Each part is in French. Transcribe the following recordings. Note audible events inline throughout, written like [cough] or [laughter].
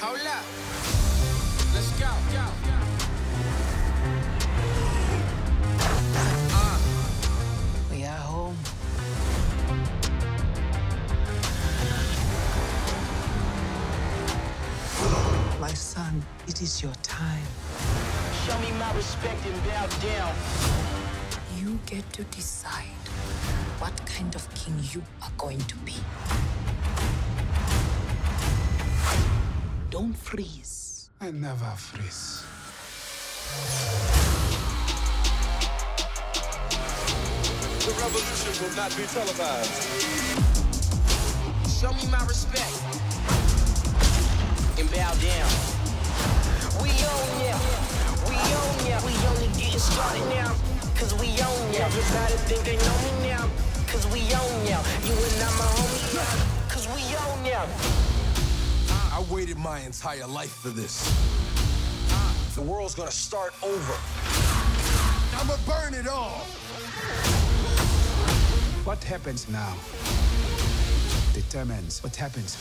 Hold up. Let's go. Uh. We are home. My son, it is your time. Show me my respect and bow down. You get to decide what kind of king you are going to be. Don't freeze. I never freeze. The revolution will not be televised. Show me my respect and bow down. We own ya. We own ya. We only getting started now. Cause we own ya. Everybody think they know me now. Cause we own ya. You and I'm a homie now. Cause we own ya. Waited my entire life for this. The world's gonna start over. I'ma burn it all. What happens now determines what happens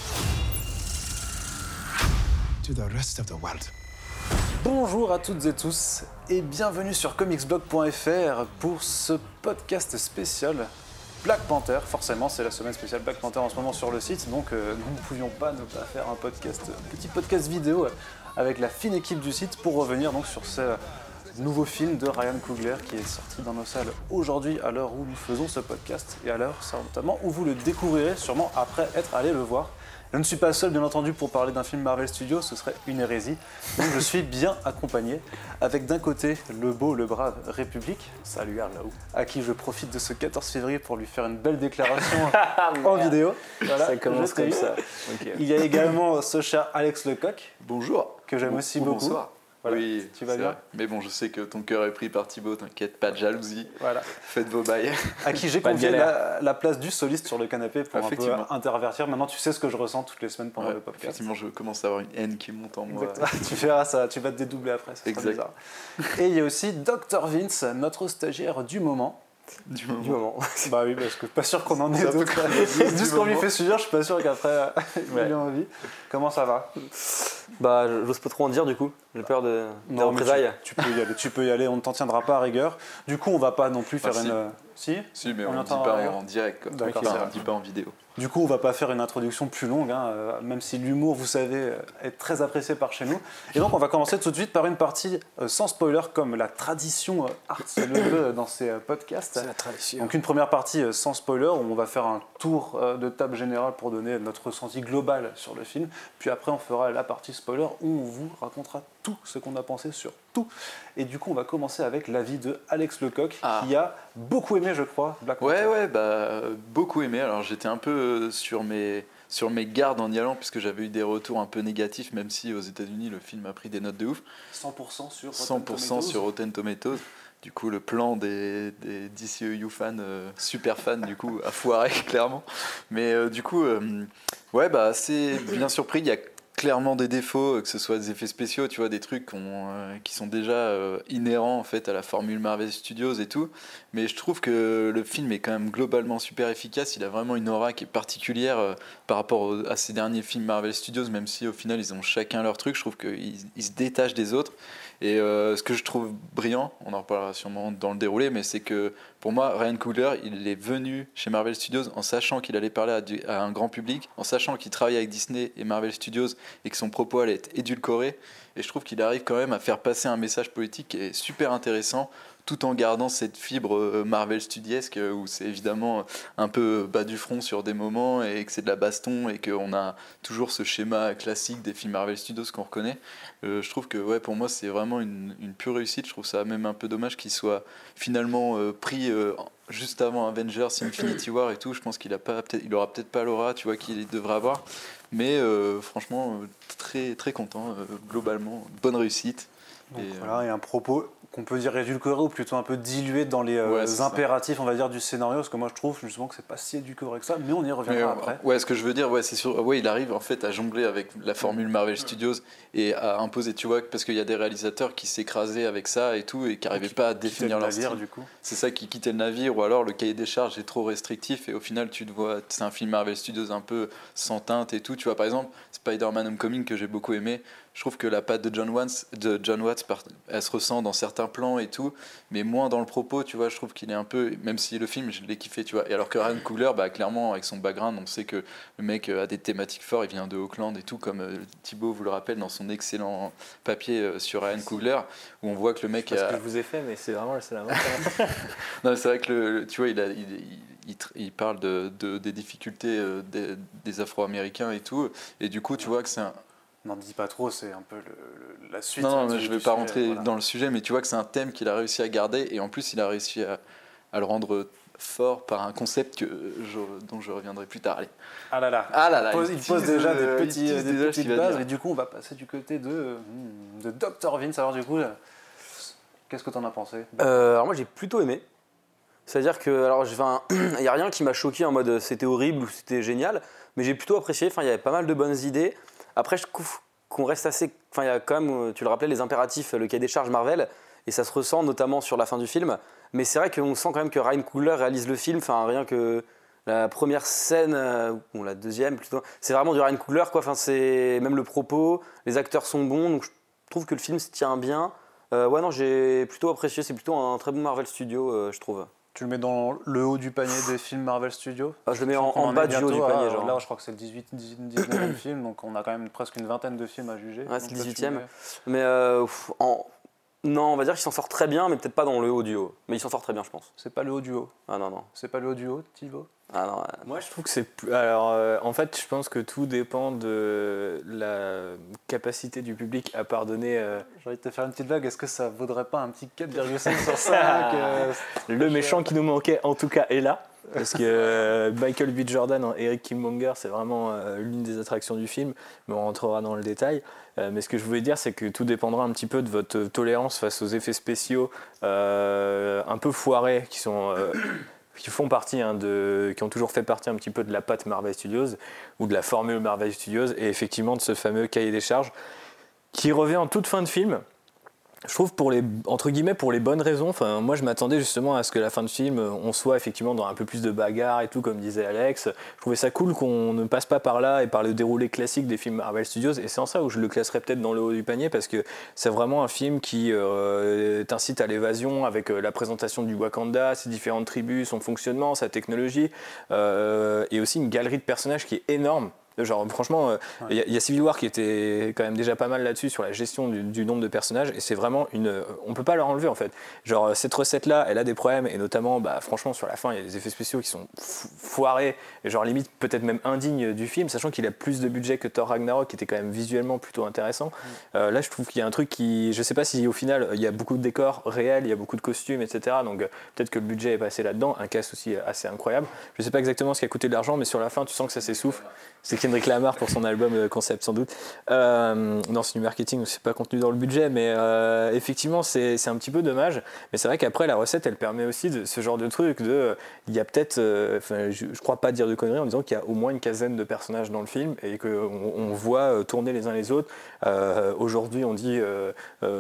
to the rest of the world. Bonjour à toutes et tous et bienvenue sur comicsblog.fr pour ce podcast spécial Black Panther. Forcément, c'est la semaine spéciale Black Panther en ce moment sur le site, donc euh, nous ne pouvions pas ne pas faire un podcast, petit podcast vidéo avec la fine équipe du site pour revenir donc sur ce nouveau film de Ryan Coogler qui est sorti dans nos salles aujourd'hui à l'heure où nous faisons ce podcast et à l'heure certainement où vous le découvrirez sûrement après être allé le voir. Je ne suis pas seul bien entendu pour parler d'un film Marvel Studios, ce serait une hérésie. Donc je suis bien accompagné avec d'un côté le beau, le brave République, salut là-haut, à qui je profite de ce 14 février pour lui faire une belle déclaration [laughs] en vidéo. Voilà, Ça commence comme ça. Il y a également ce cher Alex Lecoq, Bonjour. que j'aime Bon- aussi ou beaucoup. Bonsoir. Voilà. Oui, Tu vas bien vrai. Mais bon, je sais que ton cœur est pris par Thibaut, t'inquiète, pas de jalousie. Voilà. Faites vos bails. À qui j'ai confié la, la place du soliste sur le canapé pour un peu intervertir. Maintenant, tu sais ce que je ressens toutes les semaines pendant Ouais, le podcast. effectivement, je commence à avoir une haine qui monte en moi. Exactement. [laughs] tu verras ça, tu vas te dédoubler après. ça Exact. bizarre. Et il y a aussi Dr Vince, notre stagiaire du moment. Du moment. Du moment. [laughs] bah oui, parce que pas sûr qu'on en ait d'autres. ce qu'on lui fait subir, je suis pas sûr qu'après [laughs] il Ouais. ait envie. Comment ça va? Bah, j'ose pas trop en dire du coup. J'ai peur de, Non, mais représailles. tu, tu peux y aller, tu peux y aller, on ne t'en tiendra pas à rigueur. Du coup, on va pas non plus faire Ah, si. une. Si? Si, mais On ne dit pas en direct. Quoi. D'accord, Enfin, c'est on vrai. dit pas en vidéo. Du coup, on va pas faire une introduction plus longue, hein, euh, même si l'humour, vous savez, euh, est très apprécié par chez nous. Et donc, on va commencer tout de suite par une partie euh, sans spoiler, comme la tradition euh, Art le veut dans ces podcasts. la tradition. Donc, une première partie sans spoiler, où on va faire un tour de table générale pour donner notre ressenti global sur le film. Puis après, on fera la partie spoiler, où on vous racontera tout ce qu'on a pensé sur tout. Et du coup, on va commencer avec l'avis de Alex Lecoq, Ah. qui a beaucoup aimé, je crois, Black Ouais, Panther. ouais, bah, euh, beaucoup aimé. Alors j'étais un peu euh, sur mes, sur mes gardes en y allant, puisque j'avais eu des retours un peu négatifs, même si aux États-Unis le film a pris des notes de ouf. 100% sur Rotten 100% Tomatoes. sur Rotten Tomatoes. Du coup, le plan des, des DCEU fans, euh, super fans, du coup, a foiré, [laughs] clairement. Mais euh, du coup, euh, ouais, bah, assez bien surpris. Il y a clairement des défauts, que ce soit des effets spéciaux, tu vois, des trucs euh, qui sont déjà euh, inhérents en fait à la formule Marvel Studios et tout. Mais je trouve que le film est quand même globalement super efficace. Il a vraiment une aura qui est particulière euh, par rapport à ces derniers films Marvel Studios, même si au final ils ont chacun leur truc. Je trouve qu'ils ils se détachent des autres. Et euh, ce que je trouve brillant, on en reparlera sûrement dans le déroulé, mais c'est que pour moi, Ryan Coogler, il est venu chez Marvel Studios en sachant qu'il allait parler à, à un grand public, en sachant qu'il travaillait avec Disney et Marvel Studios et que son propos allait être édulcoré. Et je trouve qu'il arrive quand même à faire passer un message politique qui est super intéressant tout en gardant cette fibre euh, Marvel studiesque euh, où c'est évidemment un peu bas du front sur des moments et que c'est de la baston et qu'on a toujours ce schéma classique des films Marvel Studios qu'on reconnaît. Euh, je trouve que ouais, pour moi c'est vraiment une, une pure réussite. Je trouve ça même un peu dommage qu'il soit finalement euh, pris euh, juste avant Avengers, Infinity War et tout. Je pense qu'il a pas, peut-être, il aura peut-être pas l'aura, tu vois, qu'il devrait avoir. Mais euh, franchement, euh, très très content euh, globalement, bonne réussite. Donc Et, euh, voilà, et un propos qu'on peut dire édulcoré ou plutôt un peu dilué dans les euh, Ouais, c'est ça. impératifs, on va dire, du scénario, parce que moi je trouve justement que c'est pas si édulcoré que ça, mais on y reviendra euh, après. ouais, ce que je veux dire, ouais, c'est sûr. Ouais, il arrive en fait à jongler avec la formule Marvel Studios et à imposer, tu vois, parce qu'il y a des réalisateurs qui s'écrasaient avec ça et tout et qui n'arrivaient pas à définir le leur navire, style. du coup. C'est ça qui quittait le navire ou alors le cahier des charges est trop restrictif et au final tu te vois, c'est un film Marvel Studios un peu sans teinte et tout. Tu vois, par exemple, Spider-Man Homecoming que j'ai beaucoup aimé. Je trouve que la patte de John Watts, de John Watts, par- elle se ressent dans certains plans et tout, mais moins dans le propos. Tu vois, je trouve qu'il est un peu, même si le film je l'ai kiffé, tu vois. Et alors que Ryan Coogler, bah clairement avec son background, on sait que le mec euh, a des thématiques fortes. Il vient de Auckland et tout, comme euh, Thibaut vous le rappelle dans son excellent papier euh, sur Ryan Coogler, où on voit que le mec Parce a, que je vous ai fait, mais c'est vraiment mais [laughs] c'est vrai que le, tu vois, il, a, il, il- il parle de, de- des difficultés euh, des, des Afro-Américains et tout. Et du coup, tu vois que c'est un. N'en dis pas trop, c'est un peu le- le- la suite. Non, mais je du vais pas sujet, rentrer voilà. dans le sujet, mais tu vois que c'est un thème qu'il a réussi à garder. Et en plus, il a réussi à, à le rendre fort par un concept que je- dont je reviendrai plus tard. Allez. Ah là là. Ah là là, il pose, il déjà euh, des, il petits, des déjà petites bases, dire. et du coup, on va passer du côté de, euh, hmm, de Dr. Vince. Alors, du coup, euh, qu'est-ce que t'en as pensé? Euh, alors moi j'ai plutôt aimé. C'est-à-dire que alors [clears throat] il n'y a rien qui m'a choqué en mode euh, c'était horrible ou c'était génial, mais j'ai plutôt apprécié. Enfin il y avait pas mal de bonnes idées. Après je trouve qu'on reste assez. Enfin il y a quand même, euh, tu le rappelais, les impératifs, le cahier des charges Marvel, et ça se ressent notamment sur la fin du film. Mais c'est vrai qu'on sent quand même que Ryan Coogler réalise le film. Enfin rien que la première scène euh, ou la deuxième plutôt, c'est vraiment du Ryan Coogler quoi. Enfin c'est même le propos, les acteurs sont bons, donc je trouve que le film se tient bien. Euh, ouais, non, j'ai plutôt apprécié. C'est plutôt un très bon Marvel Studio, je trouve. Tu le mets dans le haut du panier des films Marvel Studios Ah, je le mets en, bas du haut du à- panier, genre. Là, je crois que c'est le 18, 19e [coughs] film, donc on a quand même presque une vingtaine de films à juger. Ouais, c'est le toi, tu 18e. mets- Mais euh, en... non, on va dire qu'il s'en sort très bien, mais peut-être pas dans le haut du haut. Mais il s'en sort très bien, je pense. C'est pas le haut du haut. Ah non, non. C'est pas le haut du haut, Thibaut? Ah non, ouais. Moi, je trouve que c'est plus. Alors, euh, en fait, je pense que tout dépend de la capacité du public à pardonner euh, J'ai envie de te faire une petite blague. Est-ce que ça vaudrait pas un petit 4,5 sur [laughs] 5 euh, le méchant qui nous manquait, en tout cas, est là. Parce que euh, Michael B. Jordan en Eric Killmonger, c'est vraiment euh, l'une des attractions du film, mais on rentrera dans le détail. Euh, mais ce que je voulais dire, c'est que tout dépendra un petit peu de votre tolérance face aux effets spéciaux euh, un peu foirés qui sont. Hein, qui ont toujours fait partie un petit peu de la patte Marvel Studios ou de la formule Marvel Studios et effectivement de ce fameux cahier des charges qui revient en toute fin de film. Je trouve pour les bonnes raisons. Enfin, moi je m'attendais justement à ce que la fin de film on soit effectivement dans un peu plus de bagarre et tout comme disait Alex. Je trouvais ça cool qu'on ne passe pas par là et par le déroulé classique des films Marvel Studios et c'est en ça où je le classerais peut-être dans le haut du panier parce que c'est vraiment un film qui euh, t'incite à l'évasion avec euh, la présentation du Wakanda, ses différentes tribus, son fonctionnement, sa technologie euh, et aussi une galerie de personnages qui est énorme. Genre, franchement, euh, il y, a- il y a Civil War qui était quand même déjà pas mal là-dessus sur la gestion du, du nombre de personnages, et c'est vraiment une. euh, On peut pas leur enlever en fait. Genre, euh, cette recette-là, elle a des problèmes, et notamment, bah, franchement, sur la fin, il y a des effets spéciaux qui sont fo- foirés, et genre limite peut-être même indignes du film, sachant qu'il a plus de budget que Thor Ragnarok, qui était quand même visuellement plutôt intéressant. Euh, là, je trouve qu'il y a un truc qui. Je sais pas si au final, il y a beaucoup de décors réels, il y a beaucoup de costumes, etc. Donc euh, peut-être que le budget est passé là-dedans, un cast aussi assez incroyable. Je sais pas exactement ce qui a coûté de l'argent, mais sur la fin, tu sens que ça s'essouffle. C'est Kendrick Lamar pour son album euh, Concept sans doute. Euh, non, c'est du marketing, c'est pas contenu dans le budget, mais euh, effectivement, c'est un petit peu dommage. Mais c'est vrai qu'après, la recette, elle permet aussi de ce genre de truc. De, il y a peut-être, enfin, je, je crois pas dire de conneries en disant qu'il y a au moins une quinzaine de personnages dans le film et qu'on on voit tourner les uns les autres. Aujourd'hui, on dit,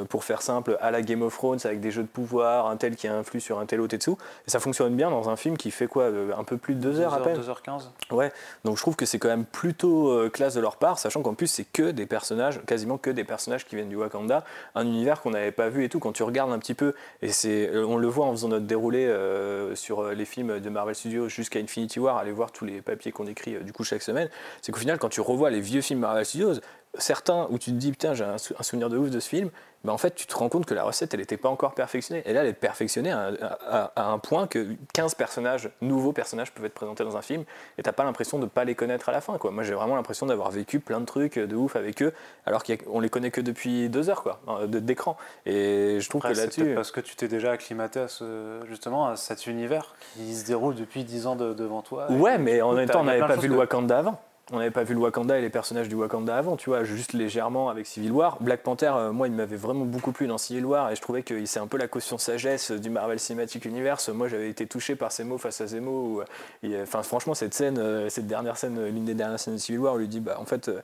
pour faire simple, à la Game of Thrones avec des jeux de pouvoir, un tel qui influe sur un tel autre et tout. Et ça fonctionne bien dans un film qui fait quoi, un peu plus de deux heures à peine. 2h15. Ouais, donc je trouve que c'est quand même plutôt euh, classe de leur part, sachant qu'en plus c'est que des personnages, quasiment que des personnages qui viennent du Wakanda, un univers qu'on n'avait pas vu et tout. Quand tu regardes un petit peu, et c'est, euh, on le voit en faisant notre déroulé euh, sur les films de Marvel Studios jusqu'à Infinity War, aller voir tous les papiers qu'on écrit du coup chaque semaine, c'est qu'au final quand tu revois les vieux films Marvel Studios, certains où tu te dis putain j'ai un, sou- un souvenir de ouf de ce film, ben en fait tu te rends compte que la recette elle n'était pas encore perfectionnée. Et là elle est perfectionnée à, à- à un point que 15 personnages, nouveaux personnages peuvent être présentés dans un film et t'as pas l'impression de pas les connaître à la fin. Quoi. Moi j'ai vraiment l'impression d'avoir vécu plein de trucs de ouf avec eux alors qu'on les connaît que depuis deux heures quoi, euh, d'écran. Et je trouve Après, que là-dessus... parce que tu t'es déjà acclimaté à ce, justement à cet univers qui se déroule depuis 10 ans de- devant toi. Ouais mais en même temps on n'avait pas vu le Wakanda avant. On n'avait pas vu le Wakanda et les personnages du Wakanda avant, tu vois, juste légèrement avec Civil War. Black Panther, euh, moi, il m'avait vraiment beaucoup plu dans Civil War et je trouvais que c'est un peu la caution sagesse du Marvel Cinematic Universe. Moi, j'avais été touché par ces mots face à Zemo. Où, euh, il- Enfin, franchement, cette scène, euh, cette dernière scène, euh, l'une des dernières scènes de Civil War, on lui dit, bah, en fait. euh,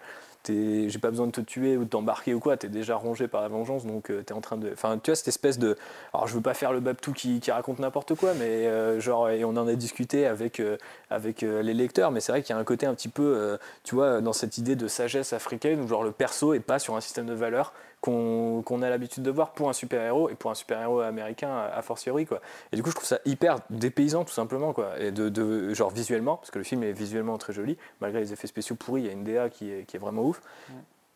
J'ai pas besoin de te tuer ou de t'embarquer ou quoi, t'es déjà rongé par la vengeance, donc euh, t'es en train de. Enfin, tu vois, cette espèce de. Alors, je veux pas faire le Babtou qui, qui raconte n'importe quoi, mais euh, genre, et on en a discuté avec, euh, avec les lecteurs, mais c'est vrai qu'il y a un côté un petit peu, tu vois, dans cette idée de sagesse africaine où genre le perso est pas sur un système de valeurs qu'on a l'habitude de voir pour un super-héros et pour un super-héros américain a fortiori quoi. Et du coup je trouve ça hyper dépaysant tout simplement quoi. Et de, de- genre visuellement parce que le film est visuellement très joli malgré les effets spéciaux pourris il y a une DA qui est, qui est vraiment ouf.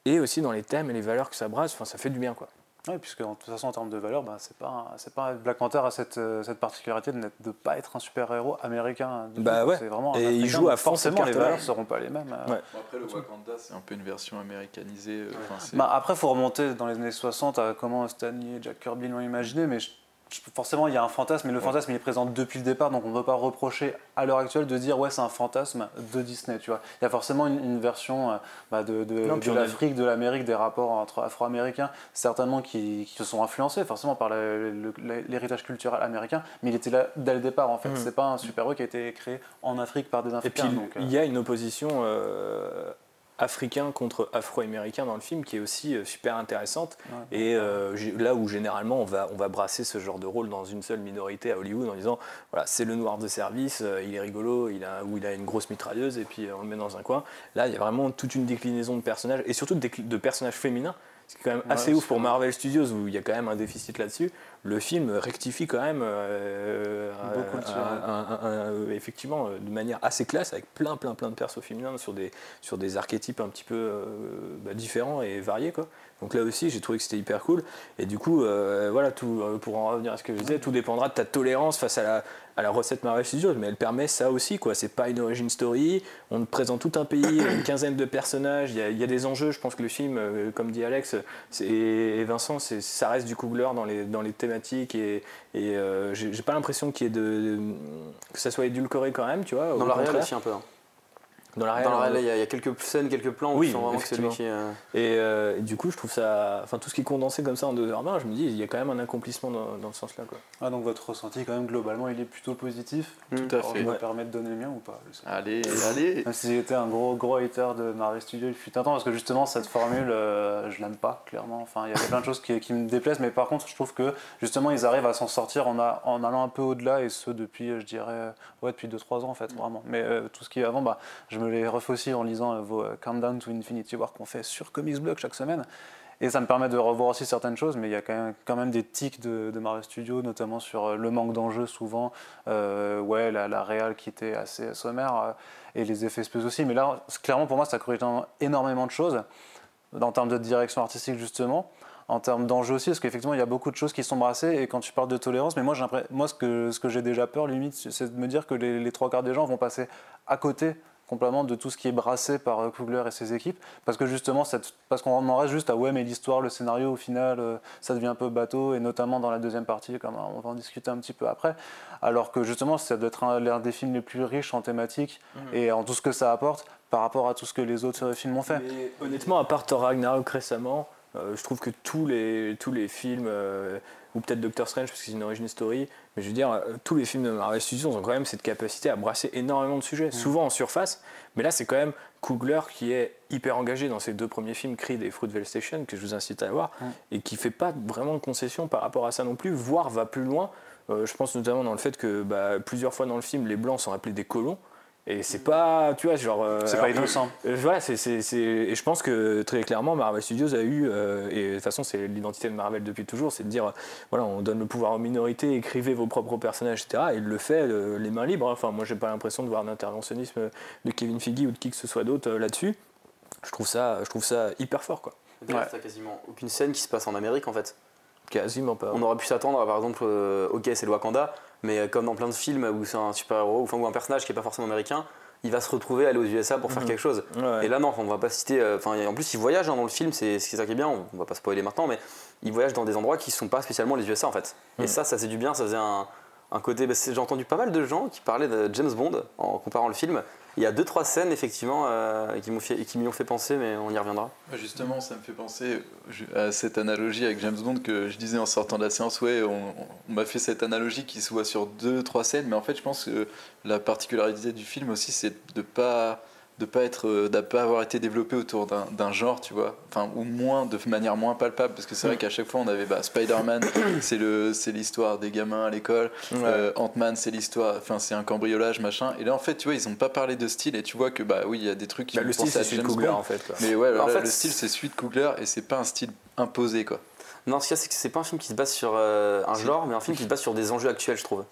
Et aussi dans les thèmes et les valeurs que ça brasse, enfin ça fait du bien quoi. Ouais, puisque de toute façon en termes de valeur, bah, c'est pas, un- c'est pas Black Panther a cette, euh, cette particularité de ne pas être un super héros américain. du Bah ouais. C'est vraiment un Et il joue à forcément les valeurs seront pas les mêmes. euh. Ouais. Bon, après, le Wakanda, c'est un peu une version américanisée. euh, Bah, après, il faut remonter dans les années 60 à comment Stanley et Jack Kirby l'ont imaginé, mais je- forcément, il y a un fantasme, mais le fantasme, il est présent depuis le départ, donc on ne peut pas reprocher à l'heure actuelle de dire, ouais, c'est un fantasme de Disney, tu vois. Il y a forcément une, une version euh, bah, de, l'Afrique, de l'Amérique, des rapports entre afro-américains, certainement qui, qui se sont influencés forcément par l'héritage culturel américain, mais il était là dès le départ, en fait. Mhm. C'est pas un super-héros qui a été créé en Afrique par des Et puis Africains. donc, euh, il y a une opposition euh, africain contre afro-américain dans le film qui est aussi euh, super intéressante. Ouais. Et euh, là où généralement on va, on va brasser ce genre de rôle dans une seule minorité à Hollywood en disant voilà c'est le noir de service, euh, il est rigolo, il a, ou il a une grosse mitrailleuse et puis on le met dans un coin. Là il y a vraiment toute une déclinaison de personnages et surtout de, de personnages féminins. Ce qui est quand même Ouais, assez ouf c'est pour. Marvel Studios où il y a quand même un déficit là-dessus. Le film rectifie quand même euh, tir, un- un- un- un- effectivement euh, de manière assez classe avec plein plein plein de persos féminins sur des, sur des archétypes un petit peu euh, bah, différents et variés quoi. Donc là aussi j'ai trouvé que c'était hyper cool et du coup euh, voilà tout euh, pour en revenir à ce que je disais tout dépendra de ta tolérance face à la, à la recette Marvel Studios mais elle permet ça aussi quoi c'est pas une origin story on te présente tout un pays [coughs] une quinzaine de personnages il y, a- il y a des enjeux je pense que le film euh, comme dit Alex et Vincent ça reste du Coogler dans les, dans les thématiques et, et euh, j'ai pas l'impression qu'il y ait de, de- que ça soit édulcoré quand même tu vois au Dans la réelle contraire. aussi un peu. hein. Dans la réelle, réelle, il y, a- il y a quelques scènes, quelques plans où Oui, tu sens vraiment que c'est lui qui. effectivement. euh, Et, euh, et du coup, je trouve ça. Enfin, tout ce qui est condensé comme ça en 2h20, je me dis, il y a quand même un accomplissement dans, dans ce sens-là. Quoi. Ah, donc votre ressenti, quand même, globalement, il est plutôt positif? Tout à Alors, fait. Je me Ouais. permets de donner le mien ou pas? Allez, allez. Même si j'étais un gros gros hater de Marvel Studios, il fut un temps parce que justement cette formule, euh, je l'aime pas clairement. Enfin, il y a plein de choses qui, qui me déplaisent, mais par contre, je trouve que justement ils arrivent à s'en sortir en, a- en allant un peu au-delà et ce depuis, euh, je dirais, euh, ouais, depuis 2-3 ans en fait, vraiment. Mais euh, tout ce qui est avant, bah, je me les refais aussi en lisant euh, vos euh, Countdown to Infinity War qu'on fait sur Comics Blog chaque semaine. Et ça me permet de revoir aussi certaines choses, mais il y a quand même, des tics de, de Marvel Studios, notamment sur euh, le manque d'enjeux souvent, ouais, la, la qui était assez sommaire, et les effets spéciaux aussi. Mais là, clairement, pour moi, ça corrige énormément de choses, en termes de direction artistique justement, en termes d'enjeux aussi, parce qu'effectivement, il y a beaucoup de choses qui sont brassées, et quand tu parles de tolérance, mais moi, moi ce que, j'ai déjà peur, limite, c'est de me dire que les trois quarts des gens vont passer à côté complètement de tout ce qui est brassé par euh, Coogler et ses équipes. Parce que justement cette, parce qu'on en reste juste à ouais mais l'histoire le scénario au final euh, ça devient un peu bateau et notamment dans la deuxième partie comme on va en discuter un petit peu après. Alors que justement ça doit être un- l'un des films les plus riches en thématiques et en tout ce que ça apporte par rapport à tout ce que les autres euh, films ont fait. Mais honnêtement, à part Thor Ragnarok récemment, euh, je trouve que tous les, tous les films, euh, ou peut-être Doctor Strange parce que c'est une origin story, mais je veux dire, euh, tous les films de Marvel Studios ont quand même cette capacité à brasser énormément de sujets, souvent en surface, mais là c'est quand même Coogler qui est hyper engagé dans ses deux premiers films, Creed et Fruitvale Station, que je vous incite à voir, et qui fait pas vraiment de concession par rapport à ça non plus, voire va plus loin. Euh, je pense notamment dans le fait que bah, plusieurs fois dans le film, les blancs sont appelés des colons. Et c'est pas, tu vois, genre. euh, c'est pas que- innocent euh, voilà, c'est, c'est- c'est- et je pense que très clairement, Marvel Studios a eu, euh, et de toute façon, c'est l'identité de Marvel depuis toujours, c'est de dire, voilà, on donne le pouvoir aux minorités, écrivez vos propres personnages, etc. Et il le fait euh, les mains libres. Enfin, moi, j'ai pas l'impression de voir un interventionnisme de Kevin Feige ou de qui que ce soit d'autre euh, là-dessus. Je trouve ça, je trouve ça hyper fort, quoi. D'ailleurs, T'as quasiment aucune scène qui se passe en Amérique en fait. Quasiment pas. On aurait pu s'attendre à par exemple, euh, ok c'est le Wakanda, mais euh, comme dans plein de films où c'est un super-héros, enfin, ou un personnage qui est pas forcément américain, il va se retrouver aller aux USA pour faire Mhm. quelque chose. Ouais. Et là non, on va pas citer, euh, enfin en plus il voyage hein, dans le film, c'est c'est ça qui est bien, on, va pas spoiler maintenant, mais il voyage dans des endroits qui sont pas spécialement les USA en fait. Et Mhm. ça, ça faisait du bien, ça faisait un, un côté. bah, J'ai entendu pas mal de gens qui parlaient de James Bond en comparant le film. Il y a deux trois scènes effectivement euh, qui m'ont fait- m'y ont fait penser, mais on y reviendra. Ouais, Justement, ça me fait penser à cette analogie avec James Bond que je disais en sortant de la séance. Ouais, on, on m'a fait cette analogie qui se voit sur deux, trois scènes, mais en fait, je pense que la particularité du film aussi, c'est de pas de pas être euh, de pas avoir été développé autour d'un genre tu vois. Enfin ou moins de manière moins palpable parce que c'est vrai qu'à chaque fois on avait bah, Spider-Man [coughs] c'est le c'est l'histoire des gamins à l'école. Euh, Ant-Man c'est l'histoire enfin c'est un cambriolage machin. Et là en fait tu vois ils ont pas parlé de style et tu vois que bah oui il y a des trucs qui Bah, le style, c'est celui de James Coogler, en fait, quoi. mais ouais Bah, en là, fait, le style c'est celui de Coogler et c'est pas un style imposé quoi. Non, ce qu'il y a, c'est que c'est pas un film qui se base sur euh, un genre, mais un film qui se base sur des enjeux actuels, je trouve.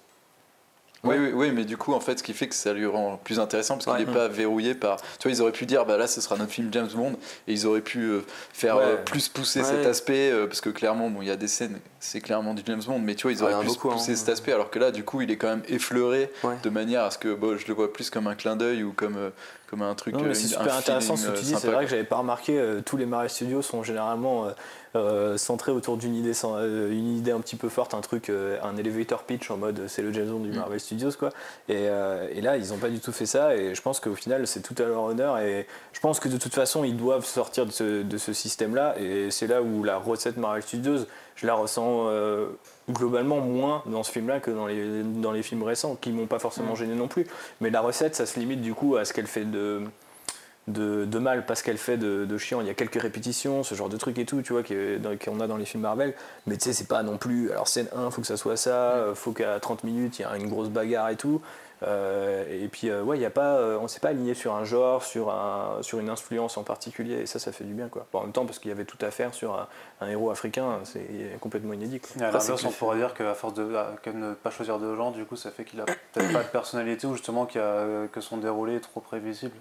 Oui, oui, oui, mais du coup, en fait, ce qui fait que ça lui rend plus intéressant parce qu'il Ouais. n'est pas verrouillé par. Tu vois, ils auraient pu dire, bah là, ce sera notre film James Bond, et ils auraient pu euh, faire Ouais. euh, plus pousser Ouais. cet aspect, euh, parce que clairement, bon, il y a des scènes, c'est clairement du James Bond, mais tu vois, ils auraient pu beaucoup, pousser hein. cet aspect, alors que là, du coup, il est quand même effleuré de manière à ce que, bon, je le vois plus comme un clin d'œil ou comme, comme un truc. Non, mais c'est super intéressant ce que tu dis. C'est vrai que j'avais pas remarqué. euh, tous les Marvel Studios sont généralement euh, euh, centrés autour d'une idée, sans- euh, une idée un petit peu forte, un truc, euh, un elevator pitch en mode c'est le James Bond du Mm. Marvel Studios quoi. Et, et là, ils ont pas du tout fait ça. Et je pense qu'au final, c'est tout à leur honneur. Et je pense que de toute façon, ils doivent sortir de ce, de ce système-là. Et c'est là où la recette Marvel Studios, je la ressens globalement moins dans ce film-là que dans les, dans les films récents, qui m'ont pas forcément Mm. gêné non plus. Mais la recette, ça se limite du coup à ce qu'elle fait de de, de mal parce qu'elle fait de, de chiant. Il y a quelques répétitions, ce genre de trucs et tout, tu vois, qu'on a dans les films Marvel. Mais tu sais, c'est pas non plus. Alors, scène 1, faut que ça soit ça, faut qu'à 30 minutes, il y a une grosse bagarre et tout. Euh, et puis, euh, ouais, il y a pas, euh, on s'est pas aligné sur un genre, sur, un, sur une influence en particulier, et ça, ça fait du bien, quoi. Bon, en même temps, parce qu'il y avait tout à faire sur un, un héros africain, c'est complètement inédit, quoi. Après, que on pourrait dire qu'à force de à- que ne pas choisir de genre, du coup, ça fait qu'il a peut-être pas de personnalité ou justement qu'il y a- que son déroulé est trop prévisible.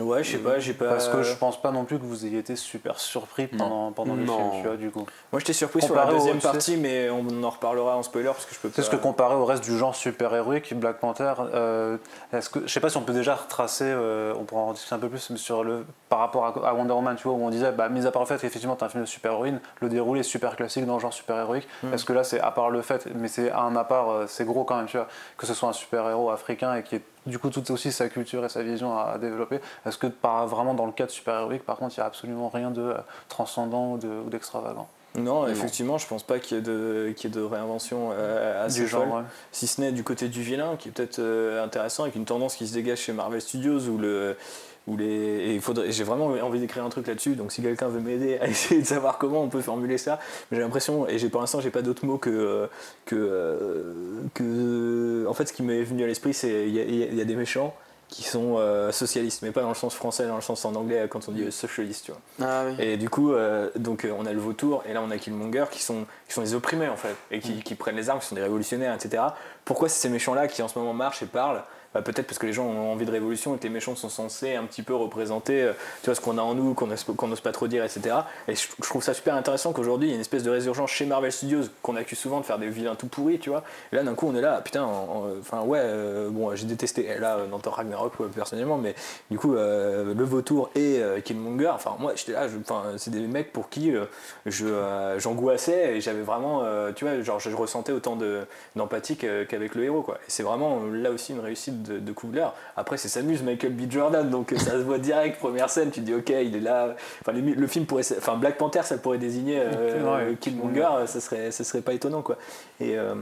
Ouais, je sais pas, j'ai pas. Parce que je pense pas non plus que vous ayez été super surpris pendant, pendant le film, tu vois, du coup. Moi, j'étais surpris sur la deuxième partie, mais on en reparlera en spoiler parce que je peux pas. C'est ce que comparé au reste du genre super-héroïque, Black Panther, euh, est-ce que, je sais pas si on peut déjà retracer, euh, on pourra en discuter un peu plus, mais sur le, par rapport à, à Wonder Woman, tu vois, où on disait, bah, mis à part le fait qu'effectivement t'as un film de super-héroïne, le déroulé est super classique dans le genre super-héroïque, est-ce que là c'est à part le fait, mais c'est un à part, euh, c'est gros quand même, tu vois, que ce soit un super-héros africain et qui est du coup tout aussi sa culture et sa vision à, à développer, est-ce que par, vraiment dans le cadre super-héroïque, par contre, il n'y a absolument rien de euh, transcendant ou de- ou d'extravagant? Non, effectivement, je pense pas qu'il y ait de, qu'il y ait de réinvention euh, assez du genre folle. ouais. Si ce n'est du côté du vilain, qui est peut-être euh, intéressant, avec une tendance qui se dégage chez Marvel Studios, où le. Où les, et il faudrait, j'ai vraiment envie d'écrire un truc là-dessus, donc si quelqu'un veut m'aider à [laughs] essayer de savoir comment on peut formuler ça, mais j'ai l'impression, et j'ai pour l'instant j'ai pas d'autres mots que, euh, que, que. En fait, ce qui m'est venu à l'esprit, c'est il y, a- il y a des méchants qui sont euh, socialistes, mais pas dans le sens français, dans le sens en anglais quand on dit euh, socialiste, tu vois. Ah oui. Et du coup, euh, donc on a le vautour et là on a Killmonger qui sont, qui sont des opprimés en fait et qui, qui prennent les armes, qui sont des révolutionnaires, etc. Pourquoi c'est ces méchants-là qui en ce moment marchent et parlent Bah, Peut-être parce que les gens ont envie de révolution et que les méchants sont censés un petit peu représenter euh, tu vois, ce qu'on a en nous, qu'on n'ose pas trop dire, etc. Et je, trouve ça super intéressant qu'aujourd'hui il y a une espèce de résurgence chez Marvel Studios qu'on accuse souvent de faire des vilains tout pourris, tu vois. Et là d'un coup on est là, putain, en- en- enfin ouais, euh, bon j'ai détesté là dans Thor Ragnarok personnellement, mais du coup euh, le vautour et euh, Killmonger, enfin moi j'étais là, c'est des mecs pour qui je j'angoissais et j'avais vraiment, tu vois, genre je, ressentais autant de d'empathie qu'avec le héros quoi. Et c'est vraiment là aussi une réussite de, de Coogler. Après c'est s'amuse Michael B Jordan, donc euh, ça se voit direct [laughs] première scène, tu te dis ok il est là. Enfin le, le film pourrait, enfin Black Panther ça pourrait désigner euh, Ouais. Killmonger, euh, ça serait ça serait pas étonnant quoi. Et euh,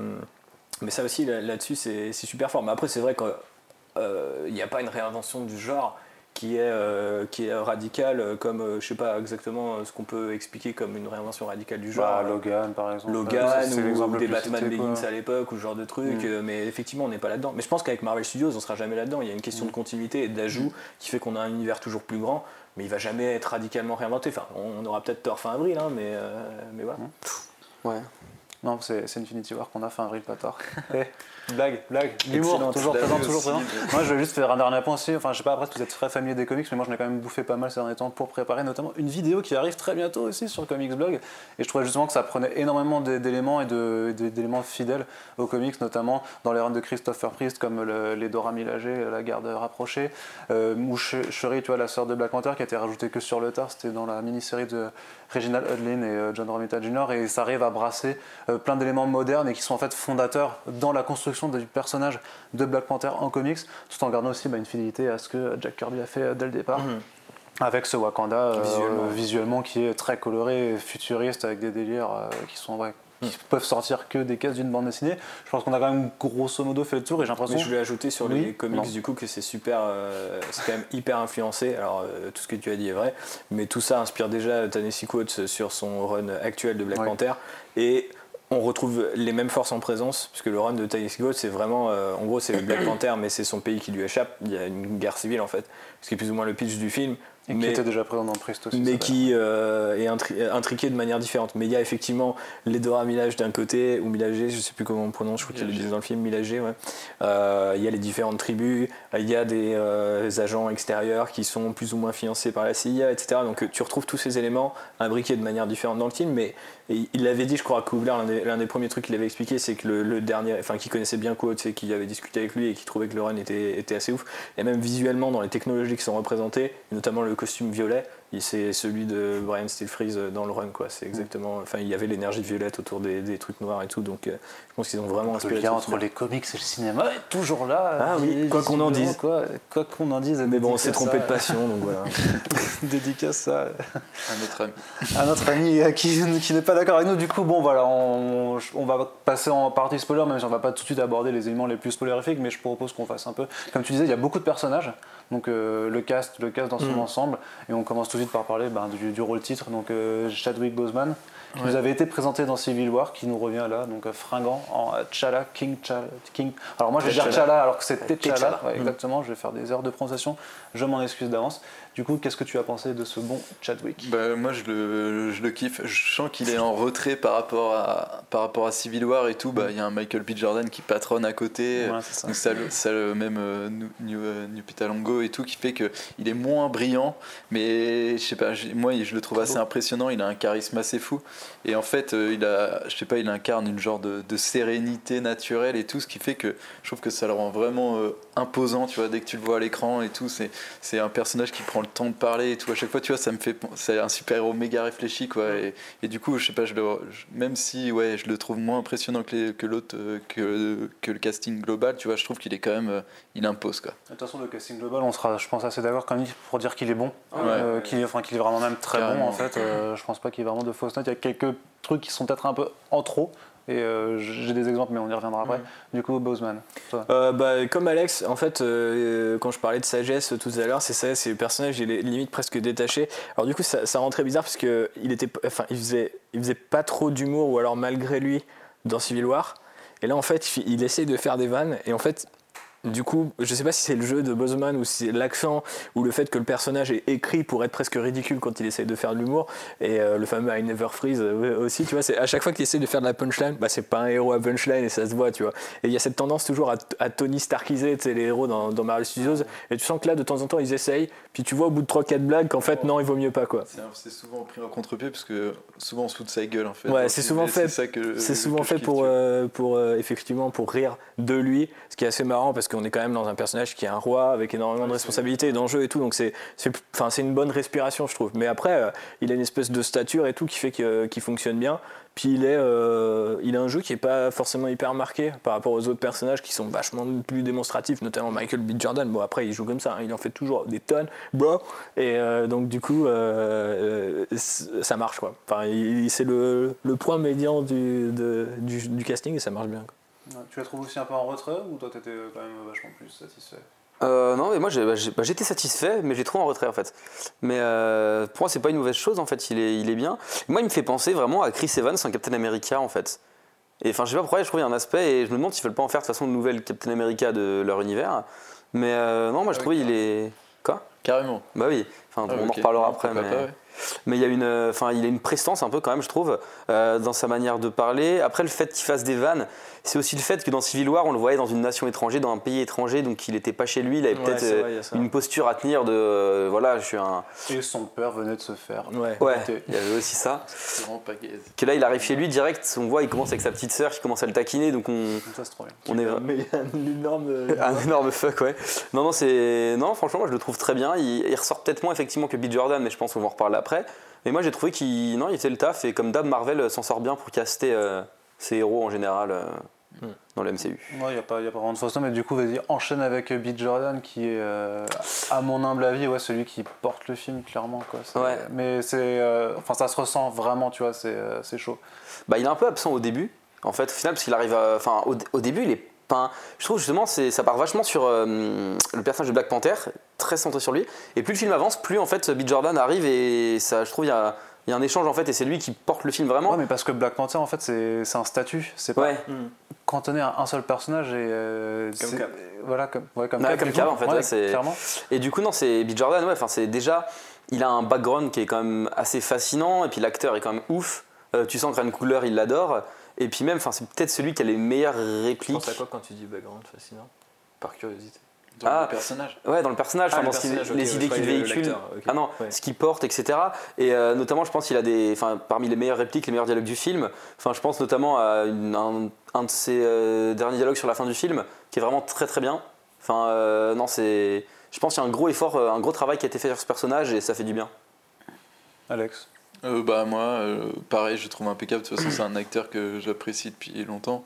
mais ça aussi là- là-dessus c'est c'est super fort. Mais après c'est vrai qu'il n'y a pas une réinvention du genre qui est, euh, qui est radicale euh, comme euh, je sais pas exactement euh, ce qu'on peut expliquer comme une réinvention radicale du genre. Bah, Logan par exemple. Logan ou des Batman. Begins à l'époque ou ce genre de truc, Mm. mais effectivement on n'est pas là-dedans. Mais je pense qu'avec Marvel Studios on sera jamais là-dedans. Il y a une question de continuité et d'ajout qui fait qu'on a un univers toujours plus grand, mais il va jamais être radicalement réinventé. Enfin, on aura peut-être tort fin avril, hein, mais, mais voilà. Ouais. Non, c'est Infinity War qu'on a fait un real pas tard. [laughs] Blague, blague, l'humour, toujours présent, toujours présent. Moi, je vais juste faire un dernier point aussi. Enfin, je sais pas, après, vous êtes très familier des comics, mais moi, j'en ai quand même bouffé pas mal ces derniers temps pour préparer notamment une vidéo qui arrive très bientôt aussi sur Comics Blog. Et je trouvais justement que ça prenait énormément d'é- d'éléments et d'éléments fidèles aux comics, notamment dans les runs de Christopher Priest, comme le- les Dora Milaje, la garde rapprochée, euh, ou Sh- Shuri, tu vois, la sœur de Black Panther, qui a été rajoutée que sur le tard. C'était dans la mini-série de Reginald Hudlin et euh, John Romita Jr. Et ça arrive à brasser euh, plein d'éléments modernes et qui sont en fait fondateurs dans la construction du personnage de Black Panther en comics, tout en gardant aussi bah, une fidélité à ce que Jack Kirby a fait euh, dès le départ. Avec ce Wakanda euh, Visuellement. qui est très coloré, et futuriste, avec des délires euh, qui sont ouais, qui peuvent sortir que des cases d'une bande dessinée. Je pense qu'on a quand même grosso modo fait le tour et j'ai l'impression. je voulais ajouter sur Oui, les comics non. du coup que c'est super, euh, c'est quand même hyper influencé. Alors euh, tout ce que tu as dit est vrai, mais tout ça inspire déjà Tennessee Coates sur son run actuel de Black Ouais. Panther et on retrouve les mêmes forces en présence puisque le run de Tennessee Coates c'est vraiment, euh, en gros c'est Black Panther mais c'est son pays qui lui échappe. Il y a une guerre civile en fait, ce qui est plus ou moins le pitch du film. Et qui mais- était déjà présent dans Priest aussi. mais qui euh, est intri- intriqué de manière différente. Mais il y a effectivement les Dora Milaje d'un côté, ou Milagé, je sais plus comment on prononce, je crois qu'ils le disent dans le film, Milagé, ouais. Euh, il y a les différentes tribus, il y a des euh, agents extérieurs qui sont plus ou moins financés par la CIA, etc. Donc euh, tu retrouves tous ces éléments imbriqués de manière différente dans le film, mais il l'avait dit, je crois, à l'un des, premiers trucs qu'il avait expliqué, c'est que le, dernier, enfin, qui connaissait bien Quote, c'est qu'il avait discuté avec lui et qui trouvait que le run était, assez ouf. Et même visuellement, dans les technologies qui sont représentées, notamment le costume violet, c'est celui de Brian Steel Freeze dans le run, quoi. C'est exactement, enfin, il y avait l'énergie violette autour des, des trucs noirs et tout, donc euh, je pense qu'ils ont vraiment Le inspiré. lien tout entre ça. les comics et le cinéma est toujours là. Ah oui, quoi qu'on en dise. Quoi quoi qu'on en dise. Mais bon, on s'est trompé à- de passion, donc voilà. [laughs] Dédicace ça Un autre ami. [laughs] à notre ami euh, qui, qui n'est pas d'accord avec nous. Du coup, bon, voilà, on, on va passer en partie spoiler, même si on va pas tout de suite aborder les éléments les plus spoilerifiques, mais je propose qu'on fasse un peu. Comme tu disais, il y a beaucoup de personnages, donc euh, le cast, le cast dans son ensemble, et on commence tout de suite par parler ben, du, du rôle titre, donc euh, Chadwick Boseman, qui nous avait été présenté dans Civil War, qui nous revient là, donc euh, fringant en T'Challa, King T'Challa. King. Alors moi je vais dire T'Challa. T'Challa alors que c'est T'Challa, T'Challa. ouais, exactement, je vais faire des heures de prononciation, je m'en excuse d'avance. Du coup, qu'est-ce que tu as pensé de ce bon Chadwick? Bah, moi je le, je le kiffe. Je sens qu'il est en retrait par rapport à, par rapport à Civil War et tout. Bah, Il y a un Michael B. Jordan qui patronne à côté. Ouais, c'est ça. Donc ça, le- ça le même euh, New, New, euh, New Pitalongo et tout qui fait que il est moins brillant. Mais je sais pas, moi je le trouve assez impressionnant. Il a un charisme assez fou. Et en fait, euh, il a, je sais pas, il incarne une genre de, de sérénité naturelle et tout, ce qui fait que je trouve que ça le rend vraiment imposant. Tu vois, dès que tu le vois à l'écran et tout, c'est c'est un personnage qui prend le temps de parler et tout. À chaque fois, tu vois, ça me fait. C'est un super héros méga réfléchi, quoi. Et, et du coup, je sais pas, je le, je- même si, ouais, je le trouve moins impressionnant que, les- que l'autre, euh, que, que le casting global, tu vois, je trouve qu'il est quand même. euh, il impose, quoi. De toute façon, le casting global, on sera, je pense, assez d'accord quand même pour dire qu'il est bon, euh, qu'il est, enfin, qu'il est vraiment même très bon en fait. Euh, je pense pas qu'il y ait vraiment de fausses notes. Il y a quelques trucs qui sont peut-être un peu en trop. Et euh, j'ai des exemples, mais on y reviendra après. Du coup, Boseman. Euh, bah, comme Alex, en fait, euh, quand je parlais de sagesse tout à l'heure, c'est ça, c'est le personnage, il est limite presque détaché. Alors du coup, ça, ça rend très bizarre parce que il était, enfin, il faisait, il faisait pas trop d'humour ou alors malgré lui dans Civil War. Et là, en fait, il essaye de faire des vannes et en fait. Du coup, je sais pas si c'est le jeu de Boseman ou si c'est l'accent ou le fait que le personnage est écrit pour être presque ridicule quand il essaye de faire de l'humour. Et euh, le fameux I never freeze euh, aussi, tu vois, c'est à chaque fois qu'il essaie de faire de la punchline, bah c'est pas un héros à punchline et ça se voit, tu vois. Et il y a cette tendance toujours à, à Tony Starkiser, tu sais, les héros dans, dans Marvel Studios. Et tu sens que là, de temps en temps, ils essayent. Puis tu vois au bout de 3-4 blagues qu'en fait, non, il vaut mieux pas, quoi. C'est souvent pris en contre-pied parce que souvent on se fout de sa gueule, en fait. Ouais, c'est souvent fait- que- C'est souvent que fait pour, euh, pour euh, effectivement pour rire de lui, ce qui est assez marrant parce qu'on est quand même dans un personnage qui est un roi avec énormément de responsabilités et d'enjeux et tout, donc c'est c'est enfin c'est une bonne respiration je trouve. Mais après euh, il a une espèce de stature et tout qui fait que- qu'il fonctionne bien. Puis il est euh, il a un jeu qui est pas forcément hyper marqué par rapport aux autres personnages qui sont vachement plus démonstratifs, notamment Michael B Jordan. Bon après il joue comme ça, hein, il en fait toujours des tonnes, bro. Et euh, donc du coup euh, euh, ça marche quoi. Enfin c'est le, le point médian du, de- du, du casting et ça marche bien. quoi. Ouais, Tu la trouves aussi un peu en retrait ou toi t'étais quand même vachement plus satisfait? Euh, non, mais moi bah, bah, j'étais satisfait, mais j'ai trouvé en retrait en fait. Mais euh, pour moi, c'est pas une mauvaise chose en fait, il est, il est bien. Moi, il me fait penser vraiment à Chris Evans, un Captain America en fait. Et enfin, je sais pas pourquoi, je trouve qu'il y a un aspect, et je me demande s'ils veulent pas en faire de toute façon une nouvelle Captain America de leur univers. Mais euh, non, moi je Ah oui, trouvais il est. Quoi? Carrément. Bah oui, enfin, Ah, on ok. en reparlera après. Mais... pas, ouais. Mais il y a une, euh, enfin, il a une prestance un peu quand même, je trouve, euh, dans sa manière de parler. Après, le fait qu'il fasse des vannes, c'est aussi le fait que dans Civil War, on le voyait dans une nation étrangère, dans un pays étranger, donc il n'était pas chez lui. Il avait Ouais, peut-être euh, une posture à tenir de, euh, voilà, je suis un. Et son père venait de se faire. Ouais. Il y avait aussi ça. C'est vraiment pas gaze. Que là, il arrive chez lui direct, on voit, il commence avec sa petite sœur qui commence à le taquiner, donc on, Ça, c'est trop bien. on est. Mais il y a un énorme. [laughs] Un énorme fuck, ouais. Non, non, c'est. Non, franchement, moi je le trouve très bien. Il, il ressort peut-être moins effectivement que B. Jordan, mais je pense qu'on va en reparler après. Mais moi j'ai trouvé qu'il non, il fait le taf et comme d'hab, Marvel euh, s'en sort bien pour caster euh, ses héros en général euh, Hmm. dans le MCU. Il n'y a, pas y a pas vraiment de note, mais du coup, vas-y, enchaîne avec euh, B. Jordan, qui est, euh, à mon humble avis, ouais, celui qui porte le film, clairement. Quoi. C'est- Ouais. Mais c'est. euh, Enfin, ça se ressent vraiment, tu vois, c'est euh, c'est chaud. Bah, il est un peu absent au début, en fait, au final, parce qu'il arrive à. Enfin, au, au début, il est. Enfin, je trouve justement, c'est- ça part vachement sur euh, le personnage de Black Panther, très centré sur lui. Et plus le film avance, plus en fait, B. Jordan arrive et ça, je trouve, il y a, il y a un échange en fait, et c'est lui qui porte le film vraiment. Ouais, mais parce que Black Panther, en fait, c'est c'est un statut. C'est pas Ouais. cantonné à un seul personnage et. euh, Comme c'est- Cap. Voilà, comme, ouais, comme Ouais, Cap, comme en fait, ouais, c'est- Clairement. Et du coup, non, c'est B. Jordan, ouais, enfin, c'est déjà, il a un background qui est quand même assez fascinant, et puis l'acteur est quand même ouf. Euh, tu sens que Ryan Coogler, il l'adore. Et puis même, enfin, c'est peut-être celui qui a les meilleures Tu répliques. penses à quoi quand tu dis background fascinant? Par curiosité. Dans Ah. le personnage. Ouais, dans le personnage, Ah, enfin, le dans ce qu'il- personnage, les idées qu'il véhicule. Ah non, Ouais. ce qu'il porte, etc. Et euh, notamment, je pense qu'il a des, enfin, parmi les meilleures répliques, les meilleurs dialogues du film. Enfin, je pense notamment à une- un, un de ses euh, derniers dialogues sur la fin du film, qui est vraiment très très bien. Enfin, euh, non, c'est, je pense qu'il y a un gros effort, un gros travail qui a été fait sur ce personnage et ça fait du bien. Alex. Euh, bah moi, euh, pareil, je trouve impeccable. De toute façon, c'est un acteur que j'apprécie depuis longtemps.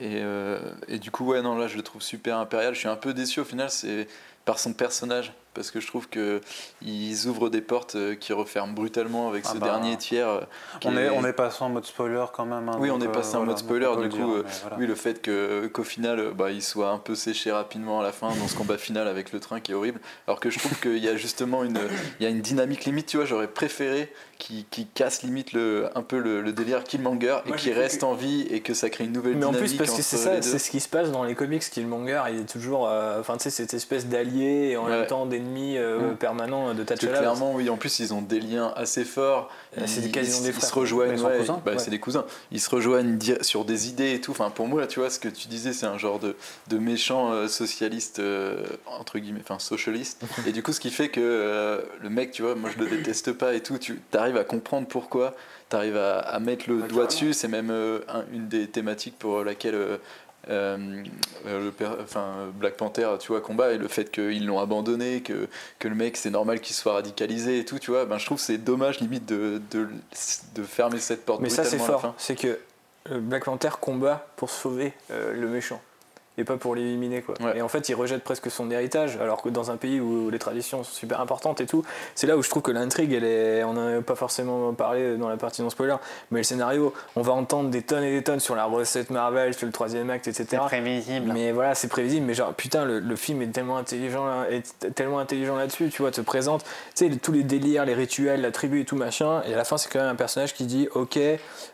Et, euh, et du coup, ouais, non, là, je le trouve super impérial. Je suis un peu déçu au final, c'est par son personnage. Parce que je trouve que ils ouvrent des portes qui referment brutalement avec Ah ce bah, dernier tiers. On est, on est passé en mode spoiler quand même. hein, Oui, on est passé en voilà, mode spoiler, du coup, dire, mais voilà. oui, le fait que, qu'au final, bah, il soit un peu séché rapidement à la fin dans ce combat final avec le train qui est horrible. Alors que je trouve qu'il y a justement une, il y a une dynamique limite, tu vois, j'aurais préféré qu'il casse limite le, un peu le, le délire Killmonger et Moi, cru reste que- en vie et que ça crée une nouvelle Mais en dynamique. plus, parce que c'est ça, c'est ce qui se passe dans les comics, Killmonger, il est toujours. euh, Enfin, tu sais, cette espèce d'allié et en Ouais. même temps d'ennemi euh, Mm. permanent de Parce que T'Challa. clairement, oui, en plus, ils ont des liens assez forts. Euh, c'est Ils- quasiment ils- des Ils frères. se rejoignent, ils ouais, cousins, bah, ouais. c'est des cousins. Ils se rejoignent sur des idées et tout. Enfin, pour moi, tu vois, ce que tu disais, c'est un genre de, de méchant euh, socialiste, euh, entre guillemets, enfin, socialiste. [laughs] et du coup, ce qui fait que euh, le mec, tu vois, moi, je le déteste pas et tout. Tu arrives à comprendre pourquoi, tu arrives à, à mettre le doigt dessus. C'est même euh, un- une des thématiques pour laquelle. euh, euh, le per- enfin, Black Panther, tu vois, combat et le fait qu'ils l'ont abandonné, que, que le mec, c'est normal qu'il soit radicalisé et tout, tu vois, ben, je trouve c'est dommage limite de, de, de fermer cette porte. Mais ça, c'est fort. C'est que Black Panther combat pour sauver euh, le méchant et pas pour l'éliminer quoi. Ouais. Et en fait, il rejette presque son héritage, alors que dans un pays où les traditions sont super importantes et tout, c'est là où je trouve que l'intrigue, elle est, on n'en a pas forcément parlé dans la partie non spoiler, mais le scénario, on va entendre des tonnes et des tonnes sur la recette Marvel, sur le troisième acte, etc. prévisible. Mais voilà, c'est prévisible. Mais genre, putain, le, le film est tellement intelligent, là- est tellement intelligent là-dessus. Tu vois, te présente, tu sais, tous les délires, les rituels, la tribu et tout machin. Et à la fin, c'est quand même un personnage qui dit, ok,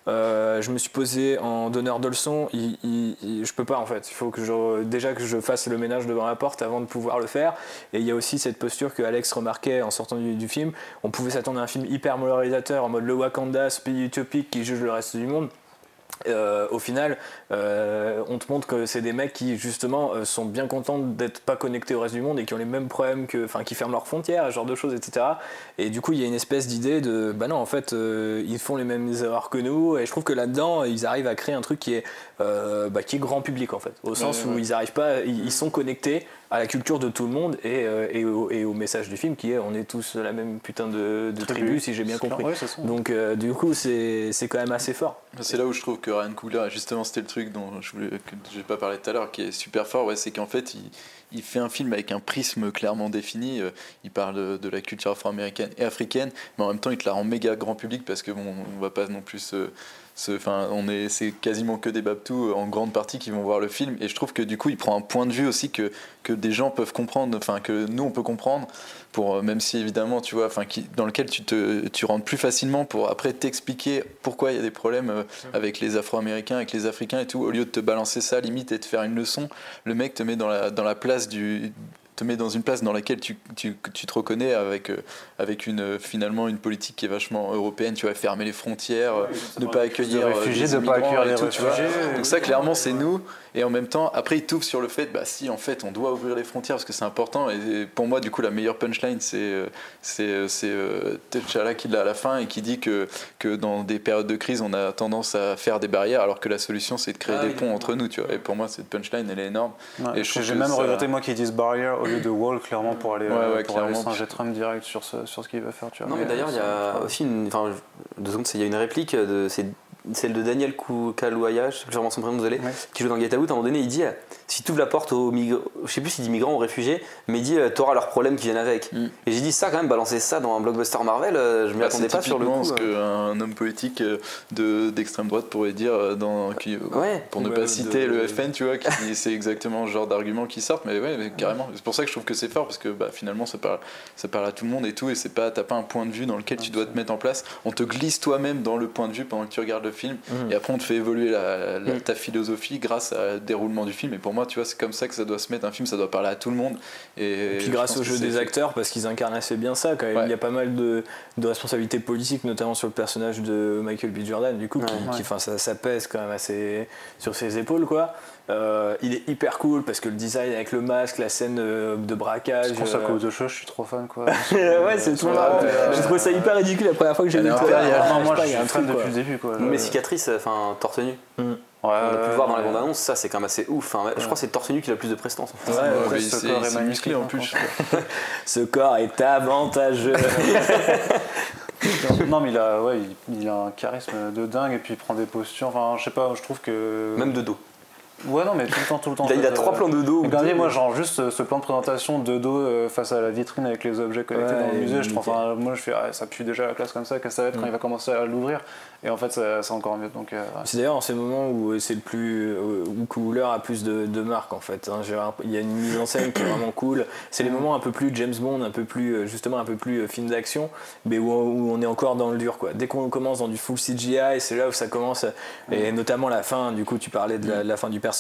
euh, je me suis posé en donneur de leçons. Il, il- il- je peux pas en fait. Il faut que je déjà que je fasse le ménage devant la porte avant de pouvoir le faire. Et il y a aussi cette posture que Alex remarquait en sortant du, du film. On pouvait s'attendre à un film hyper moralisateur en mode le Wakanda, ce pays utopique qui juge le reste du monde. Euh, au final, euh, on te montre que c'est des mecs qui justement euh, sont bien contents d'être pas connectés au reste du monde et qui ont les mêmes problèmes que, enfin, qui ferment leurs frontières, ce genre de choses, etc. Et du coup, il y a une espèce d'idée de, bah non, en fait, euh, ils font les mêmes erreurs que nous. Et je trouve que là-dedans, ils arrivent à créer un truc qui est, euh, bah, qui est grand public en fait, au sens où ils arrivent pas, ils, ils sont connectés à la culture de tout le monde et, et, au, et au message du film qui est, on est tous la même putain de, de tribu, si j'ai bien compris. Donc, du coup, c'est c'est quand même assez fort. C'est là où je trouve que Ryan Coogler, justement, c'était le truc dont je voulais, pas parlé tout à l'heure, qui est super fort, c'est qu'en fait, il, fait un film avec un prisme clairement défini. euh, Il parle de, la culture afro-américaine et africaine, mais en même temps, il te la rend méga grand public parce que bon, on va pas non plus. Enfin, on est, c'est quasiment que des babtous euh, en grande partie qui vont voir le film, et je trouve que du coup, il prend un point de vue aussi que que des gens peuvent comprendre, enfin que nous on peut comprendre, pour euh, même si évidemment, tu vois, enfin, qui, dans lequel tu te, tu rentres plus facilement pour après t'expliquer pourquoi il y a des problèmes euh, avec les Afro-Américains, avec les Africains et tout, au lieu de te balancer ça limite et de faire une leçon, le mec te met dans la, dans la place du te met dans une place dans laquelle tu, tu, tu te reconnais avec, euh, avec une, finalement une politique qui est vachement européenne, tu vois, fermer les frontières, ne pas accueillir euh, réfugiés, des de pas accueillir les tout, réfugiés. Donc ça, clairement, c'est nous. Et en même temps, après, il t'ouvre sur le fait, bah si, en fait, on doit ouvrir les frontières parce que c'est important. Et pour moi, du coup, la meilleure punchline, c'est euh, c'est euh, c'est, euh, T'Challa qui l'a à la fin et qui dit que, que dans des périodes de crise, on a tendance à faire des barrières alors que la solution, c'est de créer Ah des ponts entre nous, tu vois. Et pour moi, cette punchline, elle est énorme. Ouais, Et J'ai même ça- regretté moi qu'ils disent barrière au lieu de wall clairement pour aller, Ouais, euh, ouais, pour aller clairement. singer Trump direct sur ce, sur ce qu'il va faire. Tu vois. Non, mais d'ailleurs, il y a aussi une. Enfin, deux secondes, il y a une réplique, de, c'est celle de Daniel Kaluuya, je sais plus vraiment son prénom, désolé, Ouais. qui joue dans Get Out. À un moment donné, il dit euh, si tu ouvres la porte aux migrants, je sais plus s'il dit migrants ou réfugiés, mais il dit euh, t'auras leurs problèmes qui viennent avec. Mm. Et j'ai dit ça quand même, balancer ça dans un blockbuster Marvel, euh, je m'y Bah, attendais c'est pas sur le typiquement coup. ce qu'un homme politique de d'extrême droite pourrait dire dans qui, Ouais. pour ne Ouais, pas de- citer le FN tu vois qui c'est exactement le genre d'argument qui sortent mais ouais mais carrément c'est pour ça que je trouve que c'est fort parce que bah, finalement ça parle ça parle à tout le monde et tout et c'est pas t'as pas un point de vue dans lequel tu dois te mettre en place on te glisse toi-même dans le point de vue pendant que tu regardes le film Mhm. et après on te fait évoluer la, la- Mhm. ta philosophie grâce au déroulement du film et pour moi tu vois c'est comme ça que ça doit se mettre un film ça doit parler à tout le monde et, Et puis grâce au jeu des acteurs, parce qu'ils incarnent assez bien ça quand même. Ouais. Il y a pas mal de, de responsabilités politiques, notamment sur le personnage de Michael B. Jordan, du coup, qui, Ouais. qui- ça, ça pèse quand même assez sur ses épaules, quoi. Euh, il est hyper cool parce que le design avec le masque, la scène euh, de braquage. Je pense à euh, cause de choses, je suis trop fan quoi. [laughs] ouais, c'est tout marrant. J'ai trouvé ça hyper ridicule la première fois que j'ai vu le trailer. moi je il y a suis un fan truc, depuis quoi. le début quoi. Mes cicatrices, enfin, torse nu. Ouais, On a pu ouais, le voir dans la ouais. bande-annonce, ça c'est quand même assez ouf. Je crois que c'est le torse nu qui a le plus de prestance. en fait. Ouais, ce c'est corps est c'est musclé en hein, plus franchement. [laughs] Ce corps est avantageux. non mais il a, ouais, il, il a un charisme de dingue et puis il prend des postures. Enfin, je sais pas, je trouve que. Même de dos. Ouais, non, mais tout le temps, tout le temps. Il a, il trois euh, plans de dos. Deux. moi, genre juste euh, ce plan de présentation de dos euh, face à la vitrine avec les objets connectés dans le musée, je trouve, enfin, moi je fais, ah, ça pue déjà la classe comme ça, qu'est-ce que ça va être quand il va commencer à l'ouvrir Et en fait, c'est encore mieux. Donc, euh. C'est d'ailleurs en ces moments où c'est le plus euh, où Cooler a plus de, de marque en fait. hein. Il y a une mise en scène qui est vraiment cool. C'est les moments un peu plus James Bond, un peu plus euh, justement un peu plus euh, film d'action, mais où, où on est encore dans le dur quoi. Dès qu'on commence dans du full CGI, c'est là où ça commence et notamment la fin. Du coup, tu parlais de la, la fin du personnage.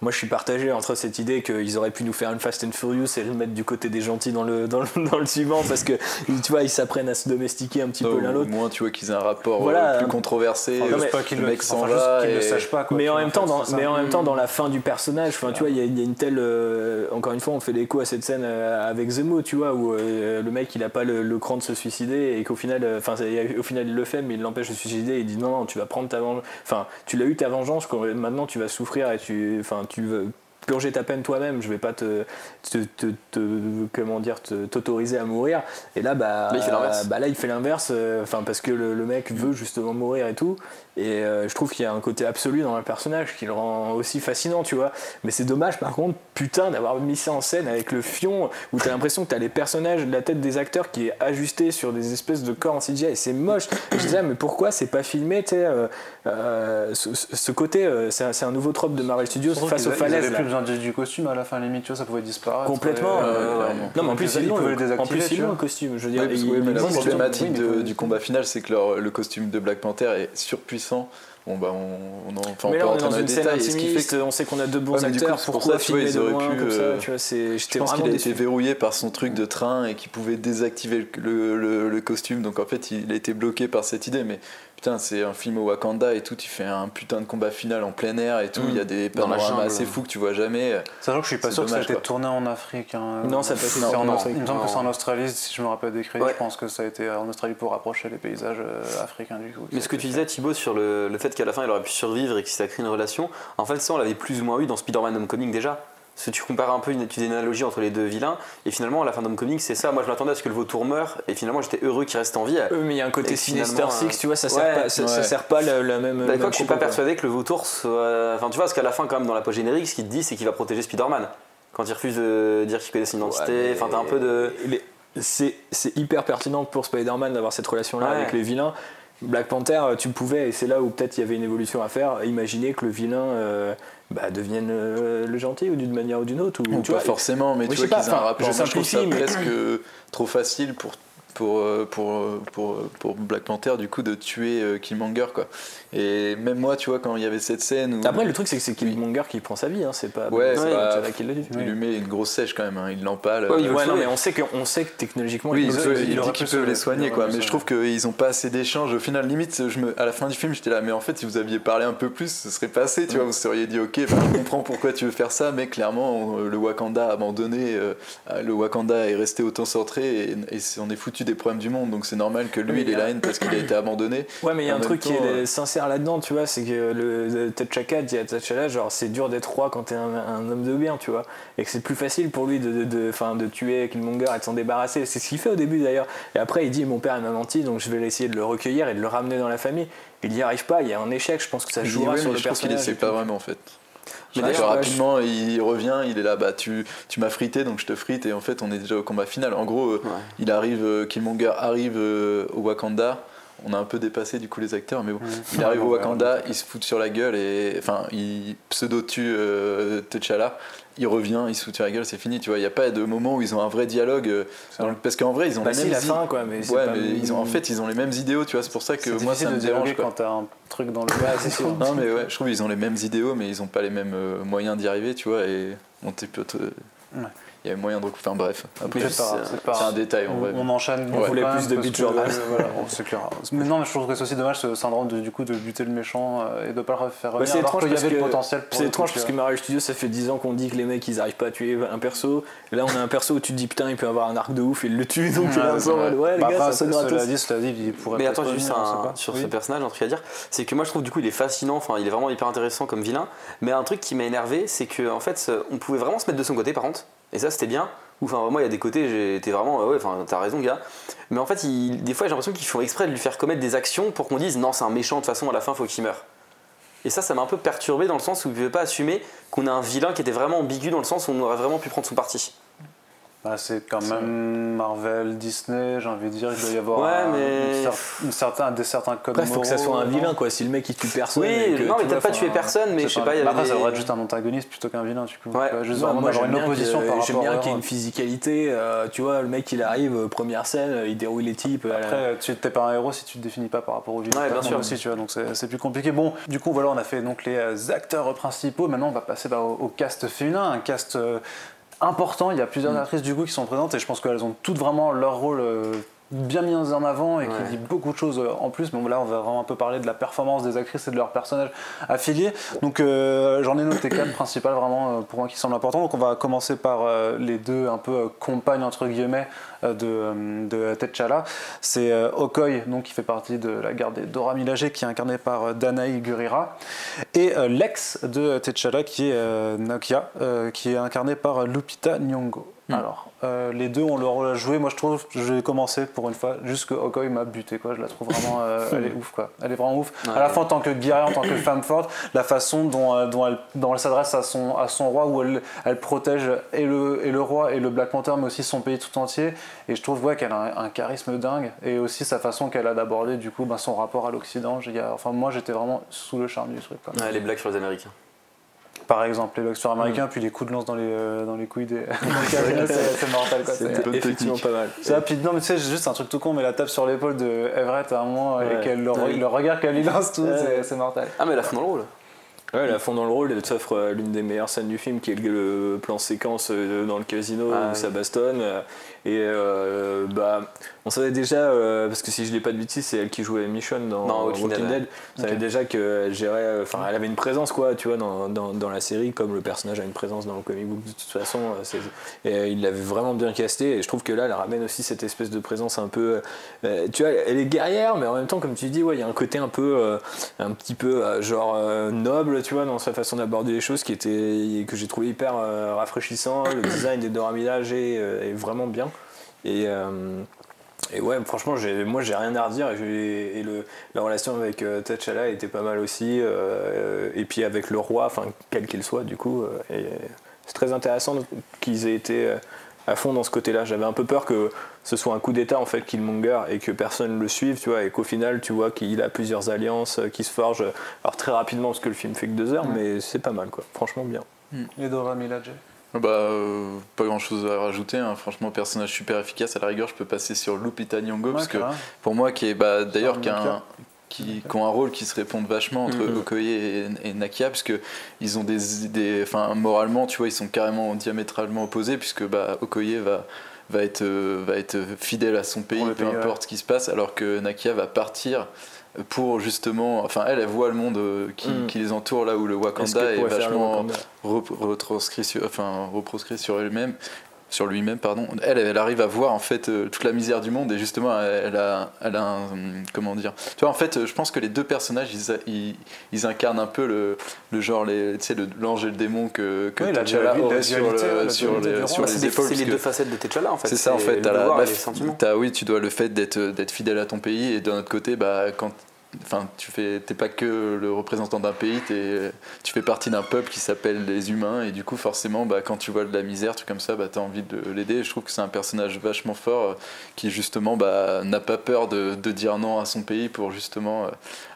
Moi, je suis partagé entre cette idée qu'ils auraient pu nous faire une Fast and Furious et le mettre du côté des gentils dans le dans le, [laughs] dans le suivant parce que tu vois ils s'apprennent à se domestiquer un petit peu l'un au l'autre. moins tu vois qu'ils aient un rapport euh, Voilà. plus controversé Enfin, non, mais- pas qu'il le mec s'en va et- sache pas. Quoi, mais en même temps, dans, mais en même temps, dans la fin du personnage, enfin, tu vois, il y, a- il y a une telle, euh, encore une fois, on fait l'écho à cette scène euh, avec Zemo, tu vois, où euh, le mec il a pas le, le cran de se suicider et qu'au final, euh, enfin, au final il le fait, mais il l'empêche de se suicider. Il dit non, non, tu vas prendre ta vengeance. Enfin, tu l'as eu ta vengeance, quand- maintenant tu vas souffrir et tu, enfin, tu veux purger ta peine toi-même. Je vais pas te, te, te- te- comment dire, te- t'autoriser à mourir. Et là, bah, Là, il fait l'inverse. bah là, il fait l'inverse, euh, enfin, parce que le, le mec veut justement mourir et tout. Et euh, je trouve qu'il y a un côté absolu dans le personnage qui le rend aussi fascinant, tu vois. Mais c'est dommage, par contre, putain, d'avoir mis ça en scène avec le fion, où t'as l'impression que t'as les personnages, la tête des acteurs qui est ajustée sur des espèces de corps en CGI, et c'est moche. Je disais, ah, mais pourquoi c'est pas filmé, tu sais, euh, euh, ce, ce côté, euh, c'est un, c'est un nouveau trope de Marvel Studios face aux falaises. Besoin du, costume à la fin, limite, tu vois, ça pouvait disparaître. Complètement. Euh, euh, non, mais en plus, Ils l'ont, le- costume. Je veux dire, Oui, parce ils- oui, mais la problématique de- du combat final, c'est que leur- le costume de Black Panther est surpuissant. Bon, bah, on, on en enfin, on mais peut là, on est rentrer dans une scène qui fait intimiste, que on sait qu'on a deux bons Ouais, coup, acteurs, pour pourquoi ça, tu vois, filmer ils de auraient loin pu, comme ça euh, tu vois, c'est- Je pense qu'il a été verrouillé par son truc de train et qu'il pouvait désactiver le costume. Donc en fait, il a été bloqué par cette idée. Mais putain, c'est un film au Wakanda et tout. Tu fais un putain de combat final en plein air et tout. Mm. Il y a des Dans la panoramas assez fous que tu vois jamais. Sachant que je suis pas sûr que ça a été tourné en Afrique. hein. Non, ça a pas été C'est tourné en en Afrique. Il me semble que c'est en. Australie, si je me rappelle des crédits. Ouais. Je pense que ça a été en Australie pour rapprocher les paysages euh, africains du coup. Mais ce que tu disais Thibaut sur le, le fait qu'à la fin il aurait pu survivre et qu'il s'est créé une relation, en fait ça on l'avait plus ou moins eu dans Spider-Man Homecoming déjà. Si tu compares un peu une, tu fais une analogie entre les deux vilains, et finalement à la fin d'Homecoming c'est ça, moi je m'attendais à ce que le vautour meure, et finalement j'étais heureux qu'il reste en vie. Euh, mais il y a un côté Sinister finalement, Six, euh, tu vois, ça sert ouais, pas, ça, sert pas la, la même. D'accord, même je suis pas quoi. persuadé que le vautour soit. Enfin, tu vois, parce qu'à la fin, quand même, dans la post générique, ce qu'il te dit, c'est qu'il va protéger Spider-Man. Quand il refuse de dire qu'il connaît son identité, Ouais, mais enfin, t'as un peu de. les- C'est c'est hyper pertinent pour Spider-Man d'avoir cette relation-là Ouais. avec les vilains. Black Panther, tu pouvais, et c'est là où peut-être il y avait une évolution à faire, imaginer que le vilain euh, bah, devienne euh, le gentil ou d'une manière ou d'une autre. Ou, Ou tu pas vois, forcément, mais oui, tu vois qu'ils aient un rapport. je je trouve ça mais- presque trop facile pour pour, euh, pour, euh, pour, euh, pour Black Panther du coup de tuer Killmonger quoi. Et même moi tu vois quand il y avait cette scène où Après, le truc, c'est que c'est Killmonger qui prend sa vie, hein, c'est pas. Ouais, c'est pas- T'Challa qui le tue. il lui met une grosse sèche quand même, hein, il l'empale. Ouais, il euh, non, mais on sait que, on sait que technologiquement, Oui, il il il aurait dit qu'ils peuvent les soigner, Il quoi. Mais je trouve qu'ils n'ont pas assez d'échanges. Au final, limite, je me, à la fin du film, j'étais là, mais en fait, si vous aviez parlé un peu plus, ce serait passé, tu vois. Vous seriez dit, ok, bah, je comprends pourquoi tu veux faire ça, mais clairement, le Wakanda a abandonné, euh, le Wakanda est resté autant centré et, on est foutu des problèmes du monde. Donc c'est normal que lui, il ait la haine parce qu'il a été abandonné. [coughs] Ouais, mais il y a un truc qui est euh, sincère là-dedans, tu vois, c'est que le, T'Chaka dit à T'Challa, genre, c'est dur d'être roi quand t'es un, un homme de bien, tu vois, et que c'est plus facile pour lui de, de, de, de tuer Killmonger et de s'en débarrasser. C'est ce qu'il fait au début d'ailleurs. Et après, il dit, mon père il m'a menti, donc je vais essayer de le recueillir et de le ramener dans la famille. Il n'y arrive pas, il y a un échec, je pense que ça jouera ouais, sur le je pense qu'il personnage. essaie pas vraiment en fait. Mais d'ailleurs, rapidement, il revient, il est là, bah tu, tu m'as frité donc je te frite et en fait on est déjà au combat final. En gros, euh, Ouais. il arrive, euh, Killmonger arrive euh, au Wakanda. On a un peu dépassé du coup les acteurs, mais bon, il arrive au Wakanda, il se fout sur la gueule et enfin il pseudo tue euh, T'Challa. Il revient, il se fout sur la gueule, c'est fini. Tu vois, il n'y a pas de moment où ils ont un vrai dialogue. euh, dans le- parce qu'en vrai, ils ont Bah les si, mêmes la fin, quoi, mais c'est Ouais, pas- mais ils ont, en fait, ils ont les mêmes idéaux. Tu vois, c'est pour ça que moi ça me dérange. quand t'as un truc dans le. [laughs] c'est sûr. Non mais ouais, je trouve qu'ils ont les mêmes idéaux mais ils ont pas les mêmes euh, moyens d'y arriver, tu vois, et on t'est peut Ouais. Il y a moyen de enfin bref. Après, C'est un détail en On, vrai. on enchaîne. On voulait plus de Beat Jordan. euh, voilà, c'est clair. Mais non, mais je trouve que c'est aussi dommage ce syndrome de, du coup de buter le méchant euh, et de pas le faire Bah, revenir. c'est alors qu'il y parce avait le potentiel pour C'est étrange parce que vois. Marvel Studios, ça fait 10 ans qu'on dit que les mecs ils arrivent pas à tuer un perso. Là, on a un perso où tu te dis putain, il peut avoir un arc de ouf et il le tue. Donc Ouais, les Bah, gars, ça gratos. dit, cela dit, il pourrait Mais attends, juste un- sur ce personnage, un truc à dire. C'est que moi je trouve du coup il est fascinant, enfin il est vraiment hyper intéressant comme vilain. Mais un truc qui m'a énervé, c'est que en fait on pouvait vraiment se mettre de son côté par contre. Et ça c'était bien. Enfin moi il y a des côtés été vraiment ouais enfin t'as raison gars. Mais en fait des fois j'ai l'impression qu'ils font exprès de lui faire commettre des actions pour qu'on dise non c'est un méchant de toute façon à la fin faut qu'il meure. Et ça ça m'a un peu perturbé dans le sens où il ne pouvait pas assumer qu'on a un vilain qui était vraiment ambigu dans le sens où on aurait vraiment pu prendre son parti. Bah, c'est quand même Marvel, Disney, j'ai envie de dire, il doit y avoir Ouais, un- mais- une cer- une certain- des certains codes Après, faut que ça moraux, soit un vilain quoi. Si le mec il tue personne. Oui, et que, non tu mais t'as pas tué personne mais je sais pas il y avait Après, ça devrait être juste un antagoniste plutôt qu'un vilain, du coup. Ouais. Tu vois, juste moi j'aime une bien opposition par j'aime rapport bien à qu'il y ait une physicalité. euh, tu vois, le mec il arrive, euh, première scène, euh, il déroule les types. Après, tu n'es pas un héros si tu te définis pas par rapport au vilain. Ouais, bien sûr. aussi, tu vois, donc c'est plus compliqué. Bon, du coup, voilà, on a fait donc les acteurs principaux. Maintenant, on va passer bah, au, cast féminin, un cast important. Il y a plusieurs actrices du coup qui sont présentes et je pense qu'elles ont toutes vraiment leur rôle. Bien mis en avant et Ouais. qui dit beaucoup de choses euh, en plus. Mais bon, là, on va vraiment un peu parler de la performance des actrices et de leurs personnages affiliés. Donc, euh, j'en ai noté quatre principales vraiment euh, pour moi qui semblent importants. Donc, on va commencer par euh, les deux un peu euh, compagnes entre guillemets de, de T'Challa. C'est Okoye, donc qui fait partie de la garde des Dora Milaje, qui est incarnée par Danae Gurira, et l'ex de T'Challa, qui est Nakia, qui est incarnée par Lupita Nyong'o. Alors, euh, les deux ont leur rôle à jouer. Moi, je trouve, je vais commencer pour une fois, juste que Okoye m'a buté, quoi. Je la trouve vraiment, euh, [laughs] elle est ouf, quoi. Elle est vraiment ouf. à la fois en tant que guerrière, en tant que femme forte, la façon dont, euh, dont elle, dont elle s'adresse à son, à son roi, où elle, elle protège et le, et le roi et le Black Panther, mais aussi son pays tout entier. Et je trouve ouais, qu'elle a un, un charisme dingue. Et aussi sa façon qu'elle a d'aborder, du coup, ben, son rapport à l'Occident. A- Enfin, moi, j'étais vraiment sous le charme du truc, quoi. Ouais, les blagues sur les Américains. Par exemple, les boxeurs américains, puis les coups de lance dans les, euh, dans les couilles des. [laughs] c'est c'est mortel, quoi. C'est- Effectivement pas mal. ça, puis non, mais tu sais, juste un truc tout con, mais la tape sur l'épaule de Everett à un moment, Ouais. et qu'elle, le, le regard qu'elle lui lance, tout, Ouais. c'est- mortel. Ah mais la fond dans le rôle. Ouais, la fond dans le rôle, elle t'offre euh, l'une des meilleures scènes du film, qui est le, plan séquence euh, dans le casino Ah, où oui. ça bastonne. euh, Et euh, bah, on savait déjà, euh, parce que si je l'ai pas de bêtises, c'est elle qui jouait Michonne dans Dans Walking, Walking Dead. On savait déjà qu'elle gérait, euh, enfin, elle avait une présence, quoi, tu vois, dans, dans, dans la série, comme le personnage a une présence dans le comic book de toute façon. euh, Et il l'avait vraiment bien casté, et je trouve que là, elle ramène aussi cette espèce de présence un peu. euh, tu vois, elle est guerrière, mais en même temps, comme tu dis, ouais, il y a un côté un peu, euh, un petit peu, genre noble, tu vois, dans sa façon d'aborder les choses, qui était que j'ai trouvé hyper rafraîchissant. Le design des Dora Milaje est, est vraiment bien. Et, et ouais, franchement, j'ai- moi j'ai rien à redire. Et, j'ai- et le, la relation avec euh, T'Challa était pas mal aussi. euh, et puis avec le roi, enfin, quel qu'il soit, du coup. euh, et c'est très intéressant qu'ils aient été euh, à fond dans ce côté-là. J'avais un peu peur que ce soit un coup d'état en fait, Killmonger, et que personne le suive, tu vois, et qu'au final, tu vois qu'il a plusieurs alliances qui se forgent. Alors très rapidement, parce que le film fait que deux heures, mais c'est pas mal, quoi. Franchement bien. Et Dora Milaje? Bah, euh, pas grand chose à rajouter. hein. Franchement, personnage super efficace. À la rigueur, je peux passer sur Lupita Nyong'o parce que pour moi, qui est bah, d'ailleurs qui, a Nakia. un- qui, qui ont un rôle qui se répondent vachement entre Mhm. Okoye et, et Nakia parce que ils ont des idées. Enfin, moralement, tu vois, ils sont carrément diamétralement opposés puisque bah, Okoye va va être, euh, va être fidèle à son pays, peu importe ce qui se passe, alors que Nakia va partir pour justement, enfin elle, elle voit le monde euh, qui, Mhm. qui les entoure là où le Wakanda est, vachement Wakanda? rep- retranscrit sur, enfin, reproscrit sur elle-même sur lui-même pardon. Elle elle arrive à voir en fait euh, toute la misère du monde et justement elle, a elle a un, comment dire. Tu vois en fait euh, je pense que les deux personnages ils, ils, ils incarnent un peu le, le genre les tu sais le- l'ange et le démon que, que Oui, la T'Challa aurait la sur, le- sur les, sur les C'est épaules les deux facettes de T'Challa en fait. c'est ça en fait, la- t'as- oui, tu dois le fait d'être d'être fidèle à ton pays et d'un autre côté, bah, quand enfin, tu fais, t'es pas que le représentant d'un pays, t'es- tu fais partie d'un peuple qui s'appelle les humains et du coup forcément, bah, quand tu vois de la misère, truc comme ça, bah, t'as envie de l'aider. Je trouve que c'est un personnage vachement fort euh, qui justement bah, n'a pas peur de, dire non à son pays pour justement euh,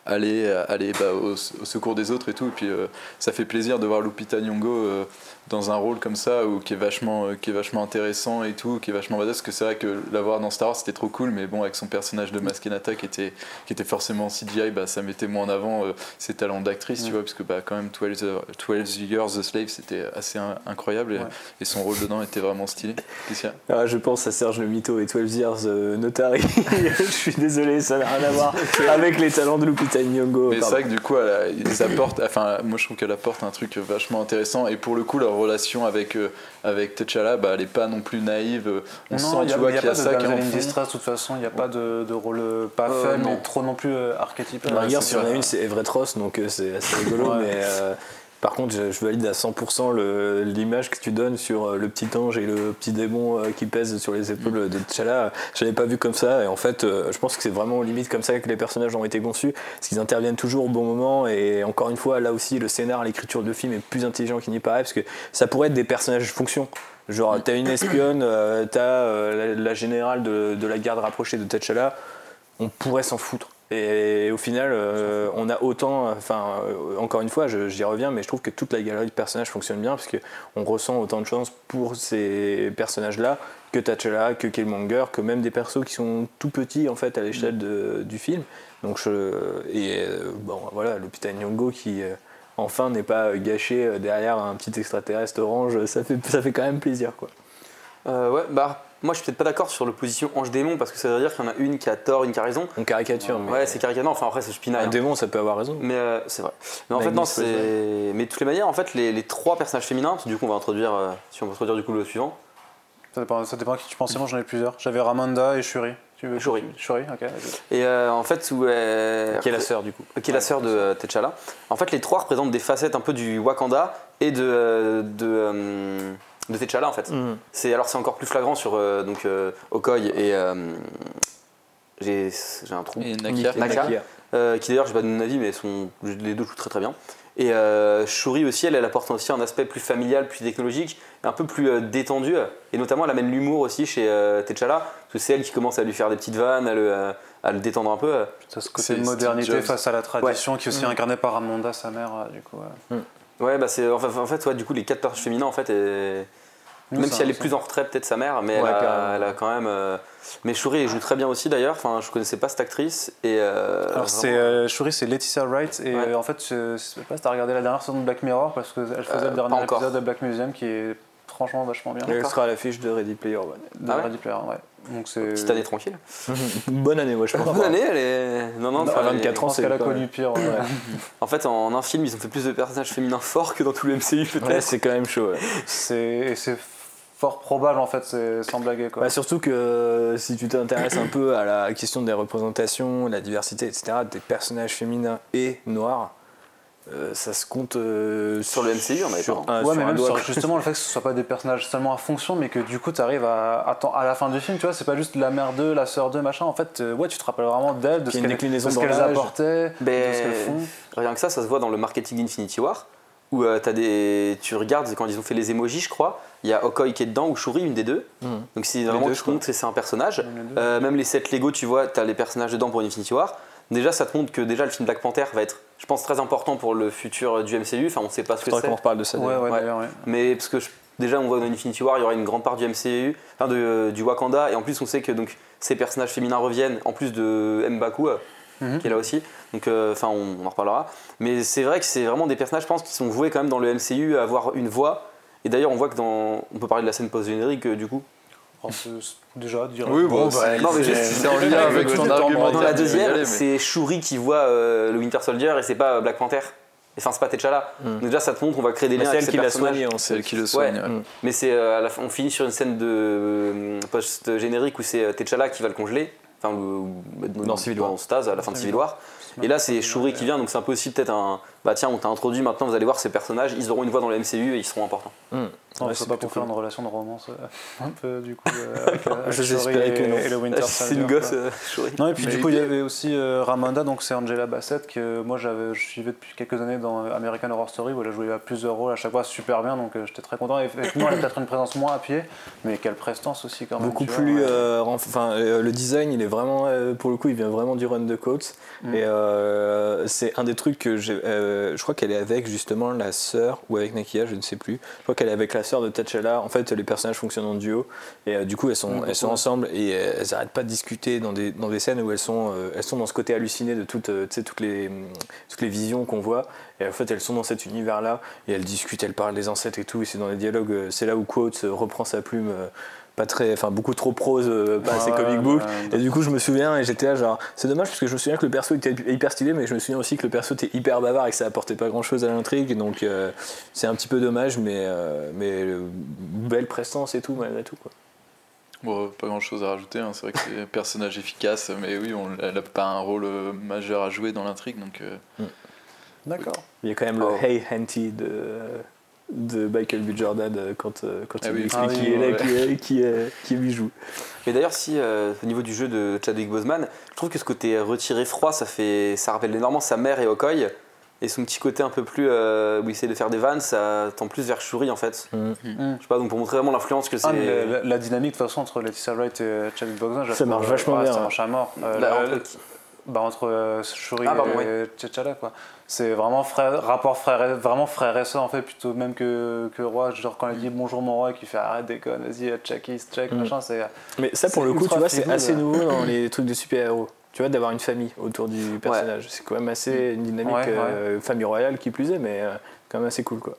aller, aller bah, au, secours des autres et tout. Et puis euh, ça fait plaisir de voir Lupita Nyong'o euh, dans un rôle comme ça ou qui est vachement euh, qui est vachement intéressant et tout qui est vachement badass parce que c'est vrai que la voir dans Star Wars c'était trop cool mais bon avec son personnage de Maskenata qui était qui était forcément CGI bah ça mettait moins en avant euh, ses talents d'actrice tu vois parce que bah quand même 12, euh, 12 Years a Slave c'était assez in- incroyable et, Ouais. et son rôle dedans était vraiment stylé y a? Ah, je pense à Serge Le Mito et 12 Years euh, Notary. [laughs] je suis désolé, ça n'a rien à voir [laughs] avec les talents de Lupita Nyong'o. Mais c'est vrai que du coup, elle a- ils apportent, enfin, moi je trouve qu'elle apporte un truc vachement intéressant. Et pour le coup, leur relation avec, euh, avec T'Challa, bah, elle est pas non plus naïve. On Non, sent, tu vois, il y a qu'il y a pas de ça qui est en fond. de toute façon, il n'y a pas de, de rôle euh, pas Euh, faible, non. mais trop non plus euh, archétypal. La rigueur, c'est si on a une, c'est Everett Ross, donc euh, c'est assez rigolo. Ouais. Mais euh, par contre, je, valide à 100% le- l'image que tu donnes sur euh, le petit ange et le petit démon euh, qui pèse sur les épaules de T'Challa. Je l'avais pas vu comme ça. Et en fait, euh, je pense que c'est vraiment limite comme ça que les personnages ont été conçus. Parce qu'ils interviennent toujours au bon moment. Et encore une fois, là aussi, le scénar, l'écriture de film est plus intelligent qu'il n'y paraît. Parce que ça pourrait être des personnages fonction. Genre, t'as une espionne, t'as la, la générale de, de la garde rapprochée de T'Challa on pourrait s'en foutre. Et au final, euh, on a autant, enfin, euh, encore une fois, j'y reviens, mais je trouve que toute la galerie de personnages fonctionne bien parce qu'on ressent autant de chance pour ces personnages-là que T'Challa, que Killmonger, que même des persos qui sont tout petits en fait à l'échelle du film. Donc je, et euh, bon, voilà, l'hôpital Nyong'o qui enfin n'est pas gâché derrière un petit extraterrestre orange, ça fait, ça fait quand même plaisir quoi. Ouais, bah, moi je suis peut-être pas d'accord sur l'opposition ange-démon parce que ça veut dire qu'il y en a une qui a tort, une qui a raison. On caricature, mais Ouais, c'est caricature. Enfin, après, c'est je pinaille, un hein. démon ça peut avoir raison. Mais euh, c'est vrai. Mais en fait, Maggie non, c'est. Mais de toutes les manières, en fait, les, les trois personnages féminins, parce que du coup, on va introduire. euh, si on peut introduire du coup le suivant. Ça dépend, ça dépend à qui tu pensais, moi j'en ai plusieurs. J'avais Ramanda et Shuri. Tu veux Shuri. Shuri, ok. Et euh, en fait, où. Qui est la sœur du coup. qui est la sœur de euh, T'Challa. En fait, les trois représentent des facettes un peu du Wakanda et de, euh, de, euh, de T'Challa en fait. Mhm. C'est alors c'est encore plus flagrant sur euh, donc euh, Okoye et euh, j'ai j'ai un trou. Et Nakia. Nakia. Nakia. Euh, qui d'ailleurs, j'ai pas donné mon avis, mais sont, les deux jouent très très bien. Et euh, Shuri aussi, elle, elle apporte aussi un aspect plus familial, plus technologique, et un peu plus euh, détendu. Et notamment, elle amène l'humour aussi chez euh, T'Challa, parce que c'est elle qui commence à lui faire des petites vannes, à le, à le détendre un peu. Ce C'est côté de Steve modernité face à la tradition qui est aussi incarné par Ramonda, sa mère, du coup. ouais. Ouais, bah c'est enfin, en fait, ouais, du coup, les quatre personnages féminins, en fait, et- Nous, même ça- si elle est ça- plus en retrait, peut-être sa mère, mais Ouais, elle, a, carrément. elle a quand même. euh, Mais Shuri, elle joue très bien aussi d'ailleurs. Enfin, je connaissais pas cette actrice et. euh, Alors c'est euh, Shuri, c'est Laetitia Wright et Ouais. euh, en fait je sais pas si t'as regardé la dernière saison de Black Mirror parce qu'elle faisait Euh, le dernier épisode de Black Museum qui est franchement vachement bien. Elle sera à l'affiche de Ready Player One. De Ah ouais Ready Player, ouais. Donc c'est Petite année tranquille. Une [laughs] bonne année, moi je pense. Bonne année, elle est. Non, non, Non, enfin, à elle est- 24 Je ans, c'est qu'elle a pas- connu pire. ouais. [laughs] En fait, en un film, ils ont fait plus de personnages féminins forts que dans tout le MCU, peut-être. Ouais, c'est quand même chaud. ouais. c'est et c'est fort probable en fait, c'est sans blaguer quoi. Bah, surtout que euh, si tu t'intéresses un peu à la question des représentations, la diversité, etc., des personnages féminins et noirs, euh, ça se compte euh, Sur le MCU, on avait sur pas. un, ouais, sur mais un même sur justement le fait que ce soit pas des personnages seulement à fonction, mais que du coup tu arrives à, à, à la fin du film, tu vois, c'est pas juste la mère d'eux, la sœur d'eux, machin. En fait, euh, ouais, tu te rappelles vraiment d'elles, de ce qu'elles déclinaison de ce dans qu'elles l'âge. apportaient, de ce qu'elles font. Rien que ça, ça se voit dans le marketing d'Infinity War, où euh, t'as des, tu regardes quand ils ont fait les emojis, je crois, il y a Okoye qui est dedans ou Shuri, une des deux. Mhm. Donc c'est vraiment deux, tu montres que c'est un personnage. Même les deux. Euh, même les sets Lego, tu vois, t'as les personnages dedans pour Infinity War. Déjà, ça te montre que déjà le film Black Panther va être, je pense, très important pour le futur du MCU. Enfin, on sait pas ce que c'est. qu'on reparle de ça. Ouais, d'ailleurs. ouais, Ouais. d'ailleurs, ouais. Mais parce que je- déjà on voit dans Infinity War, il y aura une grande part du MCU, enfin de- du Wakanda, et en plus on sait que donc ces personnages féminins reviennent, en plus de Mbaku, euh, Mhm. qui est là aussi. Donc, euh, enfin, on, on en reparlera. Mais c'est vrai que c'est vraiment des personnages, je pense, qui sont voués quand même dans le MCU à avoir une voix. Et d'ailleurs, on voit que dans, on peut parler de la scène post-générique, euh, du coup. Déjà dire. Oui, bon, non, mais c'est- en lien avec ton Dans la deuxième, c'est Shuri qui voit euh, le Winter Soldier et c'est pas Black Panther. Enfin, c'est pas T'Challa. Donc déjà, ça te montre, on va créer des Mais liens C'est avec qui l'a soigné, on C'est sait. elle qui le soigne. Ouais. ouais. Mais c'est euh, à la fin- on finit sur une scène de euh, post-générique où c'est euh, T'Challa qui va le congeler. Enfin, le- Dans Civil War. dans Stase, à la fin de Civil War. Et là, c'est Shuri qui vient, donc c'est un peu aussi peut-être un. Bah tiens, on t'a introduit, maintenant vous allez voir ces personnages, ils auront une voix dans le MCU et ils seront importants. Non, Ouais, c'est c'est pas pour faire cool. une relation de romance euh, [laughs] un peu du coup euh, [laughs] avec, euh, Je et, que non. et le Winter [laughs] C'est une gosse, euh. Non et puis Mais du coup il y avait aussi euh, Ramonda donc c'est Angela Bassett que moi j'avais je suivais depuis quelques années dans American Horror Story où elle a joué à plusieurs rôles à chaque fois super bien donc euh, j'étais très content et effectivement elle a peut-être une présence moins appuyée mais quelle prestance aussi quand même Beaucoup vois, plus. ouais. Enfin, euh, le design, il est vraiment. euh, pour le coup, il vient vraiment du run de Coates. Mm. Et euh, c'est un des trucs que j'ai. Euh, je crois qu'elle est avec justement la sœur ou avec Nakia, je ne sais plus. Je crois qu'elle est avec la sœur de T'Challa. En fait, les personnages fonctionnent en duo. Et euh, du coup, elles sont, elles sont ensemble et euh, elles n'arrêtent pas de discuter dans des, dans des scènes où elles sont, euh, elles sont dans ce côté halluciné de toutes, toutes, les, toutes les visions qu'on voit. Et en fait, elles sont dans cet univers-là et elles discutent, elles parlent des ancêtres et tout. Et c'est dans les dialogues, c'est là où Quotes euh, reprend sa plume, pas très, enfin beaucoup trop prose, euh, pas assez ouais, comic book. ouais, Et du coup, je me souviens et j'étais là, genre, c'est dommage parce que je me souviens que le perso était hyper stylé, mais je me souviens aussi que le perso était hyper bavard et que ça apportait pas grand chose à l'intrigue. Donc, euh, c'est un petit peu dommage, mais, euh, mais euh, belle prestance et tout, malgré tout. Quoi. Bon, pas grand chose à rajouter, hein. c'est vrai que c'est un personnage efficace, mais oui, on, elle n'a pas un rôle majeur à jouer dans l'intrigue, donc euh, d'accord Il y a quand même Oh. le Hey Henty de, de Michael B. Jordan euh, quand, euh, quand Ah il oui. explique Ah oui, qui est là, ouais. qui, est, qui, est, qui lui joue. Mais d'ailleurs, si euh, au niveau du jeu de Chadwick Boseman, je trouve que ce côté retiré froid, ça fait, ça rappelle énormément sa mère et Okoye. Et son petit côté un peu plus euh, où il essaie de faire des vannes, ça tend plus vers Shuri en fait. Mm. Je sais pas, donc pour montrer vraiment l'influence que c'est. Ah, la, la dynamique de toute façon entre Laetitia Wright et Chadwick Boseman, Ça marche vachement ouais, bien, Ça hein. marche à mort. Euh, Bah, entre bah, entre euh, Shuri Ah, pardon, et T'Challa quoi. C'est vraiment frère, rapport frère, et- vraiment frère et sœur en fait plutôt même que, que roi. Genre quand il dit bonjour mon roi et qu'il fait arrête déconne, vas-y check is check Mm. machin, c'est Mais ça, pour le coup, tu vois, c'est assez nouveau dans [clears throat] les trucs de super-héros. Tu vois, d'avoir une famille autour du personnage. C'est quand même assez une dynamique Ouais, ouais. euh, famille royale qui plus est, mais euh, quand même assez cool, quoi.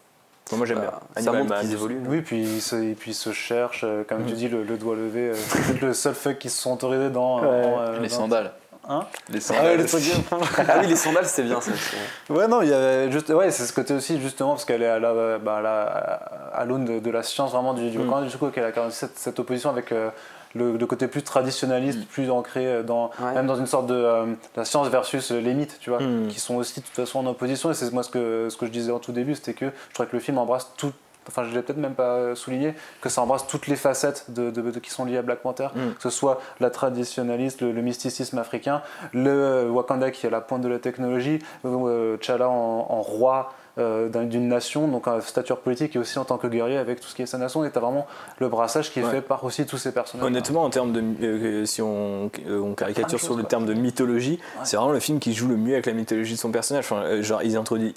Moi, j'aime bien. Bah, ça Animal montre Man, qu'ils évoluent. Oui, puis ils se, et puis ils se cherchent, euh, comme tu dis, le, le doigt levé. euh, c'est [laughs] peut-être le seul fuck qui se sont autorisés dans. Euh, les dans- sandales. Hein Les Ah sandales. ouais, les trucs. ah oui, les sandales, c'est bien ça. c'est- Ouais, non, il y avait juste, ouais, c'est ce côté aussi, justement, parce qu'elle est à la- bah, à la- à l'aune de, de la science, vraiment, du, du Mm. Du coup, qu'elle a quand même cette, cette opposition avec euh, le, le côté plus traditionnaliste, plus ancré dans, Ouais. même dans une sorte de euh, la science versus les mythes, tu vois, Mm. qui sont aussi de toute façon en opposition. Et c'est moi ce que, ce que je disais en tout début, c'était que je crois que le film embrasse tout. Enfin, je l'ai peut-être même pas souligné, que ça embrasse toutes les facettes de, de- de- qui sont liées à Black Panther, Mm. que ce soit la traditionnaliste, le, le mysticisme africain, le euh, Wakanda qui est à la pointe de la technologie, euh, T'Challa en, en roi euh, d'un- d'une nation, donc en stature politique et aussi en tant que guerrier avec tout ce qui est sa nation. Et tu as vraiment le brassage qui est Ouais. fait par aussi tous ces personnages. Honnêtement, en termes de, euh, si on, euh, on Plein caricature de sur le quoi. terme de mythologie, c'est vraiment le film qui joue le mieux avec la mythologie de son personnage. Enfin, euh, genre, ils introduisent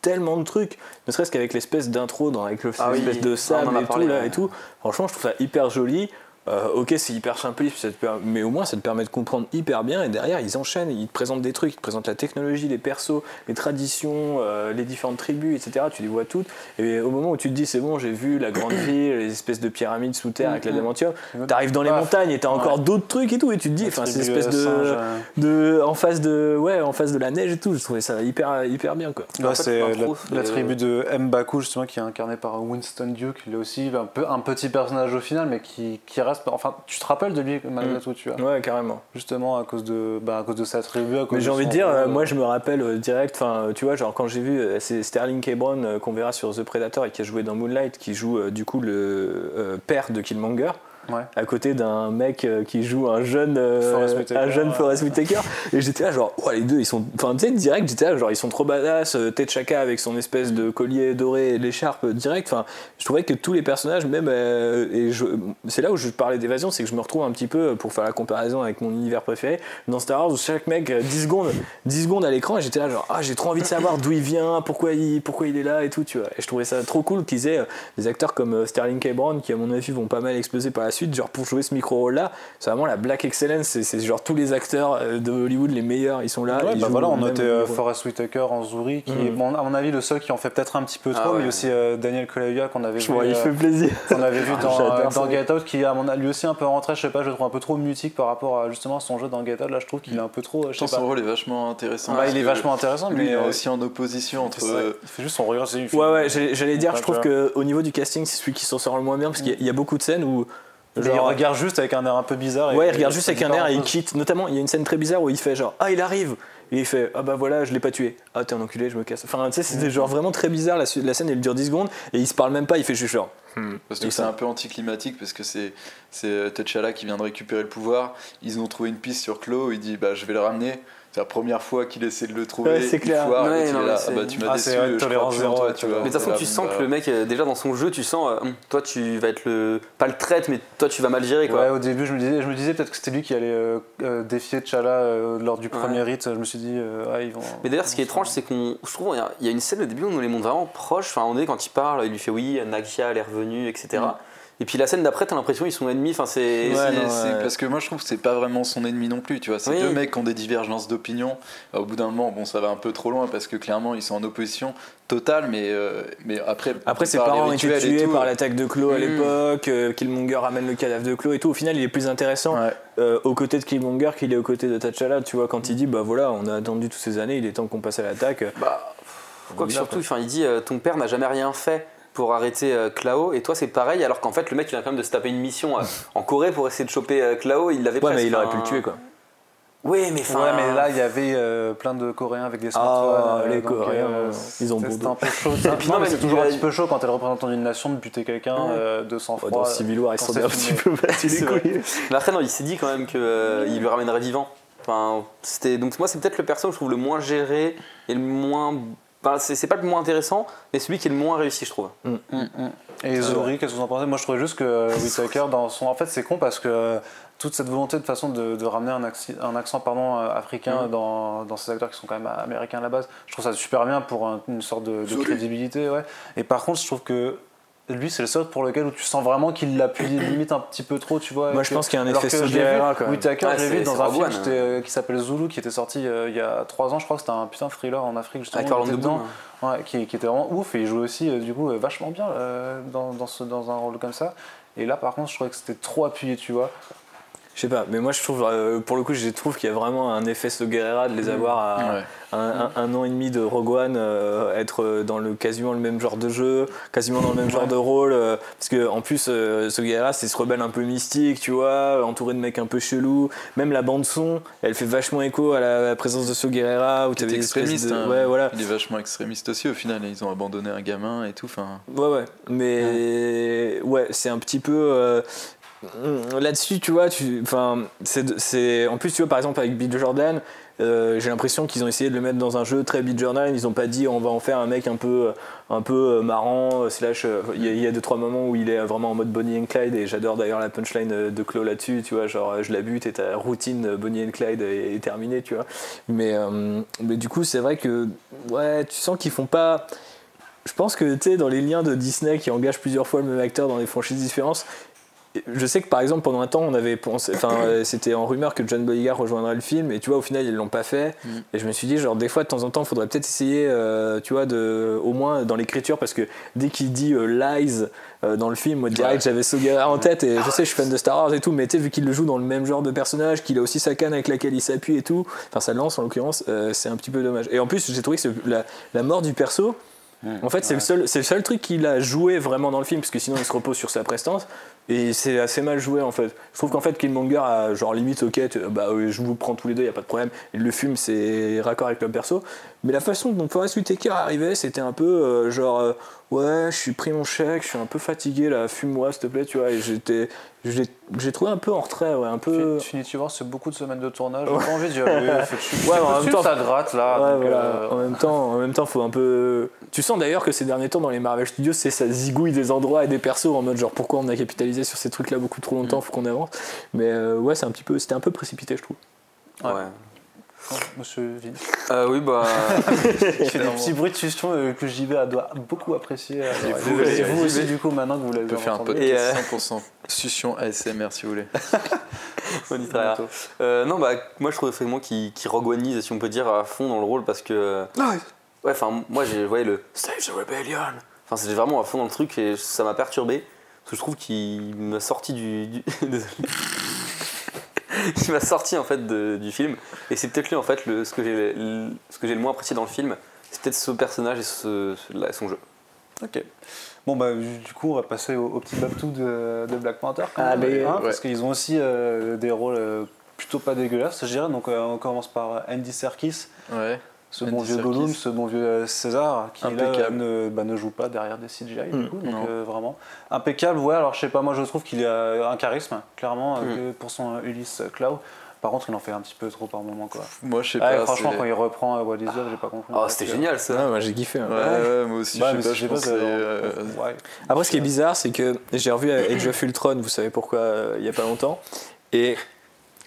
tellement de trucs, ne serait-ce qu'avec l'espèce d'intro, avec le- Ah oui, l'espèce de on en sable a et parlé, tout là ouais. et tout. Franchement, je trouve ça hyper joli. Euh, ok, c'est hyper simpliste, mais au moins ça te permet de comprendre hyper bien. Et derrière, ils enchaînent, ils te présentent des trucs, ils te présentent la technologie, les persos, les traditions, euh, les différentes tribus, etc. Tu les vois toutes. Et au moment où tu te dis, c'est bon, j'ai vu la grande [clears throat] ville, les espèces de pyramides sous terre avec l'adamantium, t'arrives dans les montagnes et t'as encore ouais. d'autres trucs et tout. Et tu te dis, enfin, c'est Tribu, espèce de, singe, euh, de, en face de, ouais, en face de la neige et tout. Je trouvais ça hyper, hyper bien quoi. En fait, c'est la, la tribu de M'Baku justement qui est incarnée par Winston Duke. Il est aussi un, peu, un petit personnage au final, mais qui, qui reste. Enfin, tu te rappelles de lui malgré Mm. tout, tu vois. Ouais, carrément. Justement à cause de, bah, à cause de sa tribu. à cause Mais j'ai envie de dire, euh, moi je me rappelle euh, direct, enfin tu vois, genre quand j'ai vu, euh, c'est Sterling K. Brown euh, qu'on verra sur The Predator et qui a joué dans Moonlight, qui joue du coup le père de Killmonger. Ouais. à côté d'un mec euh, qui joue un jeune, euh, un jeune ouais. Forest Whitaker. Et j'étais là, genre, oh, les deux, ils sont. Enfin, tu sais, direct, j'étais là, genre, ils sont trop badass. euh, T'Chaka avec son espèce de collier doré et l'écharpe euh, direct. Enfin, je trouvais que tous les personnages, même. euh, et je- c'est là où je parlais d'évasion, c'est que je me retrouve un petit peu, pour faire la comparaison avec mon univers préféré, dans Star Wars où chaque mec, euh, 10 secondes, 10 secondes à l'écran, et j'étais là, genre, ah, j'ai trop envie de savoir d'où il vient, pourquoi il, pourquoi il est là et tout, tu vois. Et je trouvais ça trop cool qu'ils aient des acteurs comme Sterling K. Brown, qui à mon avis vont pas mal exploser par la suite, genre pour jouer ce micro-rôle-là, c'est vraiment la Black Excellence, c'est- c'est genre tous les acteurs euh, de Hollywood, les meilleurs, ils sont là. Ouais, ils bah voilà, on notait euh. Forrest Whitaker en Zuri, qui est, Mhm. bon, à mon avis, le seul qui en fait peut-être un petit peu Ah trop, ouais. mais aussi euh, Daniel Kaluuya qu'on avait vu. Ouais, il euh, fait plaisir. [laughs] qu'on avait vu dans, euh, ça. dans Get Out, qui à mon avis lui aussi un peu rentré, je sais pas, je le trouve un peu trop mutique par rapport à justement son jeu dans Get Out. Là, je trouve qu'il est un peu trop, je sais son rôle est vachement intéressant. Bah, il est vachement intéressant, Lui, il mais est euh, aussi en opposition il entre. il fait juste son regard. il Ouais, ouais, j'allais dire, je trouve vois. qu'au niveau du casting, c'est celui qui s'en sort le moins bien, parce qu'il il y, a beaucoup de scènes où. Il genre- regarde juste avec un air un peu bizarre. et- Ouais, il regarde juste avec un air et il quitte. Notamment, il y a une scène très bizarre où il fait genre Ah, il arrive Et il fait Ah bah voilà, je l'ai pas tué. Ah, t'es un enculé, je me casse. Enfin, tu sais, c'était genre vraiment très bizarre. La, scène, elle dure 10 secondes et il se parle même pas, il fait juste genre. Hmm. Parce que c'est un peu anticlimatique parce que c'est c'est euh, T'Challa qui vient de récupérer le pouvoir. Ils ont trouvé une piste sur Claw. Il dit bah je vais le ramener. C'est la première fois qu'il essaie de le trouver. Ouais, c'est il clair. foire, Ouais, il non, est là, c'est- Ah bah tu m'as Ah, déçu. c'est vrai, je crois tolérance zéro, toi, tu ouais, vois. Mais de toute façon, tu sens que le mec, euh, déjà dans son jeu, tu sens, euh, toi tu vas être le. Pas le traite, mais toi tu vas mal gérer quoi. Ouais, au début, je me disais, je me disais peut-être que c'était lui qui allait euh, euh, défier T'Challa euh, lors du premier hit. Je me suis dit, euh, ah, ils vont. Mais d'ailleurs, ce qui est étrange, c'est qu'on. Je trouve, il y a- il y a une scène au début où on nous les montre vraiment proches. Enfin, on est quand il parle, il lui fait oui, Nakia, elle est revenue, etc. Et puis la scène d'après, t'as l'impression qu'ils sont ennemis. Enfin, c'est. Ouais, ouais. parce que moi je trouve que c'est pas vraiment son ennemi non plus, tu vois. C'est Oui. deux mecs qui ont des divergences d'opinion. Au bout d'un moment, bon, ça va un peu trop loin parce que clairement ils sont en opposition totale, mais, euh, mais après. Après, ses parents ont été tués par l'attaque de Claw à Mm. l'époque. euh, Killmonger ramène le cadavre de Claw et tout. Au final, il est plus intéressant Ouais. euh, aux côtés de Killmonger qu'il est aux côtés de T'Challa. Tu vois, quand il dit Bah voilà, on a attendu toutes ces années, il est temps qu'on passe à l'attaque. Bah, quoi que surtout, enfin, il dit euh, ton père n'a jamais rien fait pour arrêter euh, Clao, et toi c'est pareil, alors qu'en fait le mec il vient quand même de se taper une mission euh, en Corée pour essayer de choper euh, Clao, il l'avait Ouais, mais il aurait pu le tuer quoi. Oui, mais enfin. Ouais, mais là, il y avait euh, plein de Coréens avec des Ah, smartphones. euh, les donc, Coréens, euh, ils ont c'était- bon C'était dos. un peu chaud. ça. puis Non, non, mais mais c'est toujours un a- petit peu chaud quand t'es le représentant d'une nation de buter quelqu'un Ouais. euh, de sang-froid. Ouais, dans Civil War, ils quand sont c'est un petit filmé. peu battus [laughs] les vrai. couilles. Mais après, non, il s'est dit quand même qu'il lui ramènerait vivant. Enfin, c'était... Donc, moi, c'est peut-être le perso que je trouve le moins géré et le moins. Enfin, c'est, pas le moins intéressant, mais celui qui est le moins réussi, je trouve. Et Zori, qu'est-ce que vous en pensez? Moi, je trouvais juste que [laughs] euh, Whittaker, dans son. En fait, c'est con parce que euh, toute cette volonté de façon de, de ramener un, accent, un accent pardon, euh, africain Mm. dans, dans ces acteurs qui sont quand même américains à la base, je trouve ça super bien pour un- une sorte de, de crédibilité. Ouais. Et par contre, je trouve que lui, c'est le seul pour lequel où tu sens vraiment qu'il l'appuie [clears throat] limite un petit peu trop, tu vois. Moi, je que- pense qu'il y a un effet quand même. Whittaker, Ouais, je l'ai vu dans un film One, qui, était, qui s'appelle Zulu, qui était sorti euh, il y a 3 ans, je crois que c'était un putain de thriller en Afrique, justement. Avec il Orlando était dedans. Ouais, qui, qui était vraiment ouf et il jouait aussi euh, du coup euh, vachement bien euh, dans, dans, ce, dans un rôle comme ça. Et là par contre je trouvais que c'était trop appuyé tu vois. Je sais pas, mais moi je trouve, euh, pour le coup, je trouve qu'il y a vraiment un effet Guerrera de les avoir à Ouais. un, un- un an et demi de Rogue One, euh, être dans le quasiment le même genre de jeu, quasiment dans le même genre de rôle. euh, parce que en plus, Guerrera c'est ce rebelle un peu mystique, tu vois, entouré de mecs un peu chelous. Même la bande son, elle fait vachement écho à la, à la présence de ce Guerrera où tu extrémiste. de- hein. Ouais, voilà. Il est vachement extrémiste aussi au final. Ils ont abandonné un gamin et tout. Enfin, Ouais, ouais. Mais ouais, c'est un petit peu. Euh, Là-dessus, tu vois, tu, c'est, en plus, tu vois, par exemple, avec Bill Jordan, euh, j'ai l'impression qu'ils ont essayé de le mettre dans un jeu très Bill Jordan. Ils n'ont pas dit on va en faire un mec un peu, un peu euh, marrant. euh, Slash, euh, il y, a- deux trois moments où il est vraiment en mode Bonnie and Clyde et j'adore d'ailleurs la punchline euh, de Claw là-dessus. Tu vois, genre je la bute et ta routine euh, Bonnie and Clyde est, terminée. Tu vois. Mais, euh, mais du coup, c'est vrai que ouais, tu sens qu'ils font pas. Je pense que tu sais, dans les liens de Disney qui engagent plusieurs fois le même acteur dans des franchises différentes, je sais que par exemple pendant un temps on avait pensé, enfin euh, c'était en rumeur que John Boyega rejoindrait le film et tu vois au final ils l'ont pas fait. Et je me suis dit genre des fois de temps en temps il faudrait peut-être essayer euh, tu vois de au moins dans l'écriture parce que dès qu'il dit euh, lies euh, dans le film moi direct j'avais Sogera en tête et je sais je suis fan de Star Wars et tout mais tu sais vu qu'il le joue dans le même genre de personnage qu'il a aussi sa canne avec laquelle il s'appuie et tout enfin sa lance en l'occurrence c'est un petit peu dommage. Et en plus j'ai trouvé que ce- la, la mort du perso en fait, c'est le seul, c'est le seul truc qu'il a joué vraiment dans le film, parce que sinon il se repose sur sa prestance. Et c'est assez mal joué en fait. Je trouve qu'en fait Killmonger a genre limite ok, tu- bah oui, je vous prends tous les deux, y a pas de problème. Il le fume, c'est raccord avec le perso. Mais la façon dont Forest Whitaker arrivait, c'était un peu euh, genre euh, ouais, je suis pris mon chèque, je suis un peu fatigué là, fume-moi s'il te plaît, tu vois. Et j'étais, j'ai j'ai trouvé un peu en retrait, ouais, un peu. Définitivement, c'est beaucoup de semaines de tournage. J'ai pas envie de dire. Ouais, en même [laughs] temps- ça gratte là. Ouais, donc, voilà. euh, En même temps, en même temps, faut un peu. Tu sens d'ailleurs que ces derniers temps dans les Marvel Studios, c'est ça zigouille des endroits et des persos en mode genre pourquoi on a capitalisé sur ces trucs-là beaucoup trop longtemps, faut qu'on avance. Mais euh, ouais, c'est un petit peu, c'était un peu précipité, je trouve. Ouais. Ouais. Monsieur Vin. Euh, oui, bah. [laughs] Il fait des petits bruits de suspicion euh, que JB doit beaucoup apprécier. euh, Et vous, Et vous aussi, du coup, maintenant que vous l'avez On peut faire un entendu. podcast Et, euh, 100% succion ASMR si vous voulez. [laughs] on y travaillera. Euh, non, bah, moi je trouve vraiment qu'il Rogue One-ise, si on peut dire, à fond dans le rôle parce que. Ouais, enfin, moi j'ai voyé le Save the Rebellion. Enfin, c'était vraiment à fond dans le truc et ça m'a perturbé. Parce que je trouve qu'il m'a sorti du. du- [laughs] Désolé. [laughs] Il m'a sorti en fait de- du film. Et c'est peut-être lui en fait le, ce que j'ai le, ce que j'ai le moins apprécié dans le film. C'est peut-être ce personnage et ce, ce- là, son jeu. Ok. Bon, bah, du coup, on va passer au, au petit Babtou de, de Black Panther. quand même, Allez. hein, Ouais. Parce qu'ils ont aussi euh, des rôles euh, plutôt pas dégueulasses, je dirais. Donc, euh, on commence par Andy Serkis, Ouais. Ce bon vieux. Gollum, ce bon vieux euh, César, qui là, ne, bah, ne joue pas derrière des CGI, du Mm, coup. Donc, euh, vraiment impeccable. Ouais, alors je sais pas, moi je trouve qu'il a un charisme, clairement, euh, Mm. que pour son euh, Ulysse Cloud. Par contre, il en fait un petit peu trop par moment, quoi. Moi je sais Ah, pas. franchement, quand il reprend euh, What Is Love, j'ai pas compris. Oh, c'était génial ça. moi j'ai kiffé. hein. Ouais, ouais, moi aussi, je sais pas, je pas, euh. Après, ce qui est bizarre, c'est que j'ai revu Age of Ultron, vous savez pourquoi, euh, il y a pas longtemps. Et,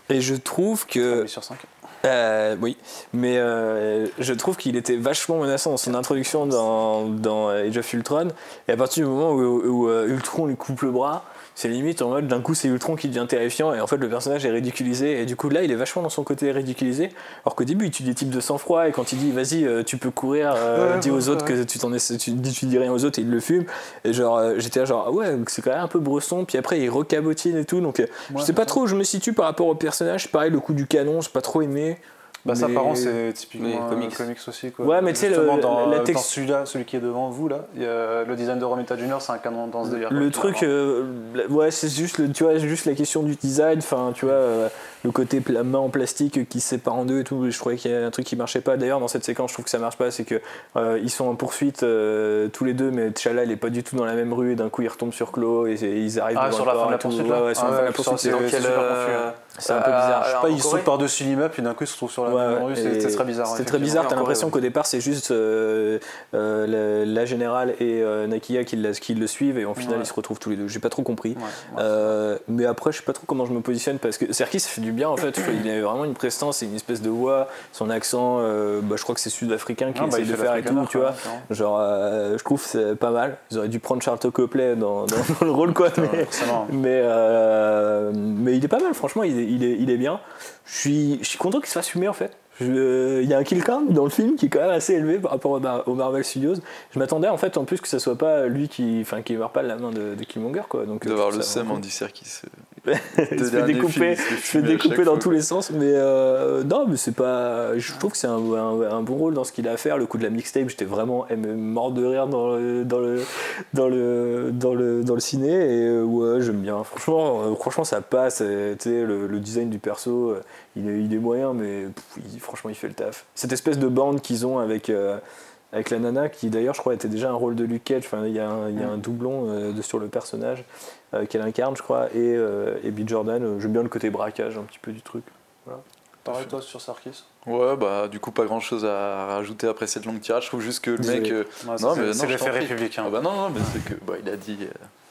et je trouve que. Sur 5. Euh, oui, mais euh, je trouve qu'il était vachement menaçant dans son introduction dans, dans Age of Ultron. Et à partir du moment où, où, euh, Ultron lui coupe le bras, c'est limite en mode d'un coup c'est Ultron qui devient terrifiant et en fait le personnage est ridiculisé. Et du coup là il est vachement dans son côté ridiculisé. Alors qu'au début il tue des types de sang-froid et quand il dit vas-y euh, tu peux courir, euh, Ouais, dis aux ouais, autres que tu t'en es, tu, dis, tu dis rien aux autres et il le fume. Et genre euh, j'étais là genre ah ouais c'est quand même un peu bresson. Puis après il recabotine et tout. Donc je sais pas trop où je me situe par rapport au personnage. Pareil le coup du canon j'ai pas trop aimé. Bah, ça, par contre, c'est typiquement comics. comics aussi. Quoi. Ouais, mais tu sais, le- dans, la dans texte- celui-là, celui qui est devant vous, là, y a le design de Romita Junior, c'est un canon dans ce délire. Le truc, euh, ouais, c'est juste, le, tu vois, juste la question du design, enfin, tu vois, euh, le côté main en plastique qui se sépare en deux et tout. Je trouvais qu'il y a un truc qui marchait pas. D'ailleurs, dans cette séquence, je trouve que ça marche pas, c'est que euh, ils sont en poursuite euh, tous les deux, mais T'Challa, il est pas du tout dans la même rue et d'un coup, il retombe sur Chloe et, et ils arrivent Ah, sur la fin de la et poursuite, là ouais, sur Ah la fin de ouais, la poursuite, c'est c'est- super euh, hein. c'est un peu bizarre. Je sais pas, en il saute Corée par-dessus l'immeuble, puis d'un coup, il se trouve sur la Ouais, même rue, et c'était très bizarre. C'était très bizarre, t'as En l'impression qu'au départ c'est juste euh, euh, la, générale et Nakia qui, le suivent et au final ils se retrouvent tous les deux. J'ai pas trop compris. Mais après, je sais pas trop comment je me positionne parce que Serkis fait du bien en fait. Il a vraiment une prestance et une espèce de voix. Son accent, euh, bah, je crois que c'est sud-africain qui Ah, bah, essaie de faire et tout, tu vois. clairement. Genre, euh, je trouve que c'est pas mal. Ils auraient dû prendre Charlton Copley dans, dans, [laughs] dans le rôle, quoi. Mais, mais, euh, mais il est pas mal, franchement, il est, il est, il est bien. Je suis, je suis content qu'il se fasse fumer en fait. Il y a un kill count dans le film qui est quand même assez élevé par rapport au, Mar- au Marvel Studios. Je m'attendais en fait en plus que ça soit pas lui qui, enfin, qui meurt pas de la main de, de Killmonger quoi. Donc de voir le Sam Andy Serkis. [laughs] fait derniers découper, fumer à découper dans fois, tous les sens, mais euh, non, mais c'est pas. Je trouve que c'est un, un- un bon rôle dans ce qu'il a à faire. Le coup de la mixtape, j'étais vraiment mort de rire dans le dans le dans le dans le, dans le ciné et euh, ouais, j'aime bien. Franchement, euh, franchement, ça passe. le, le design du perso, il est, il est moyen, mais pff, il- franchement, il fait le taf. Cette espèce de bande qu'ils ont avec. euh, avec la nana qui d'ailleurs je crois était déjà un rôle de Luke Cage, enfin, il y a un, il y a un doublon euh, de, sur le personnage qu'elle incarne je crois, et, euh, et B. Jordan, euh, j'aime bien le côté braquage un petit peu du truc. Pareil, toi, sur Sarkis Ouais, bah du coup, pas grand chose à rajouter après cette longue tirade. Je trouve juste que le Désolé. mec. euh, Ouais, non, c'est- mais c'est l'effet républicain. Ah bah non, non, mais c'est que bah, il a dit,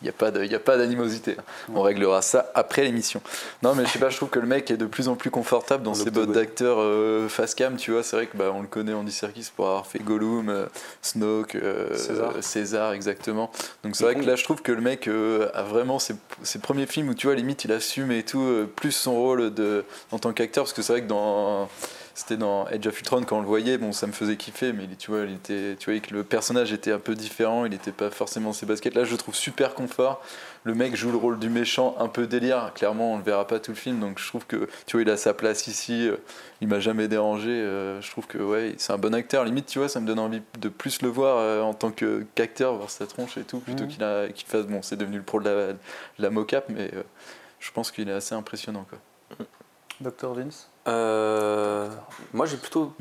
il n'y a pas d'animosité. On réglera ça après l'émission. Non, mais je sais pas, je trouve que le mec est de plus en plus confortable dans ses bottes d'acteur euh, face cam. Tu vois, c'est vrai que bah, on le connaît Andy Serkis pour avoir fait Gollum, euh, Snoke, euh, César. César, exactement. Donc c'est vrai que là, je trouve que le mec a vraiment ses, ses premiers films où tu vois limite il assume et tout plus son rôle de en tant qu'acteur parce que c'est vrai que dans c'était dans Edge of Ultron quand on le voyait bon ça me faisait kiffer mais tu vois il était tu voyais que le personnage était un peu différent il n'était pas forcément ses baskets là je le trouve super confort. Le mec joue le rôle du méchant un peu délire. Clairement on le verra pas tout le film donc je trouve que tu vois il a sa place ici euh, il m'a jamais dérangé euh, je trouve que ouais c'est un bon acteur. Limite tu vois ça me donne envie de plus le voir euh, en tant que qu'acteur voir sa tronche et tout plutôt Mhm. qu'il a qu'il fasse bon c'est devenu le pro de la, de la mocap mais je pense qu'il est assez impressionnant quoi Dr. Vince Euh, moi j'ai plutôt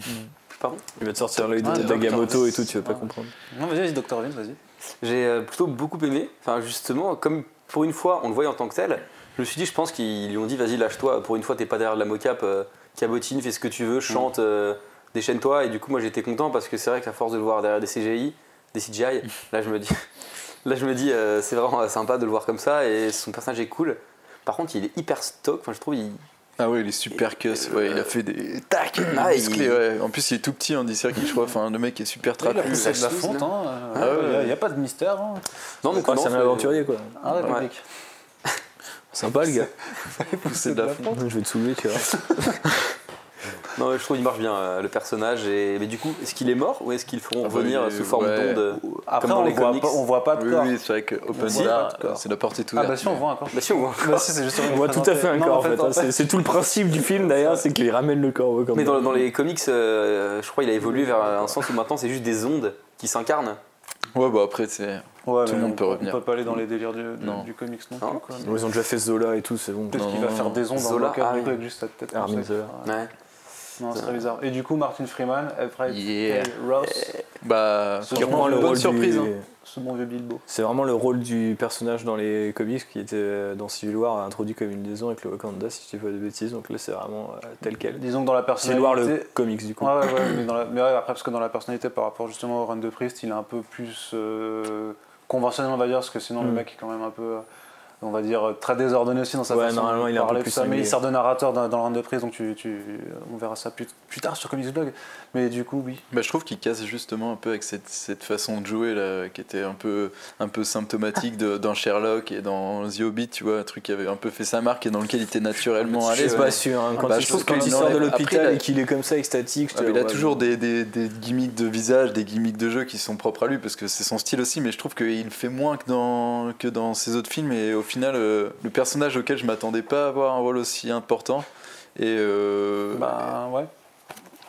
Pardon Il va te sortir l'œil de d'Agamotto et tout, tu vas pas comprendre. Non, vas-y, vas-y, Dr. Vince, vas-y. J'ai euh, plutôt beaucoup aimé. Enfin, justement, comme pour une fois, on le voyait en tant que tel, je me suis dit, je pense qu'ils lui ont dit, vas-y, lâche-toi. Pour une fois, t'es pas derrière la mocap, euh, cabotine, fais ce que tu veux, chante, euh, déchaîne-toi. Et du coup, moi, j'étais content parce que c'est vrai qu'à force de le voir derrière des CGI, des CGI, là, je me dis, [laughs] là, je me dis, euh, c'est vraiment sympa de le voir comme ça et son personnage est cool. Par contre, il est hyper stock. Enfin, je trouve, il, Ah ouais, il est super cuss. Ouais, il a fait des tac, Ah, il- ouais. En plus, il est tout petit, on dit circuit, je crois. Enfin, le mec est super Il a trapu. pris ça de la fonte, hein. Ah Il ouais. n'y a, pas de mystère. Hein. non, non, c'est un aventurier quoi. Arrête, Ouais. mec. Sympa le gars. [laughs] C'est de la fonte. Je vais te soulever, tu vois. [laughs] Non, je trouve qu'il marche bien euh, le personnage. Et... Mais du coup, est-ce qu'il est mort ou est-ce qu'ils le feront Ah bah, revenir sous forme ouais. d'onde Après, comme dans on les voit, comics pas, on voit pas de Oui, corps. oui, c'est vrai que Open Si. Bar, D'accord. c'est la porte est Ah bah si, on voit un corps. Bah si, on voit. Bah si, c'est juste On voit tout à fait un Non, corps en fait. en hein. C'est- C'est tout le principe du film d'ailleurs, c'est qu'il ramène le corps. Comme Mais dans, dans les comics, euh, je crois qu'il a évolué vers un sens où maintenant c'est juste des ondes qui s'incarnent. Ouais, bah après, c'est. Ouais, Tout le monde on- peut revenir. On peut pas aller dans les délires du, du- Non. du comics non, Non. plus. Quoi. Ils ont déjà fait Zola et tout, c'est bon. Peut-être qu'il va faire des ondes dans Zola, le ah avec juste sa tête. Armin. Zola. Ouais. Non, c'est très bizarre. Et du coup, Martin Freeman, Everett Yeah. K. Ross, Bah, Ce Qui Franchement, reprend le bonne rôle surprise. du- hein. ce bon vieux Bilbo. C'est vraiment le rôle du personnage dans les comics qui était euh, dans Civil War introduit comme une liaison avec le Wakanda si je dis pas de bêtises. Donc là c'est vraiment euh, tel quel. Disons que dans la Civil War personnalité. le comics du coup. Ouais, ouais, ouais, mais, dans la- mais ouais, après, parce que dans la personnalité par rapport justement au Run de Priest, il est un peu plus euh, conventionnel, on va dire, parce que sinon le Mm. mec est quand même un peu, euh, on va dire, très désordonné aussi dans sa Ouais, façon normalement, de il parler, plus tout ça, mais il sert de narrateur dans, dans le Run de Priest, donc tu, tu- on verra ça plus, plus tard sur Comics Blog. Mais du coup, oui. Bah, je trouve qu'il casse justement un peu avec cette, cette façon de jouer là, qui était un peu, un peu symptomatique de- dans Sherlock et dans The Hobbit, tu vois, un truc qui avait un peu fait sa marque et dans lequel il était naturellement à Je l'aise. suis pas sûr. hein. Quand Bah, il, je trouve de l'hôpital et qu'il est comme ça extatique, Ah, il a ouais, toujours des, des, des gimmicks de visage, des gimmicks de jeu qui sont propres à lui parce que c'est son style aussi, mais je trouve qu'il fait moins que dans, que dans ses autres films et au final, euh, le personnage auquel je m'attendais pas à avoir un rôle aussi important. Et euh, Bah ouais.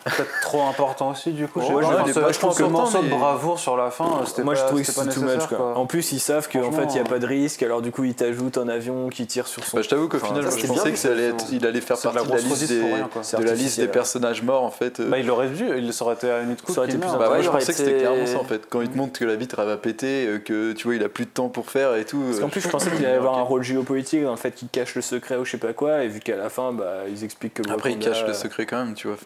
Peut-être trop important aussi, du coup. Ouais, je trop que le morceau de bravoure sur la fin, euh, c'était Moi pas, je trouvais que c'était too nécessaire. much quoi. quoi. En plus ils savent qu'en fait il n'y a pas de risque, alors du coup ils t'ajoutent un avion qui tire sur son. bah, je t'avoue qu'au final, je pensais bien que ça allait être- justement. il allait faire partie de la liste des, rien, de la liste des personnages morts en fait. Bah, il l'aurait vu, il aurait été à limite cool. Ça aurait été qu'il plus. Bah Ouais, je aurait pensais que c'était clairement ça en fait. Quand il te montre que la vitre elle va péter, euh, que tu vois il a plus de temps pour faire et tout. Parce euh, qu'en plus je pensais qu'il allait avoir un rôle géopolitique dans le fait qu'il cache le secret ou je sais pas quoi, et vu qu'à la fin bah, ils expliquent que Après il cache le secret quand même, tu vois.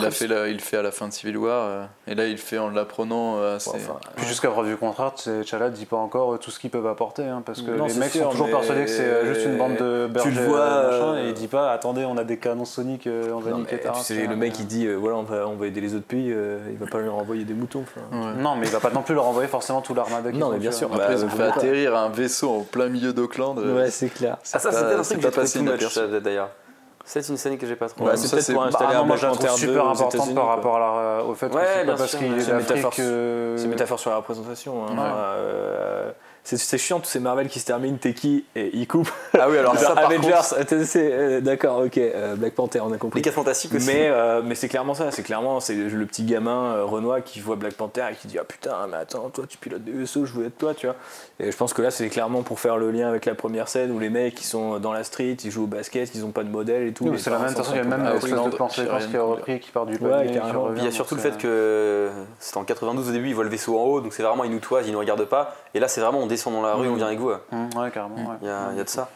Il, Bah, après, fait il à la fin de Civil War euh, et là il le fait en l'apprenant. euh, assez- enfin, Puis jusqu'à preuve du contraire, T'Challa dit pas encore euh, tout ce qu'ils peuvent apporter, hein, parce que Non, les mecs sûr, sont toujours mais- persuadés que c'est euh, juste une bande de bergers, le vois, euh, machin, euh, et il dit pas attendez, on a des canons soniques, euh, on va non, niquer mais ta tu race, hein. le mec il dit euh, voilà on va, on va aider les autres pays, euh, il va pas leur envoyer des moutons. Ouais. Non, mais il va pas non plus leur envoyer forcément tout l'armada. Non, mais bien tu sûr. vois. Après Bah, ils ont fait atterrir un vaisseau en plein milieu d'Auckland. Ouais c'est clair. Ah, ça, c'était un truc que j'ai trouvé d'ailleurs. C'est une scène que j'ai pas trop. Ouais, c'est peut-être pour Bah, installer non, un moi Black je la trouve Panther 2 super importante par quoi. rapport à la- au fait que Ouais, c'est pas parce qu'il est C'est d'Afrique métaphore- que. C'est une métaphore sur la représentation. hein. Ouais. Euh, c'est c'est chiant tous ces Marvel qui se terminent, t'es qui Et ils coupent. Ah oui alors [laughs] ça par Avengers, contre, euh, c'est- d'accord, ok, euh, Black Panther, on a compris. Les 4 fantastiques aussi. Mais, euh, mais c'est clairement ça, c'est clairement c'est le petit gamin euh, Renoir qui voit Black Panther et qui dit Ah putain, mais attends, toi tu pilotes des vaisseaux, je veux être toi, tu vois. Et je pense que là c'est clairement pour faire le lien avec la première scène où les mecs qui sont dans la street, ils jouent au basket, ils ont pas de modèle et tout. Oui, c'est la même façon, il y a même espèce de plan séquence qui est repris, qui part du Ouais, Il y a surtout le c'est- fait que c'était en 92 au début, ils voient le vaisseau en haut, donc c'est vraiment ils nous toisent, ils nous regardent pas. Et là, c'est vraiment descend dans la rue, on vient avec vous. Hum, Ouais, carrément. ouais. Il y a, il y a de ça.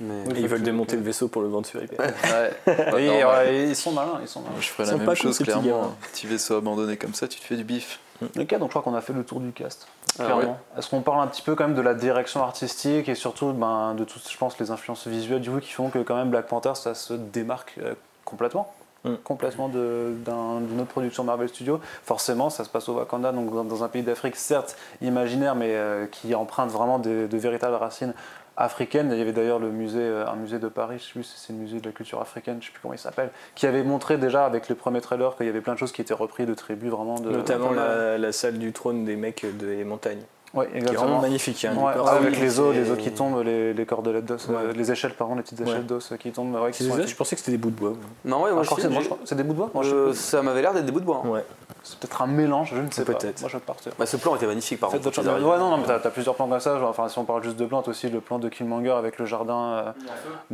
Mais ils veulent démonter le vaisseau pour le vendre sur eBay. [laughs] Ouais, ils sont malins, ils sont malins. Je ferais la même pas chose clairement. Un petit vaisseau abandonné comme ça, tu te fais du bif. Ok, donc je crois qu'on a fait le tour du cast. Ah, clairement. Est-ce qu'on parle un petit peu quand même de la direction artistique et surtout ben, de toutes, je pense, les influences visuelles du coup qui font que quand même Black Panther ça se démarque euh, complètement? Mm. complètement d'une autre production Marvel Studios. Forcément, ça se passe au Wakanda, donc dans, dans un pays d'Afrique certes imaginaire, mais euh, qui emprunte vraiment des- de véritables racines africaines. Il y avait d'ailleurs le musée, euh, un musée de Paris, je sais plus si c'est le musée de la culture africaine, je sais plus comment il s'appelle, qui avait montré déjà avec le premier trailer qu'il y avait plein de choses qui étaient reprises de tribus vraiment de Notamment la salle du trône des mecs des montagnes. Qui est exactement. vraiment magnifique. hein, Ouais, avec oui, les os, les os qui tombent, les, les cordelettes d'os, euh, Ouais. les échelles, pardon, les petites échelles Ouais. d'os qui tombent. Ouais, qui sont des je pensais que c'était des bouts de bois. non, ouais, Ah, moi je crois que aussi, c'est- moi, j'ai- je crois- c'est des bouts de bois moi, je Euh, ça m'avait l'air d'être des bouts de bois. hein. C'est peut-être un mélange, je ne sais pas. Peut-être. Moi, je partais. Bah, ce plan était magnifique par contre. Ouais, non, non, mais t'as, t'as plusieurs plans comme ça. genre, enfin, si on parle juste de plantes aussi, le plan de Killmonger avec le jardin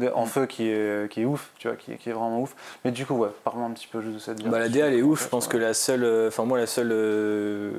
euh, en feu qui est, qui est ouf, tu vois, qui, est- qui est vraiment ouf. Mais du coup, ouais, parlons un petit peu juste de cette Bah, la DA elle est ouf, je pense que la seule, euh, enfin moi la seule, euh,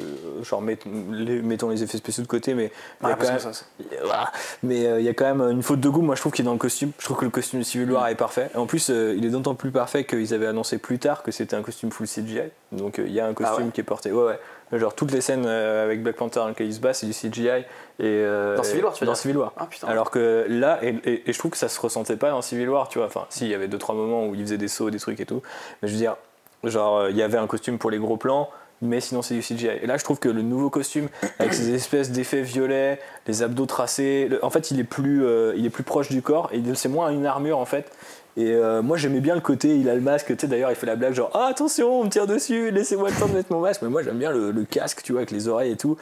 genre met- les- mettons les effets spéciaux de côté, mais il y a Ouais, quand parce même- que ça, c'est- voilà. mais euh, il y a quand même une faute de goût, moi je trouve qu'il est dans le costume, je trouve que le costume de Civil War est parfait, et en plus euh, il est d'autant plus parfait qu'ils avaient annoncé plus tard que c'était un costume full CGI, donc euh, il y a un costume ouais. qui est porté, ouais ouais, genre toutes les scènes euh, avec Black Panther dans lesquelles il se bat c'est du CGI, et euh, Dans Civil War, tu veux dans dire Civil War. Ah putain. Alors que là, et, et- et je trouve que ça se ressentait pas dans Civil War, tu vois. Enfin, si, il y avait deux trois moments où il faisait des sauts, des trucs et tout. Mais je veux dire, genre, euh, il y avait un costume pour les gros plans, mais sinon c'est du CGI. Et là, je trouve que le nouveau costume, avec ces espèces d'effets violets, les abdos tracés, le- en fait, il est plus, euh, il est plus proche du corps. Et c'est moins une armure en fait. Et euh, moi j'aimais bien le côté, il a le masque, tu sais d'ailleurs il fait la blague genre ah attention on me tire dessus, laissez-moi le temps de mettre mon masque, mais moi j'aime bien le, le casque tu vois avec les oreilles et tout,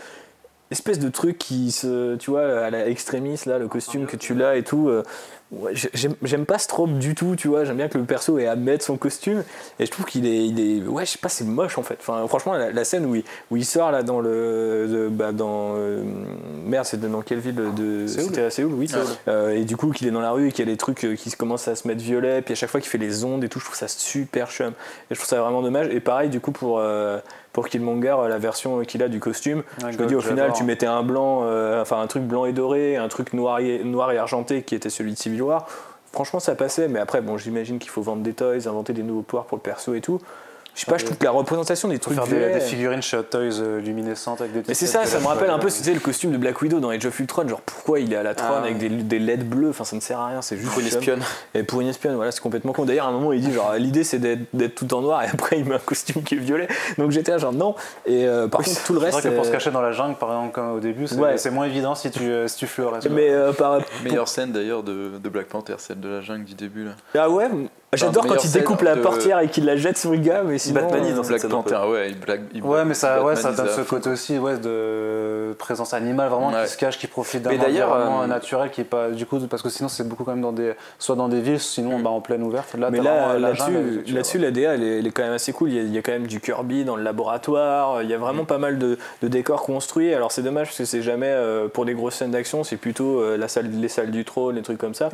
espèce de truc qui se, tu vois, à la extremis là, le costume que tu l'as et tout. euh, ouais, j'aime j'aime pas ce trope du tout, tu vois. J'aime bien que le perso ait à mettre son costume et je trouve qu'il est, il est, ouais, je sais pas, c'est moche en fait. Enfin, franchement, la, la scène où il, où il sort là dans le, de- bah, dans, euh, merde, c'est dans quelle ville de, Séoul. c'était à Séoul, oui. Euh, et du coup, qu'il est dans la rue et qu'il y a des trucs euh, qui se commencent à se mettre violet, puis à chaque fois qu'il fait les ondes et tout, je trouve ça super chum. Et je trouve ça vraiment dommage. Et pareil, du coup, pour pour Killmonger, la version qu'il a du costume, Ouais, je me dis au final, tu mettais un blanc, euh, enfin un truc blanc et doré, un truc noir et, noir et argenté qui était celui de Civil War. Franchement, ça passait, mais après, bon, j'imagine qu'il faut vendre des toys, inventer des nouveaux pouvoirs pour le perso et tout. Je sais pas, je trouve que la représentation des trucs faire des, des figurines chez Hot Toys euh, luminescentes avec des mais petites c'est têtes ça, ça me rappelle un peu, c'était le costume de Black Widow dans Age of Ultron, genre pourquoi il est à la trône Ah, avec des, des LED bleus, enfin ça ne sert à rien, c'est juste Pour une espionne. Et pour une espionne, voilà, c'est complètement con. D'ailleurs, à un moment, il dit genre l'idée c'est d'être d'être tout en noir et après il met un costume qui est violet. Donc j'étais là genre non. Et euh, par contre, tout le C'est reste. vrai que pour se euh, cacher dans la jungle, par exemple, comme au début, c'est Ouais. c'est moins évident si tu, si tu fluoresces. Mais euh, par. Meilleure scène d'ailleurs de, de Black Panther, celle de la jungle du début là. Ah ouais, j'adore quand il découpe la de- portière et qu'il la jette sur le gars, mais sinon. Batmanise euh, dans cette Black. Panther, ouais, il Black, il Ouais, mais ça, ouais, ça donne ce côté aussi ouais, de présence animale vraiment Ouais. qui se cache, qui profite d'un environnement euh, naturel qui est pas du coup parce que sinon c'est beaucoup quand même dans des soit dans des villes, sinon bah, en pleine ouverte. Là, Mais là, la là-dessus, vois. la DA, elle est, elle est quand même assez cool. Il y, a, il y a quand même du Kirby dans le laboratoire. Il y a Mm. vraiment pas mal de, de décors construits. Alors c'est dommage parce que c'est jamais euh, pour des grosses scènes d'action. C'est plutôt euh, la salle, les salles du trône, les trucs comme ça.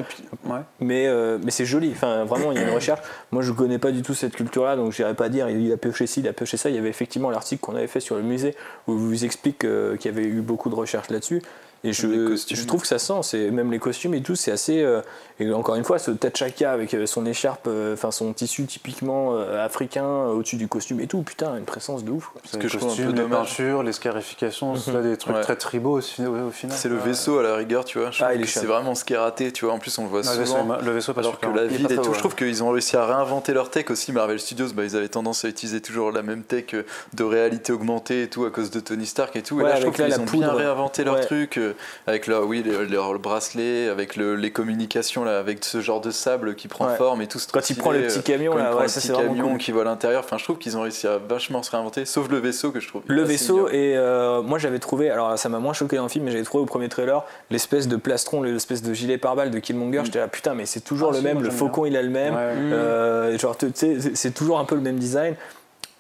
ouais. Mais, euh, mais c'est joli. Enfin, vraiment, il y a une recherche. Moi, je connais pas du tout cette culture-là, donc j'irai pas dire il a pioché ci, il a pioché ça. Il y avait effectivement l'article qu'on avait fait sur le musée où il vous explique euh, qu'il y avait eu beaucoup de recherches là-dessus. Et je, costumes. je trouve que ça sent, c'est même les costumes et tout, c'est assez. euh, et encore une fois, ce T'Chaka avec euh, son écharpe, euh, enfin son tissu typiquement euh, africain au-dessus du costume et tout, putain, une présence de ouf. C'est que les je trouve un peu costumes, les peintures, les scarifications, c'est là des trucs Ouais. très tribaux au, fi- au final. C'est le vaisseau à la rigueur, tu vois. Je Ah, c'est vraiment ce qui est raté, tu vois. En plus, on le voit le vaisseau, souvent. le vaisseau est pas Alors que la ville et tout, je trouve qu'ils ont réussi à réinventer leur tech aussi. Marvel Studios, bah, ils avaient tendance à utiliser toujours la même tech de réalité augmentée et tout à cause de Tony Stark et tout. Ouais, et là, je trouve qu'ils ont bien réinventé leur truc euh, avec leur, oui, leur bracelet, avec le- les communications là, avec ce genre de sable qui prend Ouais. forme et tout. trop Quand il prend le euh, petit camion, quand il là, prend ouais, le ça petit c'est vraiment camion cool. qui va à l'intérieur. Enfin, je trouve qu'ils ont réussi à vachement se réinventer, sauf le vaisseau que je trouve. Le vaisseau et euh, moi j'avais trouvé, alors ça m'a moins choqué dans le film, mais j'avais trouvé au premier trailer l'espèce de plastron, l'espèce de gilet pare-balles de Killmonger. J'étais là putain, mais c'est toujours Ah, le même, le faucon il a le même, Ouais. Euh, genre tu sais, c'est toujours un peu le même design.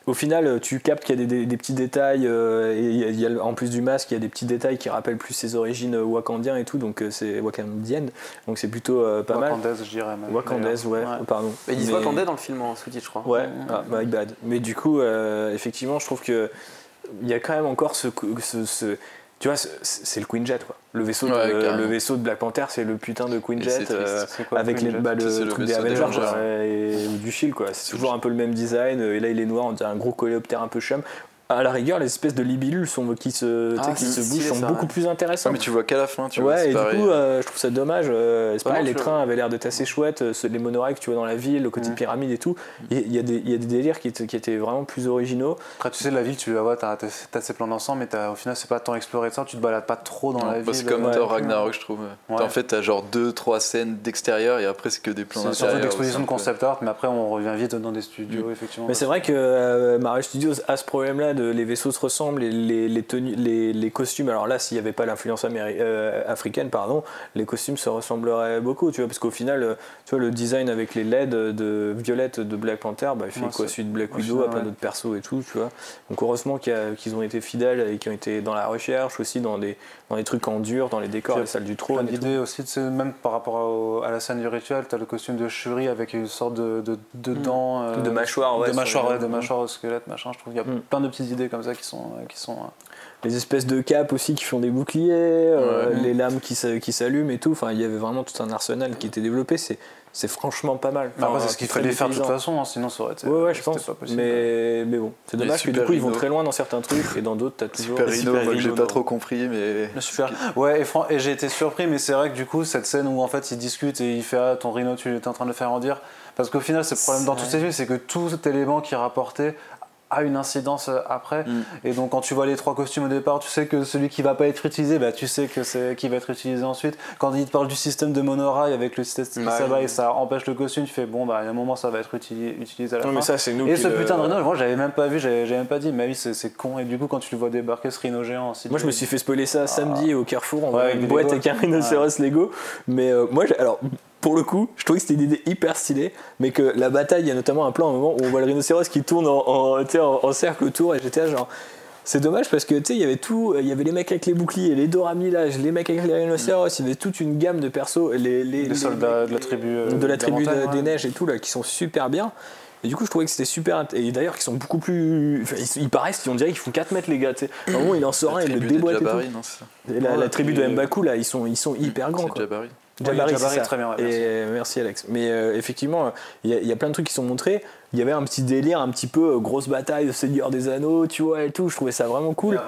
Au final, tu captes qu'il y a des, des- des petits détails, euh, et il y a- il y a, en plus du masque, il y a des petits détails qui rappellent plus ses origines euh, wakandiennes et tout, donc euh, c'est wakandienne, donc c'est plutôt euh, pas mal. Wakandaise, je dirais même. Wakandaise, ouais, pardon. Mais ils disent Mais- Wakanda dans le film en sous-titre, je crois. Ouais, ah, my bad. Mais du coup, euh, effectivement, je trouve que il y a quand même encore ce, ce, ce- tu vois, ce- c'est le Queen Jet quoi. Le vaisseau, de, Ouais, le vaisseau de Black Panther, c'est le putain de Queen Et Jet euh, quoi, avec Queen les Jet bah, le le truc des Avengers et- ou du Shield quoi. C'est toujours un peu le même design. euh, Et là, il est noir, on dirait un gros coléoptère un peu chum. À la rigueur, les espèces de libellules sont, qui se, Ah, qui se bougent sont ça, beaucoup ouais. plus Ouais, intéressantes. mais tu vois qu'à la fin, tu vois. Ouais, et du coup, euh, je trouve ça dommage. euh, c'est pareil, les trains avaient l'air d'être assez chouettes, euh, les monorails que tu vois dans la ville, le côté Mm. pyramide et tout. Il y, y a des- il y a des délires qui, étaient- qui étaient vraiment plus originaux. Après, tu sais, la ville, tu la vois, t'as as, ces plans d'ensemble, mais t'as- au final, c'est pas tant exploré de ça, tu te balades pas trop dans Non, la ville. c'est comme ouais. Thor Ragnarok, je trouve. Ouais. En fait, t'as genre 2-3 scènes d'extérieur et après, c'est que des plans C'est surtout d'intérieur. d'exposition de concept art, mais après, on revient vite dans des studios, effectivement. Mais c'est vrai que euh, Marvel Studios a ce problème-là de les vaisseaux se ressemblent, les, les, les tenues, les, les costumes. Alors là, s'il n'y avait pas l'influence euh, africaine, pardon, les costumes se ressembleraient beaucoup, tu vois, parce qu'au final, euh, tu vois, le design avec les LED de Violette de Black Panther, bah, il fait Ouais, quoi celui de Black Widow, à plein ouais. d'autres persos et tout, tu vois. Donc heureusement qu'ils ont été fidèles et qu'ils ont été dans la recherche aussi, dans des, dans des trucs en dur, dans les décors, les salles du trône. d'idées aussi, même par rapport au- à la scène du rituel, tu as le costume de Shuri avec une sorte de, de, de dents. euh, Mm. De mâchoire, ouais, De mâchoire, les ouais, de dents. mâchoire au squelette, machin. Je trouve qu'il y a Mm. plein de petites idées comme ça qui sont. euh, Qui sont euh, les espèces de capes aussi qui font des boucliers, euh, Ouais. les lames qui s'a- qui s'allument et tout. Enfin, il y avait vraiment tout un arsenal qui était développé. C'est franchement pas mal. Après, Enfin, c'est ce qu'il fallait faire de toute façon, hein, sinon ça aurait été. Ouais, ouais, je pense. pas possible. Mais, mais bon, c'est dommage que du coup ils vont très loin dans certains trucs et dans d'autres t'as toujours. Super des Rhino, Super moi que j'ai pas trop compris, mais. Le super. Ouais, et, fran- et j'ai été surpris, mais c'est vrai que du coup, cette scène où en fait ils discutent et il fait Ah, ton rhino, tu es en train de le faire en dire. Parce qu'au final, c'est le problème dans tous ces films, c'est que tout élément qui est rapporté a une incidence euh, après. Mm. Et donc, quand tu vois les trois costumes au départ, tu sais que celui qui va pas être utilisé, bah, tu sais que c'est qui va être utilisé ensuite. Quand il te parle du système de monorail avec le système Ouais. ça va et ça empêche le costume, tu fais bon, bah, à un moment, ça va être utili- utilisé à la Non, fin. mais ça c'est nous. Et ce le- putain de rhino, moi j'avais même pas vu, j'avais même pas dit, mais oui, c'est con. Et du coup, quand tu le vois débarquer, ce rhino géant, aussi, Moi je me suis fait spoiler ça samedi au Carrefour en Ouais, avec une boîte avec un rhinocéros Lego. Mais euh, moi, j'ai- alors pour le coup, je trouvais que c'était une idée hyper stylée, mais que la bataille, il y a notamment un plan à un moment où on voit le rhinocéros qui tourne en, en, cercle autour et j'étais genre. C'est dommage parce que tu sais, il y avait tout, il y avait les mecs avec les boucliers, les Dora Milaje, les mecs avec les rhinocéros, il y avait toute une gamme de persos, les, les, Les les- soldats de la tribu, euh, de la tribu de la de- montagne, des neiges et tout là, qui sont super bien. Et du coup, je trouvais que c'était super. Et d'ailleurs, qui sont beaucoup plus. enfin, ils, ils paraissent, on dirait qu'ils font 4 mètres, les gars. tu sais. À un moment, il en sort un, il le déboîte et tout. Non, la, tribu de Mbaku, là, ils sont, ils sont hyper grands. C'est quoi. Jabari. Jabari, Jabari, c'est ça. très bien, ouais, Et merci. Alex. Mais euh, effectivement, il y, a- il y a plein de trucs qui sont montrés. Il y avait un petit délire, un petit peu euh, grosse bataille de Seigneur des Anneaux, tu vois, et tout. Je trouvais ça vraiment cool.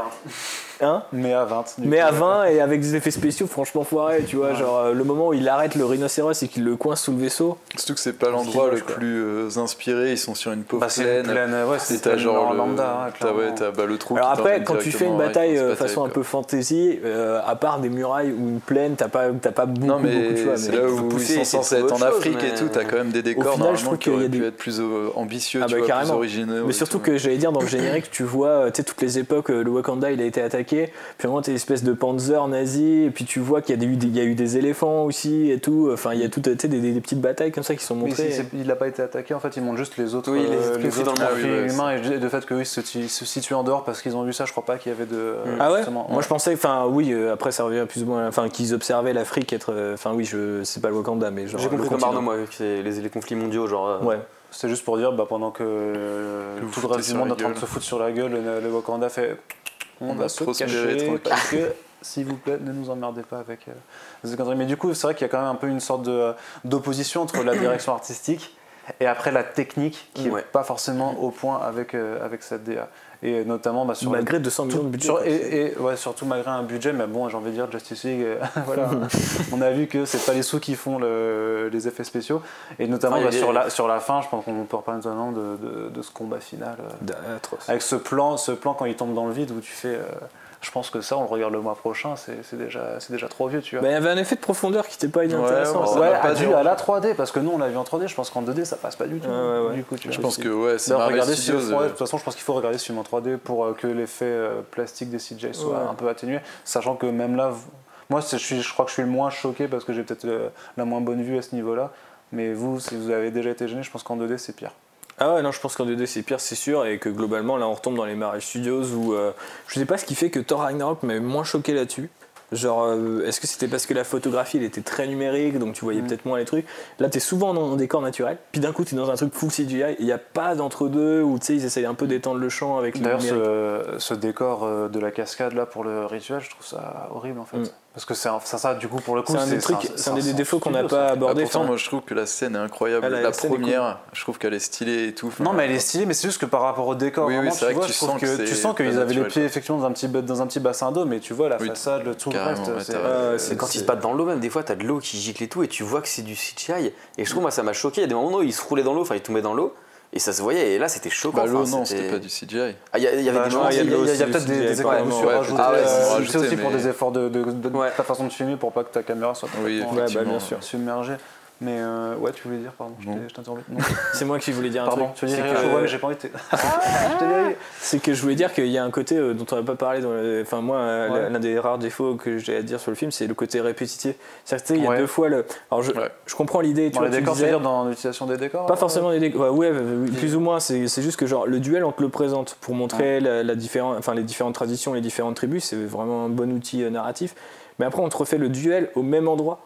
Hein Mais à 20. du mais coup, à ouais. 20 et avec des effets spéciaux franchement foirés, tu vois, genre euh, le moment où il arrête le rhinocéros et qu'il le coince sous le vaisseau. Surtout que c'est pas l'endroit le quoi. plus euh, inspiré, ils sont sur une pauvre Bah, c'est plaine. une plaine, ouais, c'est t'as genre le... lambda, hein, t'as, ouais, t'as bah, le trou Alors après, quand tu fais une bataille euh, façon un peu fantasy, euh, à part des murailles ou une plaine, t'as pas, t'as pas beaucoup, Non mais beaucoup de choix. c'est mais- là où ils sont c'est censés être en Afrique et tout, t'as quand même des décors final, je normalement trouve qui qu'il y a auraient des- pu être plus ambitieux, Ah bah, plus carrément. originaux. Mais surtout tout. que j'allais dire dans le générique, tu vois, tu sais, toutes les époques, le Wakanda il a été attaqué, puis vraiment une espèce de panzer nazi, et puis tu vois qu'il y, a des- il y a eu des éléphants aussi et tout, enfin il y a tout, tu sais, des, des- des petites batailles comme ça qui sont Oui, montrées. il n'a pas été attaqué, en fait, ils montrent juste les autres, Oui, les euh, autres dans le. Ah oui, ouais, humains et le fait qu'eux ils se, ils se situent en dehors parce qu'ils ont vu ça, je crois pas qu'il y avait de. euh, Ah ouais justement, Moi je pensais, enfin oui, euh, après ça revient plus ou moins, enfin qu'ils observaient l'Afrique être, euh, enfin oui, je c'est pas le Wakanda, mais genre. J'ai compris comme. Arnaud, moi, que c'est les, les conflits mondiaux, genre. euh, Ouais. C'était juste pour dire, bah, pendant que euh, Que tout le reste du monde est en train de se foutre sur la gueule, le, le Wakanda fait. On On va va se cacher parce que, s'il vous plaît, ne nous emmerdez pas avec euh. Mais du coup, c'est vrai qu'il y a quand même un peu une sorte de- d'opposition entre la direction artistique et après la technique qui Ouais. n'est pas forcément au point avec, euh, avec cette DA. Et notamment bah, sur Malgré 200 millions de budget. sur- et, et- ouais, surtout malgré un budget, mais bon, j'ai envie de dire Justice League, euh, [laughs] voilà, [laughs] on a vu que c'est pas les sous qui font le- les effets spéciaux, et notamment Enfin, y bah, sur, la, sur la fin, je pense qu'on peut reparler notamment de, de, de ce combat final, euh, avec ce plan, ce plan quand il tombe dans le vide où tu fais, euh, je pense que ça, on le regarde le mois prochain, c'est déjà, c'est déjà trop vieux, tu vois. Bah, il y avait un effet de profondeur qui était pas inintéressant. ouais, ouais, pas dû à la 3D, parce que nous on l'a vu en 3D, je pense qu'en 2D ça passe pas du tout. Ouais, ouais, ouais. Du coup, tu Je vois. pense que ouais, c'est ouais, euh, de toute façon, je pense qu'il faut regarder ce film en 3D pour euh, que l'effet euh, plastique des CGI soit Ouais. un peu atténué, sachant que même là, moi, je, suis, je crois que je suis le moins choqué parce que j'ai peut-être euh, la moins bonne vue à ce niveau-là. Mais vous, si vous avez déjà été gêné, je pense qu'en 2D c'est pire. Ah ouais, non, je pense qu'en 2D c'est pire, c'est sûr, et que globalement là on retombe dans les Marvel Studios où euh, je sais pas ce qui fait que Thor Ragnarok m'avait moins choqué là-dessus. Genre, euh, est-ce que c'était parce que la photographie elle était très numérique, donc tu voyais Mm. peut-être moins les trucs? Là t'es souvent dans un décor naturel, puis d'un coup t'es dans un truc full CGI, il n'y a pas d'entre-deux où tu sais ils essayent un peu d'étendre le champ avec le D'ailleurs, ce décor euh, de la cascade là pour le rituel, je trouve ça horrible en fait. Mm. Parce que c'est ça, ça, du coup, pour le coup, C'est un des trucs, c'est un des défauts qu'on n'a pas ça. ah, abordé. pourtant, enfin, moi je trouve que la scène est incroyable. Ah, la- première, je trouve qu'elle est stylée et tout. Enfin, Non, mais elle est stylée, mais c'est juste que par rapport au décor, tu sens que que, tu sens qu'ils avaient les pieds effectivement dans un petit, dans un petit bassin d'eau, mais tu vois la Oui, façade, le tout le reste. euh, c'est- Quand ils se battent dans l'eau, même des fois, t'as de l'eau qui gicle et tout, et tu vois que c'est du CGI. Et je trouve, moi, ça m'a choqué. Il y a des moments où ils se roulaient dans l'eau, enfin, ils tombaient dans l'eau, et ça se voyait. Et là, c'était choquant. Bah, l'eau, enfin, non, c'était pas du CGI. Ah, il y, a- y avait Bah, des y a- il y a, a aussi, peut-être des, des économies vraiment- sur ouais, rajouter, peut-être, ouais, euh, c'est aussi pour mais- des efforts de, de- de Ouais. ta façon de filmer pour pas que ta caméra soit Oui, bah, bien sûr. submergée. Mais euh, ouais, tu voulais dire, pardon, je Non. t'ai- je t'interromps. [laughs] C'est moi qui voulais dire un Pardon, truc. tu dire que- quelque chose Ouais, mais j'ai pas envie de. [laughs] Je t'ai dit. C'est que je voulais dire qu'il y a un côté euh, dont on n'a pas parlé. Dans le- Enfin, moi, euh, Ouais. l'un des rares défauts que j'ai à dire sur le film, c'est le côté répétitif. C'est-à-dire il y a Ouais. deux fois le. Alors, je, Ouais. je comprends l'idée. Vois, les décors, tu disais- veux dire dans l'utilisation des décors Pas euh, forcément des décors. Ouais, plus ou moins. C'est juste que genre le duel, on te le présente pour montrer la, la différen- enfin, les différentes traditions, les différentes tribus. C'est vraiment un bon outil euh, narratif. Mais après, on te refait le duel au même endroit.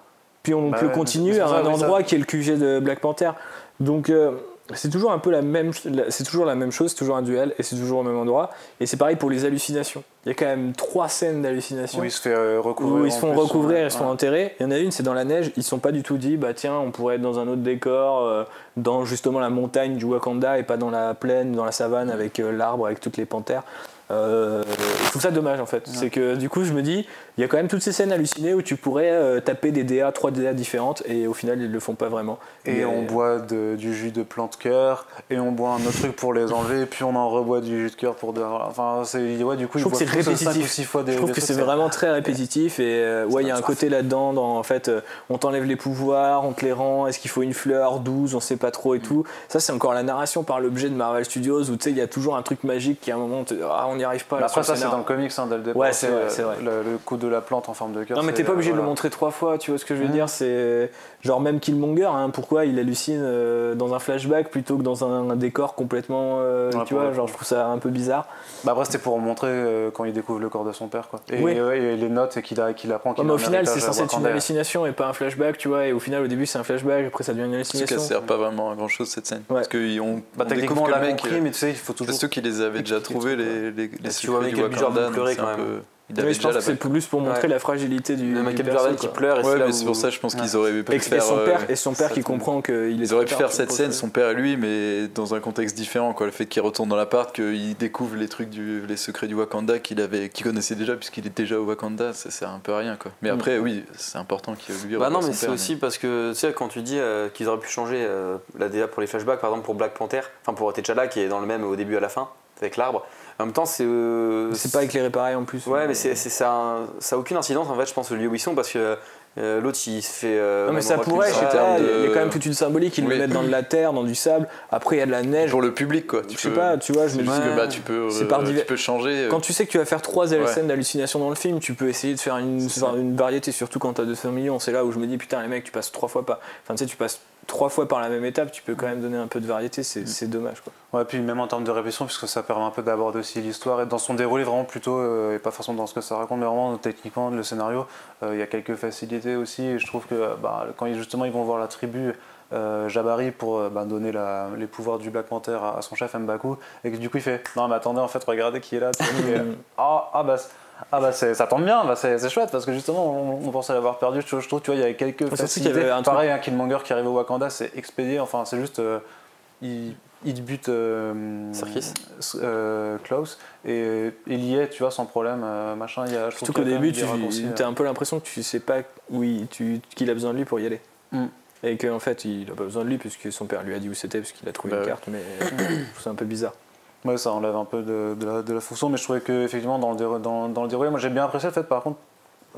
Puis on Bah te le ouais, continue c'est à un endroit ça. qui est le QG de Black Panther. Donc euh, c'est toujours un peu la même, la- c'est toujours la même chose, c'est toujours un duel et c'est toujours au même endroit. Et c'est pareil pour les hallucinations. Il y a quand même trois scènes d'hallucinations Où il se fait euh, recouvrir. où ils se font plus, recouvrir, ils se font Ouais. enterrer. Il y en a une, c'est dans la neige. Ils sont pas du tout dit, bah tiens, on pourrait être dans un autre décor, euh, dans justement la montagne du Wakanda et pas dans la plaine, dans la savane avec euh, l'arbre, avec toutes les panthères. Euh, je trouve ça dommage en fait. C'est que du coup, je me dis, il y a quand même toutes ces scènes hallucinées où tu pourrais euh, taper des DA, trois DA différentes et au final, ils le font pas vraiment. Et Mais- on boit de- du jus de plante cœur, et on boit un autre truc pour les enlever, puis on en reboit du jus de cœur pour de. Enfin, c'est. Ouais, du coup, Je trouve que c'est répétitif. Six fois des, Je trouve des que c'est vraiment très répétitif et euh, ouais, il y a un côté là-dedans. Dans, en fait, euh, on t'enlève les pouvoirs, on te les rend. Est-ce qu'il faut une fleur, 12, on sait pas trop et tout. Ça, c'est encore la narration par l'objet de Marvel Studios où tu sais, il y a toujours un truc magique qui à un moment, te- ah, on n'y arrive pas. Là, après, ça, c'est dans le comics, hein, dès le départ. Ouais, c'est vrai, vrai. Le, le coup de la plante en forme de cœur. Non mais t'es pas obligé de le montrer trois fois, tu vois ce que je veux Mhm. dire C'est genre même Killmonger, hein, pourquoi il hallucine euh, dans un flashback plutôt que dans un, un décor complètement, euh, Ouais, tu vois, genre je trouve ça un peu bizarre. Bah après, c'était pour montrer euh, quand il découvre le corps de son père, quoi. Et, Oui. ouais, et les notes qu'il a- qu'il apprend Ouais, qu'il mais au final c'est censé être une hallucination et pas un flashback, tu vois, et au final au début c'est un flashback, après ça devient une Parce hallucination. qu'elle sert pas vraiment à grand chose cette scène. Ouais. Parce qu'on on Bah, techniquement, découvre on le mec. mais tu sais, il faut C'est toujours. ceux qui les avaient déjà trouvés, les, les, les tu vois Michael B. Jordan pleurer quand même. peu- Il Oui, je pense que c'est plus pour montrer Ouais. la fragilité du, Le Michael Jordan qui pleure et Ouais, mais où- c'est pour ça je pense qu'ils auraient pu Et, faire. son euh, père, et son père qui comprend qu'il est Ils auraient pu faire cette scène, son père et lui, mais dans un contexte différent. Quoi. Le fait qu'il retourne dans l'appart, qu'il découvre les trucs, du, les secrets du Wakanda qu'il avait, qu'il connaissait déjà puisqu'il est déjà au Wakanda, ça sert un peu à rien. Quoi. Mais Mm. après, oui, c'est important qu'il lui Bah non, mais c'est aussi parce que, tu sais, quand tu dis euh, qu'ils auraient pu changer euh, la DA pour les flashbacks, par exemple pour Black Panther, enfin pour T'Challa qui est dans le même au début à la fin, avec l'arbre, en même temps, c'est. euh, C'est pas éclairé pareil en plus. Ouais, mais c'est, c'est- ça, a, ça a aucune incidence en fait, je pense, lieu où ils sont parce que euh, l'autre il se fait. euh, Non mais ça pourrait, sais seule. pas, termes il y a de- quand même toute une symbolique, ils Oui. le mettent dans de la terre, dans du sable, après il y a de la neige, Pour le public, quoi. Tu je sais peux- pas, tu vois, je me dis, que bah, tu, peux, C'est euh, par tu peux changer. euh, quand tu sais que tu vas faire trois Ouais. scènes d'hallucination dans le film, tu peux essayer de faire une, ça. une variété, surtout quand t'as 200 millions, c'est là où je me dis, putain les mecs, tu passes trois fois pas, enfin tu sais, tu passes trois fois par la même étape, tu peux quand même donner un peu de variété, c'est, Mm. c'est dommage quoi. Ouais, puis même en termes de répétition, puisque ça permet un peu d'aborder aussi l'histoire et dans son déroulé vraiment plutôt, euh, et pas forcément dans ce que ça raconte, mais vraiment techniquement le scénario, euh, il y a quelques facilités aussi. Et je trouve que bah, quand justement ils vont voir la tribu euh, Jabari pour bah, donner la- les pouvoirs du Black Panther à, à son chef M'Baku, et que du coup il fait Non, mais attendez, en fait, regardez qui est là. [laughs] ah, ah bah. C'est- Ah bah c'est- ça tombe bien, bah c'est c'est chouette parce que justement on, on pensait l'avoir perdu. Je, je trouve tu vois il y a quelques y facilités. avait un Pareil, un Killmonger qui arrive au Wakanda, c'est expédié. Enfin c'est juste euh, il, il bute euh, euh, Klaus et il y est, tu vois, sans problème, euh, machin. Il y a, je Surtout qu'au début, tu as un peu l'impression que tu sais pas où il- tu- qu'il a besoin de lui pour y aller. Mm. Et qu'en fait, il a pas besoin de lui puisque son père lui a dit où c'était, parce qu'il a trouvé Bah une carte, mais [coughs] ça un peu bizarre. Ouais, ça enlève un peu de, de la, de la fonction, mais je trouvais que effectivement dans le, dans, dans le déroulé, moi j'ai bien apprécié le fait par contre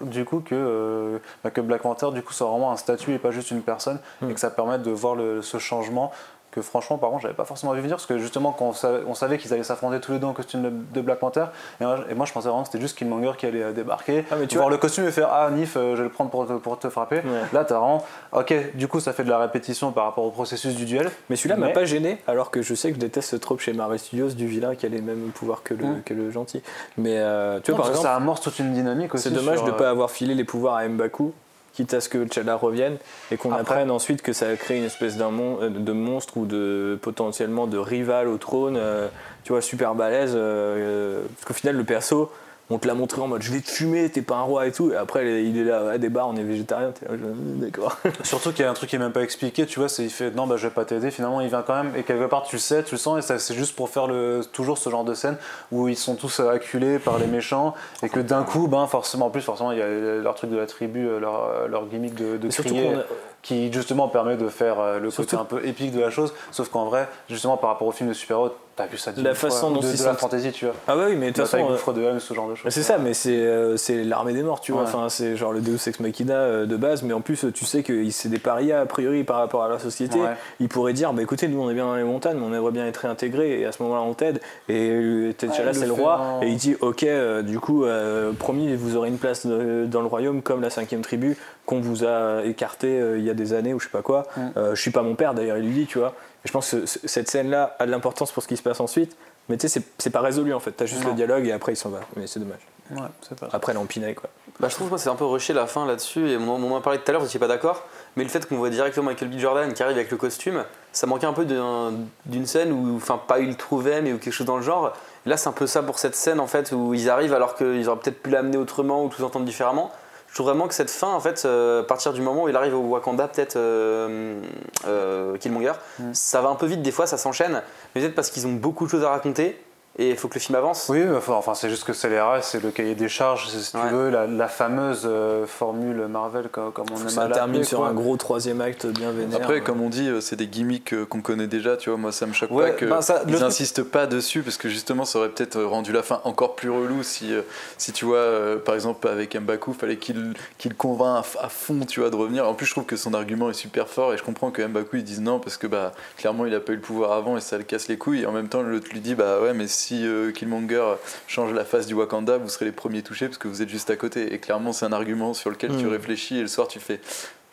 du coup que, euh, bah, que Black Panther du coup soit vraiment un statut et pas juste une personne Mm. et que ça permette de voir le- ce changement que franchement par contre j'avais pas forcément vu venir parce que justement quand on savait, qu'ils allaient s'affronter tous les deux en costume de, de Black Panther et moi, et moi, je pensais vraiment que c'était juste Killmonger qui allait euh, débarquer Ah, mais tu voir vois- le costume et faire ah Nif euh, je vais le prendre pour te, pour te frapper Ouais. là t'as vraiment ok du coup ça fait de la répétition par rapport au processus du duel Mais celui-là m'a pas gêné, alors que je sais que je déteste ce trope chez Marvel Studios du vilain qui a les mêmes pouvoirs que le, Mm. que le gentil. Mais euh, tu vois, Non, par parce que exemple, ça amorce toute une dynamique aussi c'est dommage sur, de ne pas avoir filé les pouvoirs à M'Baku, quitte à ce que T'Challa revienne et qu'on Après- apprenne ensuite que ça a créé une espèce d'un mon- euh, de monstre ou de potentiellement de rival au trône, euh, tu vois, super balèze. euh, parce qu'au final, le perso, on te l'a montré en mode je vais te fumer, t'es pas un roi et tout, et après il est là, ouais, des bars, on est végétarien, t'es là, je- d'accord. [laughs] Surtout qu'il y a un truc qui est même pas expliqué, tu vois, c'est il fait non bah je vais pas t'aider, finalement il vient quand même et quelque part tu le sais, tu le sens et c'est juste pour faire le toujours ce genre de scène où ils sont tous euh, acculés par les méchants et que d'un coup ben forcément en plus forcément il y a leur truc de la tribu, euh, leur, euh, leur gimmick de, de crier. Qui justement permet de faire euh, le côté un peu épique de la chose. Sauf qu'en vrai, justement par rapport au film de super-héros, t'as vu ça La mille fois, façon dont de, ils de la fantasy, tu vois. Ah bah oui, mais de toute Bataille façon. euh, de Helm, ce genre de choses. C'est ça, mais c'est euh, c'est l'armée des morts, tu vois. Ouais. Enfin, c'est genre le Deus Ex Machina euh, de base, mais en plus, tu sais que c'est des parias a priori par rapport à la société. Ouais. Ils pourraient dire, bah écoutez, nous on est bien dans les montagnes, mais on aimerait bien être réintégrés, et à ce moment-là on t'aide. Et euh, T'Challa c'est le roi, en- et il dit, ok, euh, du coup, euh, promis, vous aurez une place de- dans le royaume comme la cinquième tribu qu'on vous a écarté euh, il y a des années ou je sais pas quoi. Mm. Euh, je suis pas mon père d'ailleurs, il lui dit, tu vois. Et je pense que ce- cette scène-là a de l'importance pour ce qui se passe ensuite. Mais tu sais, c'est- pas résolu en fait. T'as juste Non. le dialogue et après il s'en va. Mais c'est dommage. Ouais, c'est pas. Après l'empinaille quoi. Bah, je trouve que c'est un peu rushé la fin là-dessus, et on on en a parlé tout à l'heure, vous n'étiez pas d'accord, mais le fait qu'on voit directement Michael B. Jordan qui arrive avec le costume, ça manquait un peu d'un- d'une scène où, enfin, pas il le trouvait, mais ou quelque chose dans le genre. Et là, c'est un peu ça pour cette scène en fait, où ils arrivent alors qu'ils auraient peut-être pu l'amener autrement ou tout entendre différemment. Je trouve vraiment que cette fin, en fait, euh, à partir du moment où il arrive au Wakanda, peut-être euh, euh, Killmonger, ça va un peu vite, des fois ça s'enchaîne, mais peut-être parce qu'ils ont beaucoup de choses à raconter et il faut que le film avance. Oui, enfin, c'est juste que c'est les RS, c'est le cahier des charges, c'est, si tu Ouais. veux, la, la fameuse euh, formule Marvel, comme, comme on aime à Ça termine sur quoi. un gros troisième acte bien vénère. Après, comme on dit, euh, c'est des gimmicks euh, qu'on connaît déjà, tu vois. Moi, ça me choque Ouais, pas qu'ils bah, truc- n'insistent pas dessus parce que justement, ça aurait peut-être rendu la fin encore plus relou si, euh, si tu vois, euh, par exemple, avec Mbaku, fallait qu'il qu'il convainc à, à fond, tu vois, de revenir. En plus, je trouve que son argument est super fort et je comprends que Mbaku il dise non parce que bah clairement, il a pas eu le pouvoir avant et ça le casse les couilles. Et en même temps, l'autre lui dit bah ouais, mais si euh, Killmonger change la face du Wakanda, vous serez les premiers touchés parce que vous êtes juste à côté. Et clairement, c'est un argument sur lequel tu Mm. réfléchis et le soir, tu fais.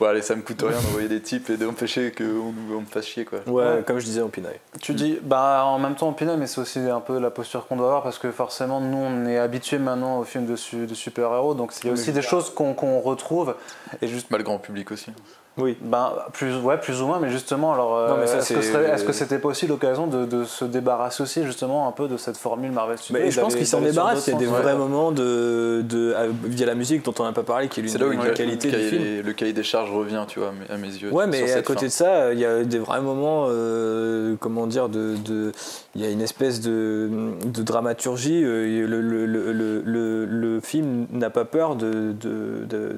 Bon, allez, ça me coûte rien d'envoyer des types et d'empêcher qu'on nous- on me fasse chier, quoi. Ouais, Ouais. comme je disais, empinaille. Tu dis, bah en même temps, Pinot, mais c'est aussi un peu la posture qu'on doit avoir parce que forcément, nous, on est habitués maintenant aux films de, su- de super-héros, donc il y a aussi des choses qu'on qu'on retrouve. Et juste, Bah, le grand public aussi. Oui. ben, plus, ouais, plus ou moins, mais justement, alors, euh, Non, mais ça, est-ce que c'était pas aussi l'occasion de, de se débarrasser aussi justement un peu de cette formule Marvel Studios Mais je pense qu'ils s'en débarrassent. Il y a des vrais ouais. moments de, de, à- via la musique dont on n'a pas parlé, qui est l'une C'est là où des qualités le, du cahier, film. des- le cahier des charges revient, tu vois, à mes yeux. Ouais, mais à côté fin. de ça, il y a des vrais moments, euh, comment dire, de, de- il y a une espèce de, de dramaturgie. euh, le, le, le, le, le- le film n'a pas peur de. de, de-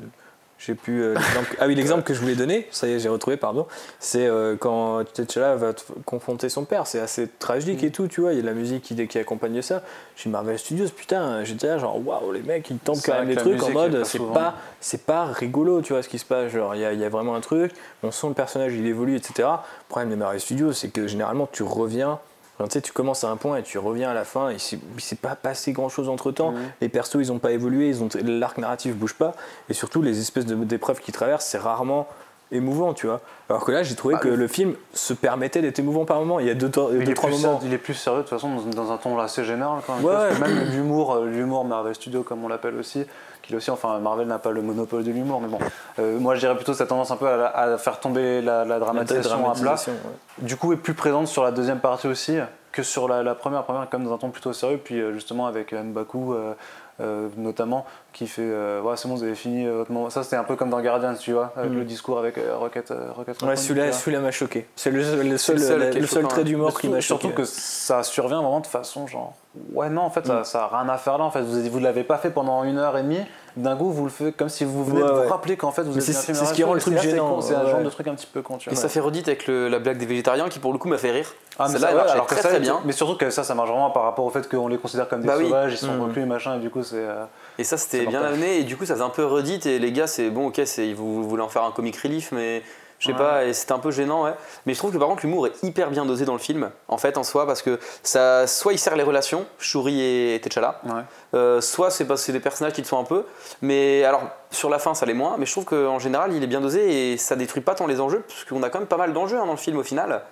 j'ai plus euh, Ah oui, l'exemple que je voulais donner, ça y est, j'ai retrouvé, pardon. C'est euh, quand T'Challa va confronter son père. C'est assez tragique et tout, tu vois. Il y a de la musique qui, qui accompagne ça. Chez Marvel Studios, putain, j'étais là, genre, waouh, les mecs, ils tentent quand même des trucs en mode, c'est pas c'est pas rigolo, tu vois, ce qui se passe. Genre, il y a, il y a vraiment un truc, on sent le personnage, il évolue, etc. Le problème des Marvel Studios, c'est que généralement, tu reviens. Enfin, tu sais, tu commences à un point et tu reviens à la fin, et il s'est pas passé grand chose entre temps. Les persos, ils ont pas évolué, ils ont l'arc narratif bouge pas, et surtout, les espèces de- d'épreuves qu'ils traversent, c'est rarement émouvant, tu vois. Alors que là, j'ai trouvé Bah, que le- film se permettait d'être émouvant par moment. Il y a deux, deux, Il trois moments. il est plus sérieux de toute façon dans, dans un ton assez général quand même. Ouais, Parce que ouais. Même l'humour, euh, l'humour Marvel Studios comme on l'appelle aussi, qu'il aussi, enfin Marvel n'a pas le monopole de l'humour, mais bon, Euh, moi je dirais plutôt cette tendance un peu à, faire tomber la, la dramatisation à plat. Ouais. Du coup est plus présente sur la deuxième partie aussi que sur la, la première, première comme dans un ton plutôt sérieux, puis euh, justement avec Mbaku euh, euh, notamment qui fait euh, ouais c'est bon vous avez fini euh, votre moment. ça c'était un peu comme dans Guardians tu vois avec Mm. le discours avec Rocket Rocket Ouais, celui-là, m'a choqué. C'est le, le seul, le seul la- qui est le seul choquant, trait hein. d'humour qui m'a choqué. surtout que ça survient vraiment de façon genre ouais non en fait Mm. ça, ça a rien à faire là en fait vous vous l'avez pas fait pendant une heure et demie d'un coup vous le faites comme si vous venez Ouais, de ouais. vous rappeler qu'en fait vous Mais êtes c'est- bien film c'est ce qui Marvel rend le truc Et c'est gênant, con, c'est un ouais. genre de truc un petit peu con tu Et ça fait redite avec le- la blague des végétariens qui pour le coup m'a fait rire. Ah, mais Celle-là, ça, elle alors que très ça, très bien. mais surtout que ça ça marche vraiment par rapport au fait qu'on les considère comme des Bah oui. sauvages ils sont Mm. reclus machin et du coup c'est euh, Et ça, C'est c'était bien amené. Et du coup, ça faisait un peu redite. Et les gars, c'est bon, ok, vous voulez en faire un comic relief, mais je sais Ouais. pas. Et c'était un peu gênant, ouais. Mais je trouve que par contre, l'humour est hyper bien dosé dans le film, en fait, en soi, parce que ça, soit il sert les relations, Shuri et T'Challa, ouais. euh, soit c'est parce que c'est des personnages qui te sont un peu. Mais alors, sur la fin, ça l'est moins. Mais je trouve qu'en général, il est bien dosé et ça détruit pas tant les enjeux, parce qu'on a quand même pas mal d'enjeux hein, dans le film au final.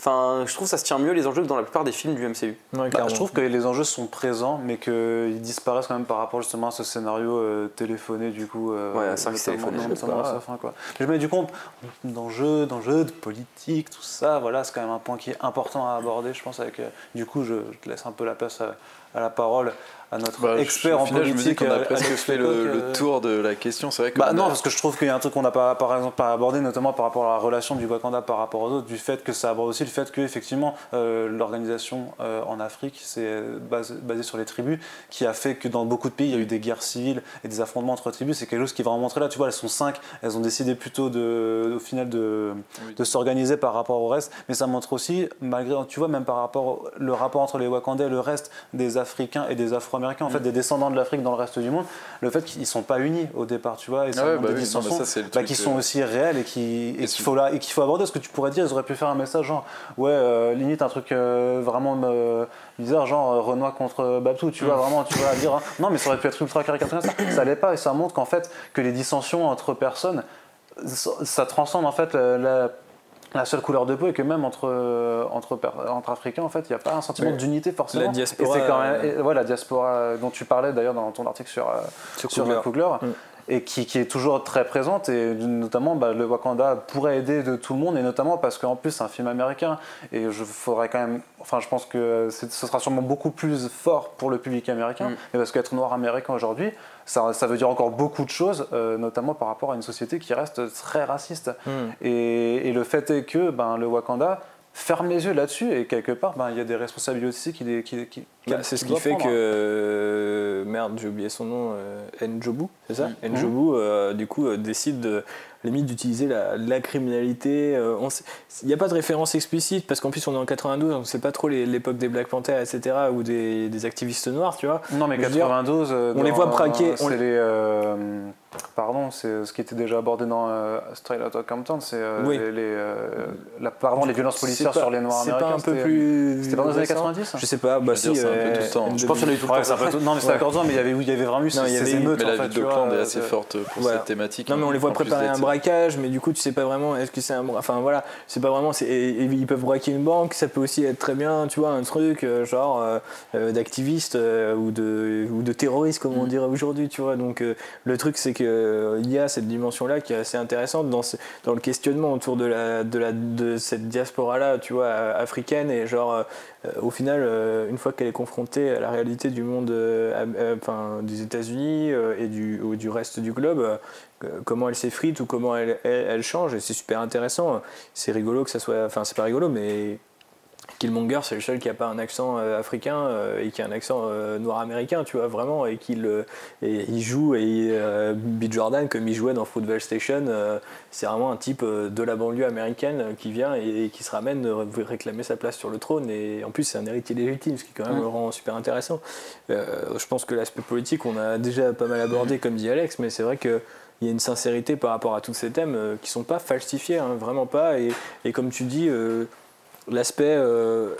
Enfin, je trouve que ça se tient mieux les enjeux que dans la plupart des films du MCU. Ouais, Bah, je trouve que les enjeux sont présents, mais qu'ils disparaissent quand même par rapport justement à ce scénario euh, téléphoné du coup. euh, Ouais, c'est téléphoné, je sa fin, quoi. Mais je me du compte d'enjeux, d'enjeux, de politique, tout ça. Voilà, c'est quand même un point qui est important à aborder, je pense. Avec, euh, du coup, je, je te laisse un peu la place à, à la parole à notre Bah, expert en final, je me dis politique. qu'on a euh, presque fait le, euh, tour de la question. C'est vrai que Bah on non, a- parce que je trouve qu'il y a un truc qu'on n'a pas, par exemple, pas abordé, notamment par rapport à la relation du Wakanda par rapport aux autres, du fait que ça aborde aussi le fait que effectivement euh, l'organisation euh, en Afrique c'est basé, basé sur les tribus, qui a fait que dans beaucoup de pays il y a eu des guerres civiles et des affrontements entre tribus. C'est quelque chose qui vraiment montré là. Tu vois, elles sont cinq, elles ont décidé plutôt de, au final de, de s'organiser par rapport au reste, mais ça montre aussi, malgré, tu vois, même par rapport au le rapport entre les Wakandais et le reste des Africains et des Afro-Américains, en fait, des descendants de l'Afrique dans le reste du monde, le fait qu'ils sont pas unis au départ, tu vois, et ça Ah ouais, bah des oui, dissensions, ça, bah, qui euh, sont aussi réels et qui et qu'il c'est- faut là et qu'il faut aborder. Ce que tu pourrais dire, ils auraient pu faire un message genre, ouais, euh, limite un truc euh, vraiment euh, bizarre, genre Renoir contre Babtou, tu vois, Mm. vraiment, tu vois, dire, hein. non, mais ça aurait pu être ultra caricatural, ça, ça l'est pas, et ça montre qu'en fait, que les dissensions entre personnes, ça, ça transcende en fait la, la- la seule couleur de peau et que même entre, euh, entre, per- entre Africains, en fait, il n'y a pas un sentiment d'unité forcément. La diaspora, Et c'est quand même, euh, et, ouais, la diaspora dont tu parlais d'ailleurs dans ton article sur, euh, Sur sur Kugler. Kugler, Mm. Et qui, qui est toujours très présente et notamment bah, le Wakanda pourrait aider de tout le monde et notamment parce qu'en plus c'est un film américain et je faudrait quand même enfin je pense que ce sera sûrement beaucoup plus fort pour le public américain Mm. mais parce qu'être noir américain aujourd'hui ça, ça veut dire encore beaucoup de choses euh, notamment par rapport à une société qui reste très raciste Hmm. et, et le fait est que ben, le Wakanda ferme les yeux là-dessus et quelque part ben, il y a des responsabilités aussi qui, qui, qui- Bah, c'est ce qui fait prendre. que. euh, merde, j'ai oublié son nom. euh, Njobu, c'est ça? Mm. Njobu, euh, du coup, euh, décide de, limite d'utiliser la, la criminalité. euh, on Il n'y a pas de référence explicite parce qu'en plus, on est en 92, on ne sait pas trop l'époque des Black Panthers, etc., ou des, des activistes noirs, tu vois? Non, mais Je veux dire, 92, euh, on les voit braquer, on C'est les- les. euh, pardon, c'est ce qui était déjà abordé dans euh, Straight Outta Compton, c'est euh, Oui. les, les, euh, la, pardon, les violences C'est policières pas- sur les Noirs C'est américains. pas un peu c'était- plus. C'était pas dans les années récent 90 Je sais pas, bah si. Veux dire, c'est un peu tout le temps. NWA. Je pense qu'il y en a eu tout le temps. c'est tout- Non, mais 14 ans, mais il y avait, il y avait vraiment eu ces émeutes. Mais la ville vois, d'Oakland est euh, assez forte pour cette thématique. Non mais on les voit préparer un braquage, mais du coup tu sais pas vraiment est-ce que c'est un enfin voilà c'est pas vraiment c'est ils peuvent braquer une banque, ça peut aussi être très bien tu vois un truc euh, genre euh, d'activiste euh, ou de ou de terroriste comme on Mm. dirait aujourd'hui tu vois donc le truc c'est que euh, il y a cette dimension là qui est assez intéressante dans ce- dans le questionnement autour de la de la de cette diaspora là tu vois africaine et genre euh, au final, euh, une fois qu'elle est confrontée à la réalité du monde, euh, euh, enfin, des États-Unis euh, et du, du reste du globe, comment elle s'effrite ou comment elle, elle, elle change, et c'est super intéressant. C'est rigolo que ça soit, enfin, c'est pas rigolo, mais Killmonger, c'est le seul qui a pas un accent euh, africain euh, et qui a un accent euh, noir-américain, tu vois, vraiment, et qu'il il joue, et B. Jordan, comme il jouait dans Football Station, c'est vraiment un type de la banlieue américaine qui vient et, et qui se ramène réclamer sa place sur le trône, et en plus, c'est un héritier légitime, ce qui quand même le rend super intéressant. Je pense que l'aspect politique, on a déjà pas mal abordé, comme dit Alex, mais c'est vrai que il y a une sincérité par rapport à tous ces thèmes euh, qui sont pas falsifiés, hein, vraiment pas. Et, et comme tu dis, euh, l'aspect. euh,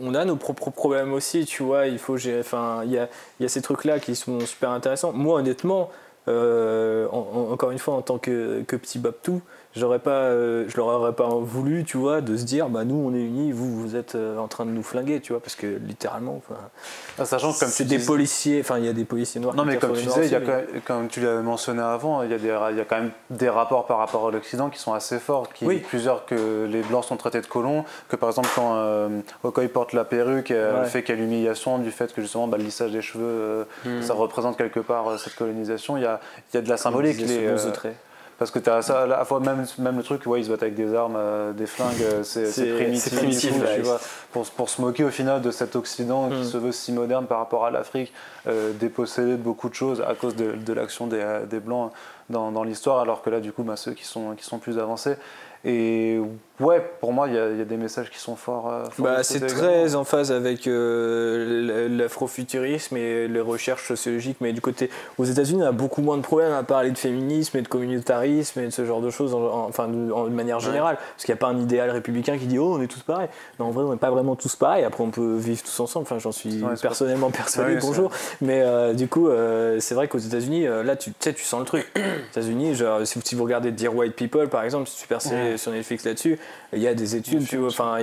on a nos propres problèmes aussi, tu vois. Il faut gérer. Enfin, il y a, y a ces trucs-là qui sont super intéressants. Moi, honnêtement, euh, en- en- encore une fois, en tant que, que petit Babtou, j'aurais pas, euh, je leur aurais pas voulu, tu vois, de se dire, bah nous, on est unis, vous, vous êtes euh, en train de nous flinguer, tu vois, parce que littéralement, enfin, Ah, Sachant que comme c'est des dis- policiers. Enfin, il y a des policiers noirs. Non, mais comme tu disais, il y a Noirs quand même- comme tu l'as mentionné avant, il y, a des, il y a quand même des rapports par rapport à l'Occident qui sont assez forts. Qui, Oui. Plusieurs que les Blancs sont traités de colons, que par exemple quand euh, Okoye porte la perruque, euh, Ouais. le fait qu'il y a l'humiliation du fait que justement bah, le lissage des cheveux, Hmm. ça représente quelque part cette colonisation. Il y a, il y a de la symbolique. Les, parce que tu as ça, à la fois même, même le truc, ouais, ils se battent avec des armes, euh, des flingues, euh, c'est primitif, tu vois, pour, pour se moquer au final de cet Occident qui Mm. se veut si moderne par rapport à l'Afrique, euh, dépossédé de beaucoup de choses à cause de, de l'action des, des Blancs dans, dans l'histoire, alors que là, du coup, bah, ceux qui sont, qui sont plus avancés. Et ouais, pour moi, il y, a- il y a des messages qui sont forts. euh, forts Bah, ce c'est très également. en phase avec euh, l'afrofuturisme et les recherches sociologiques, mais du côté aux États-Unis, on a beaucoup moins de problèmes à parler de féminisme et de communautarisme et de ce genre de choses, en, en- enfin de, en- de manière générale, parce qu'il n'y a pas un idéal républicain qui dit oh on est tous pareils. Non, en vrai, on n'est pas vraiment tous pareils. Après, on peut vivre tous ensemble. Enfin, j'en suis Ouais, personnellement [laughs] persuadé. Ouais, bonjour. Mais euh, du coup, c'est vrai qu'aux États-Unis, là, tu sais, tu sens le truc. [clears throat] Aux États-Unis, genre, si, vous regardez Dear White People, par exemple, c'est super série sur Netflix là-dessus, il y a des études, tu vois, enfin,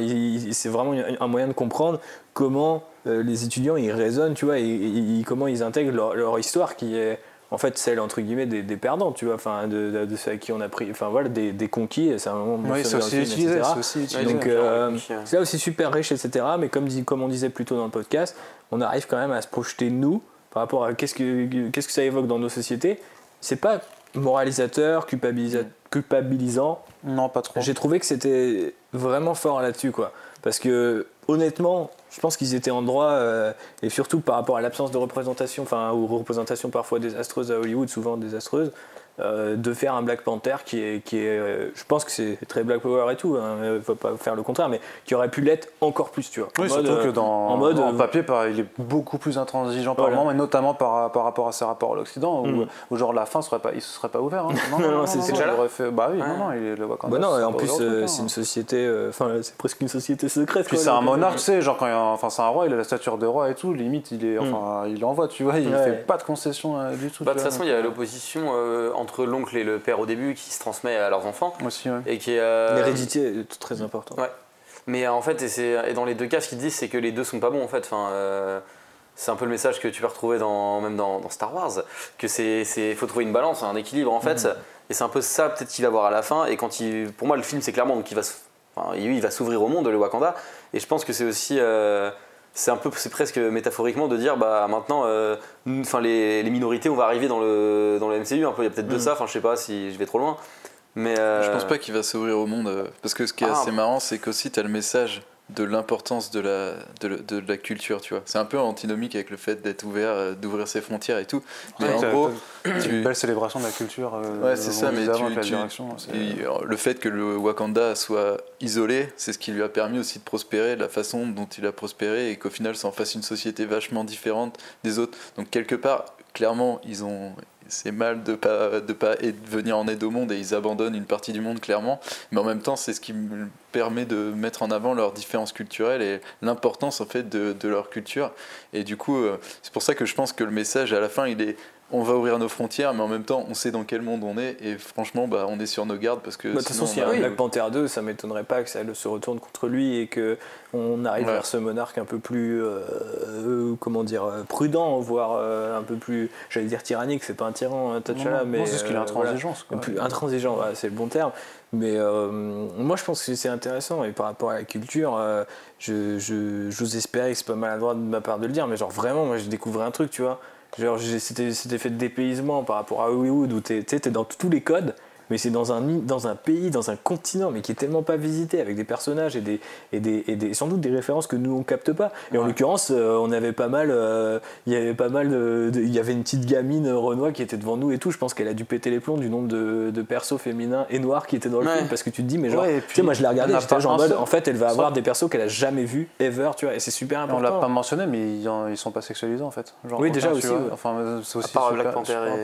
c'est vraiment un moyen de comprendre comment euh, les étudiants ils raisonnent, tu vois, et, et- et comment ils intègrent leur, leur histoire qui est en fait celle entre guillemets des, des perdants, tu vois, enfin de, de, de ceux à qui on a pris, enfin voilà, des, des conquis. C'est un moment Oui, c'est aussi utilisé. aussi utilisé. Donc euh, c'est là aussi super riche, etc. Mais comme, comme on disait plus tôt dans le podcast, on arrive quand même à se projeter nous par rapport à qu'est-ce que, qu'est-ce que ça évoque dans nos sociétés. C'est pas moralisateur, culpabilisa- culpabilisant. Non, pas trop. J'ai trouvé que c'était vraiment fort là-dessus, quoi. Parce que honnêtement, je pense qu'ils étaient en droit, euh, et surtout par rapport à l'absence de représentation, enfin aux représentations parfois désastreuses à Hollywood, souvent désastreuses, euh, de faire un Black Panther qui est, qui est euh, je pense que c'est très Black Power et tout, il faut pas faire le contraire, mais qui aurait pu l'être encore plus, tu vois. Oui, En mode, surtout euh, que dans, en mode, en euh, papier, pareil, il est beaucoup plus intransigeant par moment, et notamment par, par rapport à ses rapports à l'Occident, où, Mm. où genre la fin serait pas, il se serait pas ouvert. hein. [laughs] Non, Non, non, c'est- c'est il déjà là fait, bah oui, Ouais. non, non, il le Wakanda. Bah non, en plus, euh, truc, c'est hein. une société, euh, enfin, c'est presque une société secrète. Puis c'est un monarque, euh, tu sais, genre quand il y a un- enfin c'est un roi, il a la stature de roi et tout, limite il est, enfin il envoie, tu vois, il Ouais. fait pas de concessions euh, du tout. Bah, de toute façon, il y a l'opposition euh, entre l'oncle et le père au début qui se transmet à leurs enfants. Aussi, ouais. Et qui est. euh, L'hérédité est très importante. Ouais. Mais euh, en fait, et, c'est- et dans les deux cas, ce qu'ils disent, c'est que les deux sont pas bons en fait. Enfin, euh, c'est un peu le message que tu peux retrouver dans, même dans, dans Star Wars, que c'est, c'est faut trouver une balance, un équilibre en fait. Et c'est un peu ça peut-être qu'il va voir à la fin. Et quand il, pour moi, le film, c'est clairement donc il va, enfin, il va s'ouvrir au monde, le Wakanda. Et je pense que c'est aussi, euh, c'est un peu, c'est presque métaphoriquement de dire, bah maintenant, euh, enfin les, les minorités, on va arriver dans le dans le MCU un peu. Il y a peut-être de ça. Enfin, je sais pas si je vais trop loin. Mais euh, Je pense pas qu'il va s'ouvrir au monde. euh, Parce que ce qui est Ah. assez marrant, c'est qu'aussi tu as le message de l'importance de la, de, la culture, tu vois. C'est un peu antinomique avec le fait d'être ouvert, euh, d'ouvrir ses frontières et tout. Mais Ouais, en gros, t'as une tu, belle célébration de la culture. euh, Ouais, c'est ça, mais tu- tu- Et, euh, le fait que le Wakanda soit isolé, c'est ce qui lui a permis aussi de prospérer, la façon dont il a prospéré, et qu'au final, ça en fasse une société vachement différente des autres. Donc quelque part, clairement, ils ont, c'est mal de pas de pas venir en aide au monde et ils abandonnent une partie du monde clairement. Mais en même temps, c'est ce qui me permet de mettre en avant leurs différences culturelles et l'importance en fait de, de leur culture. Et du coup, euh, c'est pour ça que je pense que le message à la fin, il est on va ouvrir nos frontières, mais en même temps, on sait dans quel monde on est, et franchement, bah, on est sur nos gardes parce que. Bah, De toute façon, s'il y a on un Black Panther 2, ça m'étonnerait pas que ça se retourne contre lui et que on arrive Ouais. vers ce monarque un peu plus, euh, comment dire, euh, prudent, voire euh, un peu plus, j'allais dire tyrannique, c'est pas un tyran, T'Challa, mais c'est ce qu'il est euh, intransigeance, voilà. quoi. Plus intransigeant, voilà, c'est le bon terme. Mais euh, moi, je pense que c'est intéressant et par rapport à la culture, euh, je, je, j'ose espérer que c'est pas maladroit de ma part de le dire, mais genre vraiment, moi, j'ai découvert un truc, tu vois. Genre, c'était, fait de dépaysement par rapport à Hollywood où t'es dans tous les codes, mais c'est dans un, dans un pays, dans un continent, mais qui est tellement pas visité, avec des personnages et, des, et, des, et des, sans doute des références que nous on capte pas. Et en l'occurrence, euh, on avait pas mal, euh, il y avait pas mal, de- de- il y avait une petite gamine euh, Renoir qui était devant nous et tout. Je pense qu'elle a dû péter les plombs du nombre de, de persos féminins et noirs qui étaient dans le Ouais. film, parce que tu te dis, mais genre, Ouais, et tu sais, moi je l'ai regardé, on n'a j'étais genre en mode, en fait, elle va avoir des persos qu'elle a jamais vus ever, tu vois, et c'est super On important. l'a pas mentionné, mais ils, en- ils sont pas sexualisés en fait. Genre, Oui, déjà aussi, vois. Enfin, c'est à aussi part super- Black Panther super et.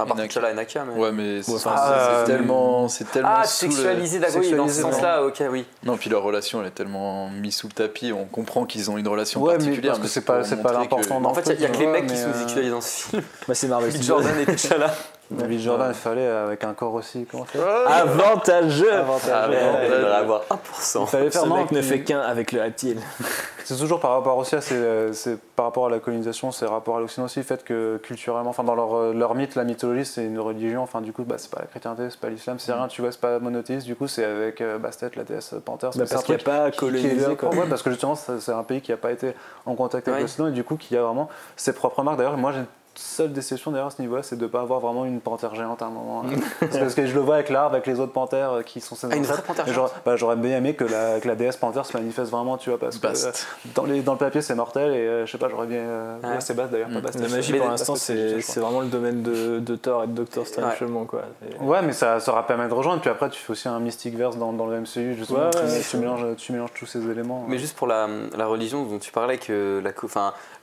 À part Naka. T'Challa et Naka, mais. Ouais, mais c'est euh, tellement, c'est tellement Ah, sous le- sexualisé d'accord, oui, dans ce sens-là, ok, oui. Non, puis leur relation, elle est tellement mise sous le tapis. On comprend qu'ils ont une relation Ouais, mais particulière. parce que c'est pas- c'est pas l'important que- En fait, il y a, truc, que les mecs qui sont euh, sexualisés dans ce film. Bah, c'est Marvel. Jordan et T'Challa. David Jordan, il fallait avec un corps aussi. Comment Avantageux Avantageux. Ah, mais Ouais, il avoir 1%. Il fallait faire Ce mec ne fait qu'un avec le reptile. [laughs] C'est toujours par rapport aussi à ces- c'est par rapport à la colonisation, c'est rapport à l'Occident aussi, le fait que culturellement, enfin dans leur, euh, leur mythe, la mythologie c'est une religion, enfin du coup bah, c'est pas la chrétienté, c'est pas l'islam, c'est rien, tu vois, c'est pas monothéiste, du coup c'est avec euh, Bastet, la déesse Panthère, Bah, c'est parce un qu'il n'y a pas colonisé. quoi. ouais, parce que justement c'est un pays qui n'a pas été en contact avec Ouais. l'Occident et du coup qui a vraiment ses propres marques. D'ailleurs, moi j'ai seule déception d'ailleurs à ce niveau-là, c'est de ne pas avoir vraiment une panthère géante à un moment. hein. parce, que, parce que je le vois avec l'arbre, avec les autres panthères euh, qui sont ses Ah, une vraie panthère j'aurais bah, j'aurais bien aimé que la, que la déesse panthère se manifeste vraiment, tu vois, parce que euh, dans, les, dans le papier c'est mortel et euh, je sais pas, j'aurais bien. euh, Ouais. ouais, c'est Bast d'ailleurs, pas Mm. Bast. La magie pour l'instant, c'est vraiment le domaine de, de Thor et de Doctor Strange Ouais. seulement. Quoi. C'est- Ouais, mais ça, aura permis de rejoindre. Puis après, tu fais aussi un Mystic Verse dans, dans le MCU, justement. Ouais, tu, ouais, tu mélanges, tu mélanges tous ces éléments. Mais juste pour la, la religion dont tu parlais, que la,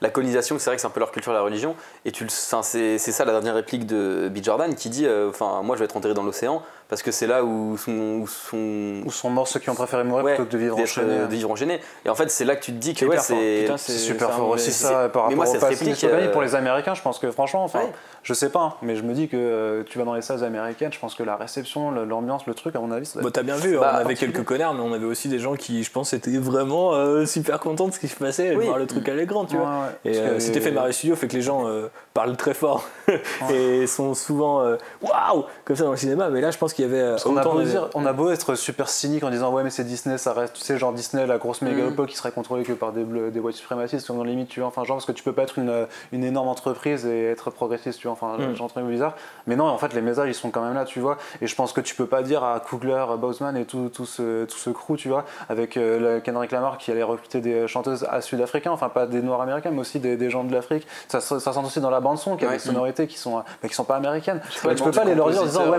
la colonisation, c'est vrai que c'est un peu leur culture, la religion. Et tu c'est ça la dernière réplique de B. Jordan qui dit euh, enfin, Moi je vais être enterré dans l'océan parce que c'est là où sont. Où sont Où sont morts ceux qui ont préféré mourir ouais, plutôt que de vivre euh, de vivre enchaîné. Et en fait, c'est là que tu te dis que C'est ouais, c'est. Super fort aussi ça par rapport moi, au passé euh, pour les Américains je pense que franchement enfin Ouais. je sais pas hein, mais je me dis que euh, tu vas dans les salles américaines je pense que la réception l'ambiance le truc à mon avis ça être- t'as bien vu, hein, Bah, on avait quelques connards, mais on avait aussi des gens qui, je pense, étaient vraiment euh, super contents de ce qui se passait, de voir le truc aller grand, tu Ouais, vois. ouais. Et cet effet Mario Studio fait que les gens parlent très fort [laughs] et sont souvent waouh comme ça dans le cinéma. Mais là, je pense qu'il y avait euh, qu'on a, beau dire- on a beau être super cynique en disant ouais mais c'est Disney ça reste tu sais genre Disney la grosse mégalopole qui serait contrôlée que par des, bleus- des white suprématistes dans limite tu vois. Enfin genre parce que tu peux pas être une, une énorme entreprise et être progressiste tu vois. Enfin Mm. j'ai un truc bizarre. Mais non en fait les messages ils sont quand même là tu vois. Et je pense que tu peux pas dire à Kugler Boseman et tout, tout ce tout ce crew tu vois avec euh, Kendrick Lamar qui allait recruter des chanteuses à sud-africains enfin pas des noirs américains mais aussi des, des gens de l'Afrique. Ça, ça sent aussi dans la bande son qu'il y a Ouais. des sonorités qui sont euh, bah, qui sont pas américaines. Ouais, tu peux pas les leur dire en disant ouais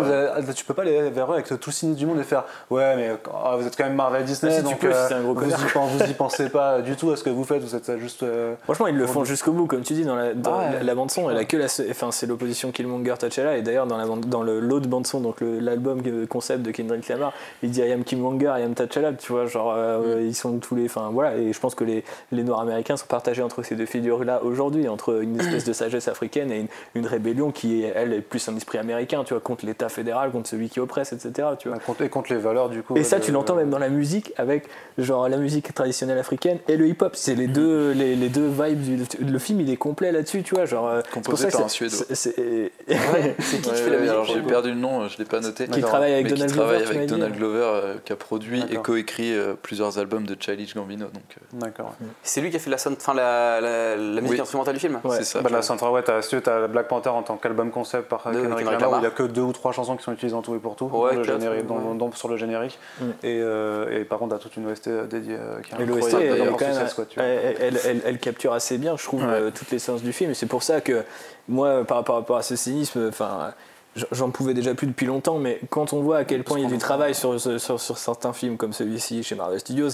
tu peux pas aller vers eux avec tout le cynisme du monde et faire ouais mais ah, vous êtes quand même Marvel Disney Ah, tu donc peux, euh, t'es un gros vous, y, vous y [laughs] pensez pas du tout à ce que vous faites vous êtes juste euh, Franchement, ils le font jusqu'au bout, comme tu dis, dans la, dans Ah ouais. la, la bande son. Elle a que la, enfin, c'est l'opposition Killmonger T'Challa. Et d'ailleurs, dans la bande- dans le l'autre bande son, donc l'album euh, concept de Kendrick Lamar, il dit I am Killmonger, I am T'Challa. Tu vois, genre euh, ils sont tous les, enfin voilà. Et je pense que les, les Noirs américains sont partagés entre ces deux figures-là aujourd'hui, entre une [clears throat] espèce de sagesse africaine et une, une rébellion qui elle est plus un esprit américain, tu vois, contre l'État fédéral, contre celui qui oppresse, etc. Tu vois. contre, et contre les valeurs du coup Et ça, de- tu l'entends même dans la musique avec genre la musique traditionnelle africaine et le hip-hop. C'est les deux, les, les deux vibes. Du, le film, il est complet là-dessus, tu vois. Genre, euh, c'est pour Composé ça que par un Suédois. c'est- C'est qui Ouais, qui fait la ouais, musique alors j'ai perdu le nom, euh, je l'ai pas noté. qui travaille avec mais Donald qui travaille Glover. tu avec dit. Donald Glover, euh, qui a produit et coécrit euh, plusieurs albums de Childish Gambino. Donc, d'accord C'est lui qui a fait la, sound- enfin, la, la, la musique Oui. instrumentale du film. Ouais. c'est ça. bah, la soundtrack ouais t'as t'as Black Panther en tant qu'album concept par Kendrick Lamar où il y a que deux ou trois chansons qui sont utilisées en tout et pour tout Ouais, dans le quatre, générique, dans- ouais. dans- sur le générique Mm. et, euh, et par contre t'as toute une OST dédiée euh, qui est Et l'OST, incroyable elle, elle, elle- elle- elle capture assez bien, je trouve, Ouais. euh, toutes les séances du film. Et c'est pour ça que moi, par, par rapport à ce cynisme, enfin. J'en pouvais déjà plus depuis longtemps, mais quand on voit à quel point il y a du travail sur, sur, sur certains films comme celui-ci chez Marvel Studios,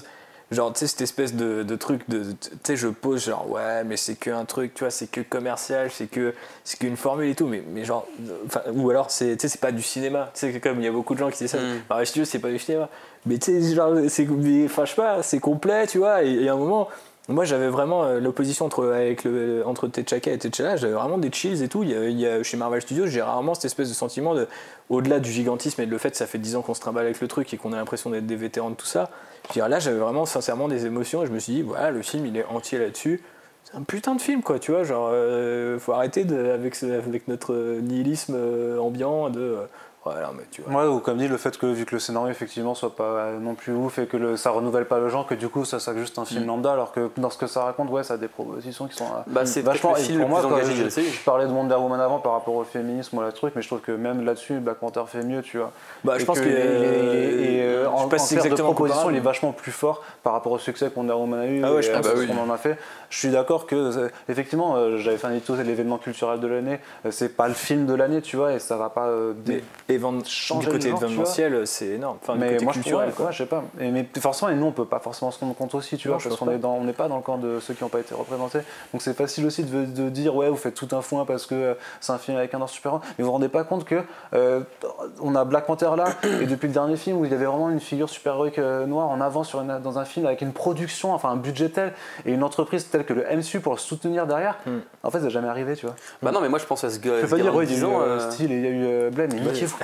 genre, tu sais, cette espèce de, de truc de. Tu sais, je pose, genre, ouais, mais c'est qu'un truc, tu vois, c'est que commercial, c'est que c'est qu'une formule et tout, mais, mais genre. Ou alors, c'est tu sais, c'est pas du cinéma. Tu sais, comme il y a beaucoup de gens qui disent ça, Mm. Marvel Studios, c'est pas du cinéma. Mais tu sais, genre, c'est. mais, Enfin, je sais pas, c'est complet, tu vois, et, et à un moment. Moi, j'avais vraiment euh, l'opposition entre, avec le, entre et T'Challa, j'avais vraiment des chills et tout. Il y a, chez Marvel Studios, j'ai rarement cette espèce de sentiment de, au-delà du gigantisme et de le fait que ça fait 10 ans qu'on se trimballe avec le truc et qu'on a l'impression d'être des vétérans de tout ça. Je dire, là, j'avais vraiment sincèrement des émotions et je me suis dit, voilà, le film, il est entier là-dessus. C'est un putain de film, quoi, tu vois. Genre, euh, faut arrêter de, avec, avec notre nihilisme euh, ambiant de. Euh, ouais, non, mais tu vois. Ouais, ou comme dit, le fait que vu que le scénario effectivement soit pas euh, non plus ouf et que le, ça renouvelle pas le genre, que du coup ça soit juste un film Mm. lambda, alors que dans ce que ça raconte, ouais, ça a des propositions qui sont euh, Bah, c'est vachement. le et pour le moi, quand je, parlais de Wonder Woman avant par rapport au féminisme ou à la truc, mais je trouve que même là-dessus, Black Panther fait mieux, tu vois. Bah, je pense que. et, euh, sais en, pas en si de proposition, il est vachement plus fort par rapport au succès que Wonder Woman a eu Ah ouais, et je pense. Ah bah oui. qu'on en a fait. Je suis d'accord que, euh, effectivement, euh, j'avais fait un édito, c'est l'événement culturel de l'année. Euh, C'est pas le film de l'année, tu vois, et ça va pas Mais évent- changer du côté le genre, tu vois. événementiel, c'est énorme. Enfin, du mais côté moi, je trouve, quoi. ouais, je sais pas. Et, mais forcément, et nous, on peut pas forcément se rendre compte aussi, tu Non, vois, parce qu'on on n'est pas dans le camp de ceux qui n'ont pas été représentés. Donc c'est facile aussi de, de dire, ouais, vous faites tout un foin parce que euh, c'est un film avec un art super mais vous vous rendez pas compte que euh, on a Black Panther là, [coughs] et depuis le dernier film où il y avait vraiment une figure super-héroïque euh, noire en avant sur une- dans un film avec une production, enfin un budget tel, et une entreprise telle que le MCU pour le soutenir derrière, Hmm. en fait, ça n'a jamais arrivé, tu vois. Bah non, mais moi je pense à ce gars. Je peux pas dire, de ouais, il y a 10 eu style, et il y a eu mais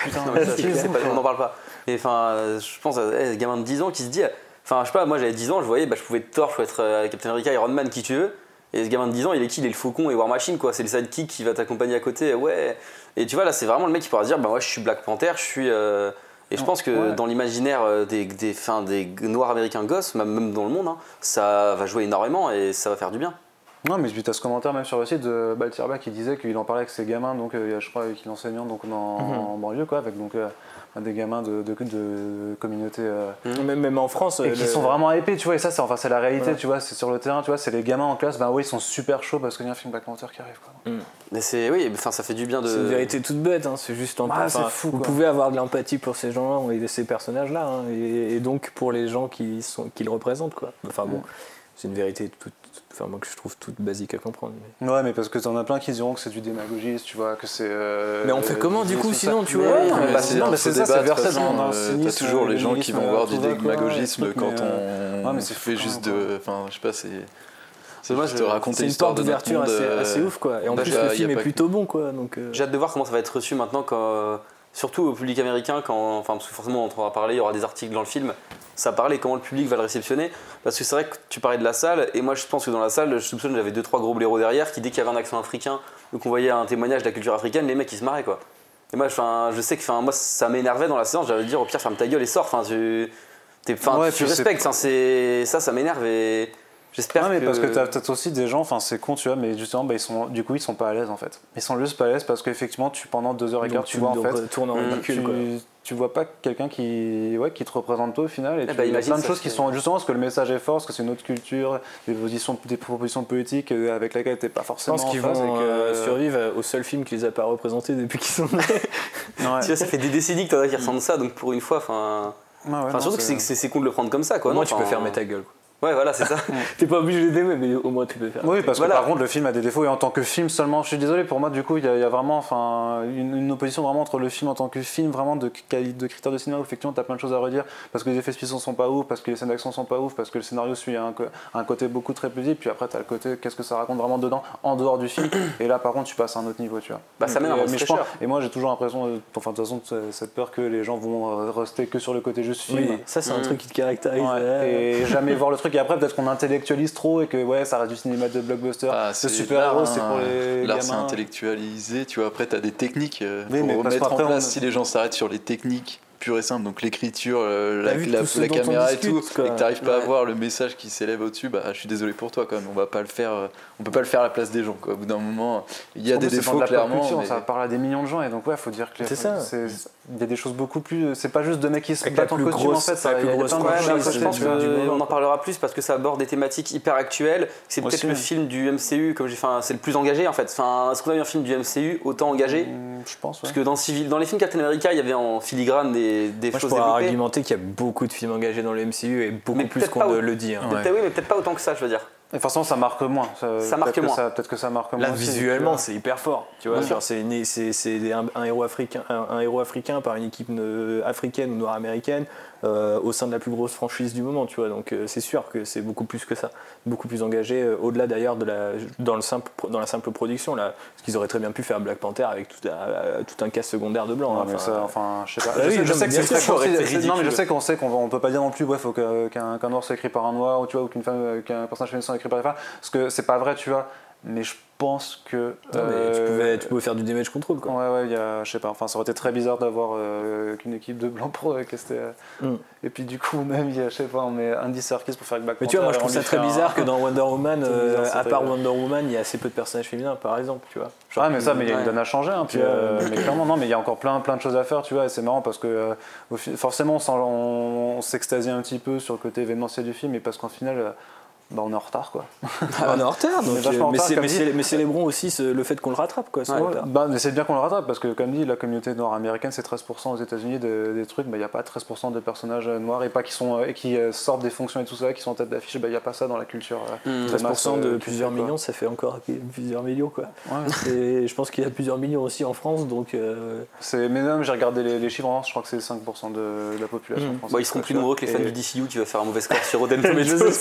putain. [laughs] Mais c'est- pas- on n'en parle pas. Et enfin, je pense à eh, ce gamin de 10 ans qui se dit, enfin, je sais pas, moi j'avais 10 ans, je voyais, bah, je pouvais être Thor, je pouvais être euh, Captain America, Iron Man, qui tu veux. Et ce gamin de 10 ans, il est qui? Il est le faucon et War Machine, quoi. C'est le sidekick qui va t'accompagner à côté, ouais. Et tu vois, là, c'est vraiment le mec qui pourra se dire, bah, moi je suis Black Panther, je suis. euh, Et je pense que Ouais. dans l'imaginaire euh, des, des, des noirs américains gosses, même- même dans le monde, hein, ça va jouer énormément et ça va faire du bien. Non, mais puis t'as ce commentaire même sur le site de Baltirba qui disait qu'il en parlait avec ses gamins, donc euh, je crois qu'il est enseignant donc, dans, en banlieue, quoi, avec donc, euh, des gamins de, de, de communautés. euh, Même, même en France. et qui sont vraiment épais, tu vois, et ça, c'est enfin, c'est la réalité, tu vois, c'est sur le terrain, tu vois, c'est les gamins en classe, ben oui, ils sont super chauds parce qu'il y a un film Black Panther qui arrive, quoi. Mais c'est, oui, enfin, ça fait du bien de. C'est une vérité toute bête, hein, c'est juste en Ah, fou, Vous quoi. pouvez avoir de l'empathie pour ces gens-là et ces personnages-là, hein, et, et donc pour les gens qui, sont, qui le représentent. Quoi. Enfin bon, c'est une vérité toute, toute- enfin, moi, que je trouve toute basique à comprendre. mais- Ouais, mais parce que t'en as plein qui diront que c'est du démagogisme, tu vois, que c'est. euh, Mais on fait comment, du coup, sinon, ça. tu vois ouais, Ouais, mais mais bah, c'est ça, c'est euh. T'as toujours les gens qui vont voir du démagogisme quand euh, on ouais, mais c'est fait juste même, de. Enfin, je sais pas, c'est. C'est Moi, je- de raconter C'est une porte notre d'ouverture assez, euh, assez ouf, quoi. Et en bah, plus, le film est que- plutôt bon, quoi. Donc, euh, J'ai hâte de voir comment ça va être reçu maintenant quand, surtout au public américain, quand, enfin, parce que forcément, on en va parler, il y aura des articles dans le film, ça parlait comment le public va le réceptionner. Parce que c'est vrai que tu parlais de la salle, et moi je pense que dans la salle, je soupçonne j'avais deux trois gros blaireaux derrière qui, dès qu'il y avait un accent africain ou qu'on voyait un témoignage de la culture africaine, les mecs ils se marraient quoi. Et moi, je sais que moi ça m'énervait dans la séance, j'allais dire au pire, ferme ta gueule et sors. Enfin, tu, Ouais, tu respectes, ça, ça m'énerve et j'espère Non, mais que. parce que t'as peut-être aussi des gens, enfin c'est con, tu vois, mais justement, bah, ils sont, du coup, ils sont pas à l'aise en fait. Ils sont juste pas à l'aise parce qu'effectivement, tu pendant deux heures et quart, tu vois en fait, euh, tourne en ridicule, tu, quoi. tu vois pas quelqu'un qui, ouais, qui te représente toi au final. Et Eh tu, bah, il y a plein de choses qui sont justement parce que le message est fort, parce que c'est une autre culture, des positions, des propositions politiques euh, avec lesquelles t'es pas Je forcément pense en qu'ils phase. vont et que- euh, survivre au seul film qui les a pas représentés depuis qu'ils sont nés. Ouais. [laughs] Tu vois, ça fait des décennies que t'en as qui ressentent ça, donc pour une fois, enfin. Ouais, surtout que c'est- c'est c'est con de le prendre comme ça, quoi. Non tu peux fermer ta gueule. quoi. Ouais, voilà, c'est ça. [laughs] T'es pas obligé d'aimer, mais au moins tu peux faire. Oui, parce Voilà. que par contre, le film a des défauts et en tant que film seulement, je suis désolé, pour moi, du coup, il y, a- il y a vraiment enfin, une, une opposition vraiment entre le film en tant que film, vraiment de, de critères de cinéma où effectivement, tu as plein de choses à redire parce que les effets spéciaux sont pas ouf, parce que les scènes d'action sont pas ouf, parce que le scénario suit un, un côté beaucoup très plus puis après, tu as le côté qu'est-ce que ça raconte vraiment dedans, en dehors du film, et là, par contre, tu passes à un autre niveau, tu vois. Bah, ça Et, mène à un mais je pense- Et moi, j'ai toujours l'impression, euh, enfin, de toute façon, cette peur que les gens vont euh, rester que sur le côté juste film. Oui, ça c'est un Mm. truc qui te caractérise. Ouais. et jamais voir le truc et après peut-être qu'on intellectualise trop et que ouais ça reste du cinéma de blockbuster Ah, c'est super héros c'est pour hein. les L'art, c'est intellectualisé. Tu vois, après, tu as des techniques euh, Oui, mais pour mettre en place. on- Si les gens s'arrêtent sur les techniques pures et simples, donc l'écriture, euh, la, vu la- la on caméra et discute, tout, quoi. et que tu n'arrives pas à Ouais. voir le message qui s'élève au-dessus, bah, je suis désolé pour toi, quand même. On va pas le faire. euh, On peut pas le faire à la place des gens. Quoi. Au bout d'un moment, il y a des défauts de la clairement. culture, mais- ça parle à des millions de gens et donc ouais faut dire que C'est ça. il y a des choses beaucoup plus c'est pas juste deux mecs qui se la battent en plus costume en fait ça, la il y a plus grosse à je pense qu'on en parlera plus parce que ça aborde des thématiques hyper actuelles. C'est peut-être le ouais. film du MCU, comme j'ai fait, c'est le plus engagé en fait. Enfin, est-ce qu'on a eu un film du MCU autant engagé? Hum, je pense. Parce que dans, Civil, dans les films Captain America, il y avait en filigrane des, des Moi, je choses pourrais développées. argumenter qu'il y a beaucoup de films engagés dans le MCU et beaucoup Mais plus qu'on ne le dit. hein. Oui, mais peut-être pas autant que ça, je veux dire. et forcément ça marque moins ça, Ça marque moins. peut-être que ça marque moins Là, aussi, visuellement, c'est hyper fort. Tu vois, c'est né- c'est c'est un, un héros africain, un, un héros africain par une équipe euh, africaine ou noire américaine euh, au sein de la plus grosse franchise du moment. Tu vois, donc euh, c'est sûr que c'est beaucoup plus que ça, beaucoup plus engagé. euh, Au-delà d'ailleurs de la dans le simple dans la simple production là, parce qu'ils auraient très bien pu faire Black Panther avec tout un, tout un cast secondaire de blanc. Hein, mais enfin, ça, enfin, je sais pas. Bah je oui, sais, je que c'est très Non, mais je sais qu'on sait qu'on on peut pas dire non plus, ouais, faut qu'un noir soit écrit par un noir, ou tu vois, ou qu'une femme, qu'un personnage féminin soit écrit par une femme, parce que c'est pas vrai, tu vois. Mais je pense que. non, mais tu, euh, pouvais, tu pouvais faire du damage control quoi. Ouais, ouais, il y a, je sais pas, enfin, ça aurait été très bizarre d'avoir euh, qu'une équipe de blancs pour euh, caster. euh, Mm. Et puis, du coup, même, il y a, je sais pas, on met Andy Serkis pour faire Black Mais tu vois, moi je trouve ça très bizarre un- que [laughs] dans Wonder Woman, euh, bizarre, à part. Wonder Woman, il y a assez peu de personnages féminins par exemple, tu vois. Genre, Ouais, mais ça, mais il y a une donne à changer. Hein, puis, euh, mais clairement, non, mais il y a encore plein, plein de choses à faire, tu vois. Et c'est marrant parce que euh, forcément, on, s'extasie un petit peu sur le côté événementiel du film, et parce qu'en final, euh, bah, on est en retard, quoi. [laughs] on est en retard, donc, mais, célébrons aussi ce- le fait qu'on le rattrape. Quoi, ce Ouais. Bah, mais c'est bien qu'on le rattrape parce que, comme dit, la communauté nord-américaine, c'est 13% aux États-Unis de- des trucs. bah, Il n'y a pas 13% de personnages noirs et pas qui, sont, euh, et qui euh, sortent des fonctions et tout ça, qui sont en tête d'affiche. bah, Il n'y a pas ça dans la culture. euh, Mm. de 13% masse, de euh, plusieurs culture, quoi. millions, ça fait encore plusieurs millions. Quoi. Ouais. Et je pense qu'il y a plusieurs millions aussi en France, donc euh, C'est- Mais même, j'ai regardé les, les chiffres en France, je crois que c'est 5% de, de la population Mhm. française. Bah, ils seront plus nombreux que les fans Et- du DCU qui va faire un mauvais score sur Rotten [laughs] Tomatoes.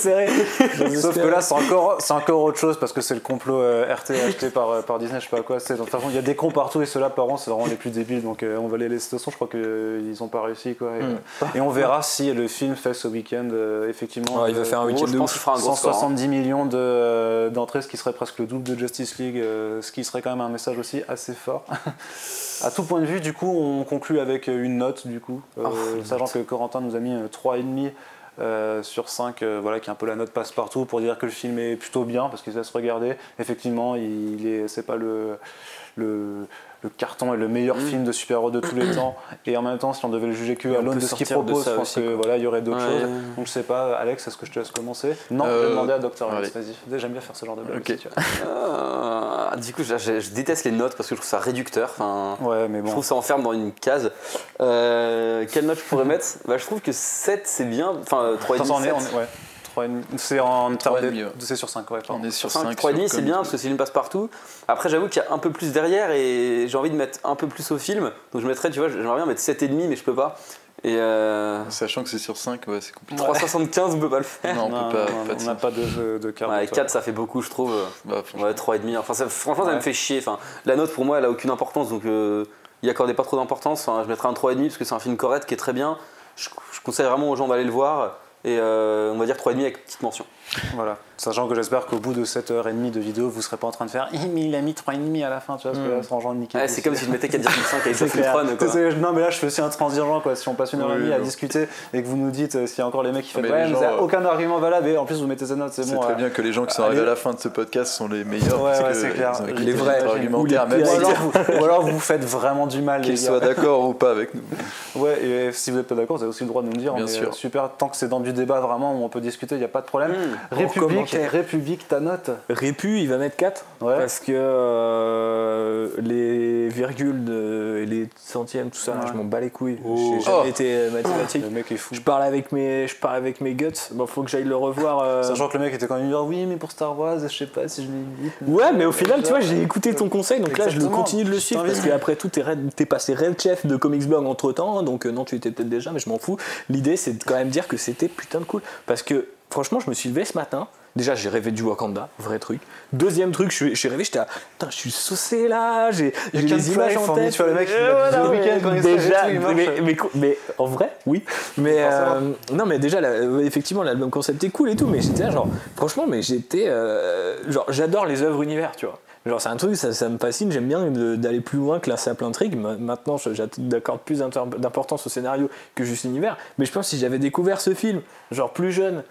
Sauf que là, c'est encore, c'est encore autre chose parce que c'est le complot euh, RT acheté par, euh, par Disney, je sais pas quoi. C'est, de toute façon, il y a des cons partout et ceux-là, par an, c'est vraiment les plus débiles. Donc, euh, on va les laisser. De toute façon, je crois qu'ils ont pas réussi. Quoi, et, Mm. euh, et on verra si le film fait ce week-end, euh, effectivement. Ouais, il va faire un euh, week-end de pense ouf. qu'il fera un gros score. hein. 170 millions de, euh, d'entrées, ce qui serait presque le double de Justice League, euh, ce qui serait quand même un message aussi assez fort. [laughs] à tout point de vue, du coup, on conclut avec une note, du coup, euh, Oh, sachant que Corentin nous a mis euh, 3,5 euh, sur 5, euh, voilà, qui est un peu la note passe-partout pour dire que le film est plutôt bien parce qu'il se laisse regarder. Effectivement, il est, c'est pas le, le carton et le meilleur Mm. film de super-héros de tous les [clears throat] temps. Et en même temps, si on devait le juger que Et à l'aune de ce qu'il propose, je pense aussi, que quoi. voilà, il y aurait d'autres Ouais. choses. Donc je sais pas, Alex, est-ce que je te laisse commencer? Non, je Euh, vais demander à Dr. Alex, vas-y. J'aime bien faire ce genre de blague. Ok. aussi, tu vois. Euh, du coup, je, je- je déteste les notes parce que je trouve ça réducteur. Enfin, Ouais, mais Je trouve ça enferme dans une case. Euh, quelle note je pourrais mettre? Bah, Je trouve que 7 c'est bien. Enfin, 3,5. Attends, on est, 7. on est- ouais. 3,5. C'est en termes de. 3,5, ouais. C'est sur 5, ouais. pardon. On est sur Sur 5. 3,5 c'est bien parce que c'est une passe partout. Après, j'avoue qu'il y a un peu plus derrière et j'ai envie de mettre un peu plus au film. Donc je mettrais, tu vois, j'aimerais bien mettre 7,5 mais je peux pas. Et euh, Sachant que c'est sur 5, ouais, c'est compliqué. 3,75 on peut pas le faire. Non, on Non, peut pas. non, pas de on n'a pas de, de carte. Ouais, de 4 ça fait beaucoup, je trouve. Bah. Ouais, 3,5. Enfin, ça- franchement, ça me fait chier. Enfin, la note pour moi, elle a aucune importance. Donc, euh, y accordez pas trop d'importance. Enfin, je mettrais un 3,5 parce que c'est un film correct qui est très bien. Je, je conseille vraiment aux gens d'aller le voir. Et euh, on va dire 3,5 avec petite mention. Voilà. Sachant que j'espère qu'au bout de 7h30 de vidéo, vous serez pas en train de faire mais il a mis 3,5 à la fin, tu vois, parce que là, c'est en niquer. Ouais, tout. c'est comme si je mettais 4,5 [laughs] avec C'est Age of clair. Ultron, quoi. C'est- c'est- Non, mais là, je fais aussi un transigent, quoi. Si on passe une heure et demie à discuter et que vous nous dites euh, s'il y a encore les mecs qui font mais Ouais, mais euh, aucun argument valable, et en plus, vous mettez ces notes, c'est C'est bon. très euh, bien que les gens qui sont arrivés à la fin de ce podcast sont les meilleurs. Ouais, ouais, c'est clair. Les vrais, argumentaire, Ou même si alors, vous, ou alors vous faites vraiment du mal, qu'ils soient d'accord ou pas avec nous. Ouais, et si vous n'êtes pas d'accord, vous avez aussi le droit de nous le dire. Bien sûr. super, tant que c'est dans du débat vraiment où on peut discuter, il n'y a pas de problème. République. République, ta note Répu, il va mettre 4 Ouais. parce que euh, les virgules et les centièmes, tout ça, Ouais. je m'en bats les couilles. Oh. J'ai jamais Oh. été mathématique. Le mec est fou. Je parle avec mes, je parle avec mes guts. Bon, faut que j'aille le revoir. euh. Sachant que le mec était quand même dire oui, mais pour Star Wars, je sais pas si je l'ai dit. Ouais, mais au final, tu vois, j'ai écouté ton conseil, donc là, je le continue de le suivre parce qu'après tout, t'es, passé red chef de Comics Blog entre temps, donc euh, non, tu étais peut-être déjà, mais je m'en fous. L'idée, c'est de quand même dire que c'était putain de cool parce que franchement, je me suis levé ce matin. Déjà, j'ai rêvé du Wakanda, vrai truc. Deuxième truc, je suis- j'ai rêvé, j'étais à, putain, je suis saucé là, j'ai, les images en tête. tu vois, le mec, mais week-end quand il déjà, mais, mais, en vrai, oui. Mais Forcément. euh, non, mais déjà, euh, effectivement, l'album concept est cool et tout, mais j'étais là, genre, franchement, mais j'étais, euh, genre, j'adore les œuvres univers, tu vois. Genre, c'est un truc, ça, ça me fascine, j'aime bien d'aller plus loin que la simple intrigue. Ma- Maintenant, j'accorde plus d'importance au scénario que juste l'univers, mais je pense que si j'avais découvert ce film, genre plus jeune,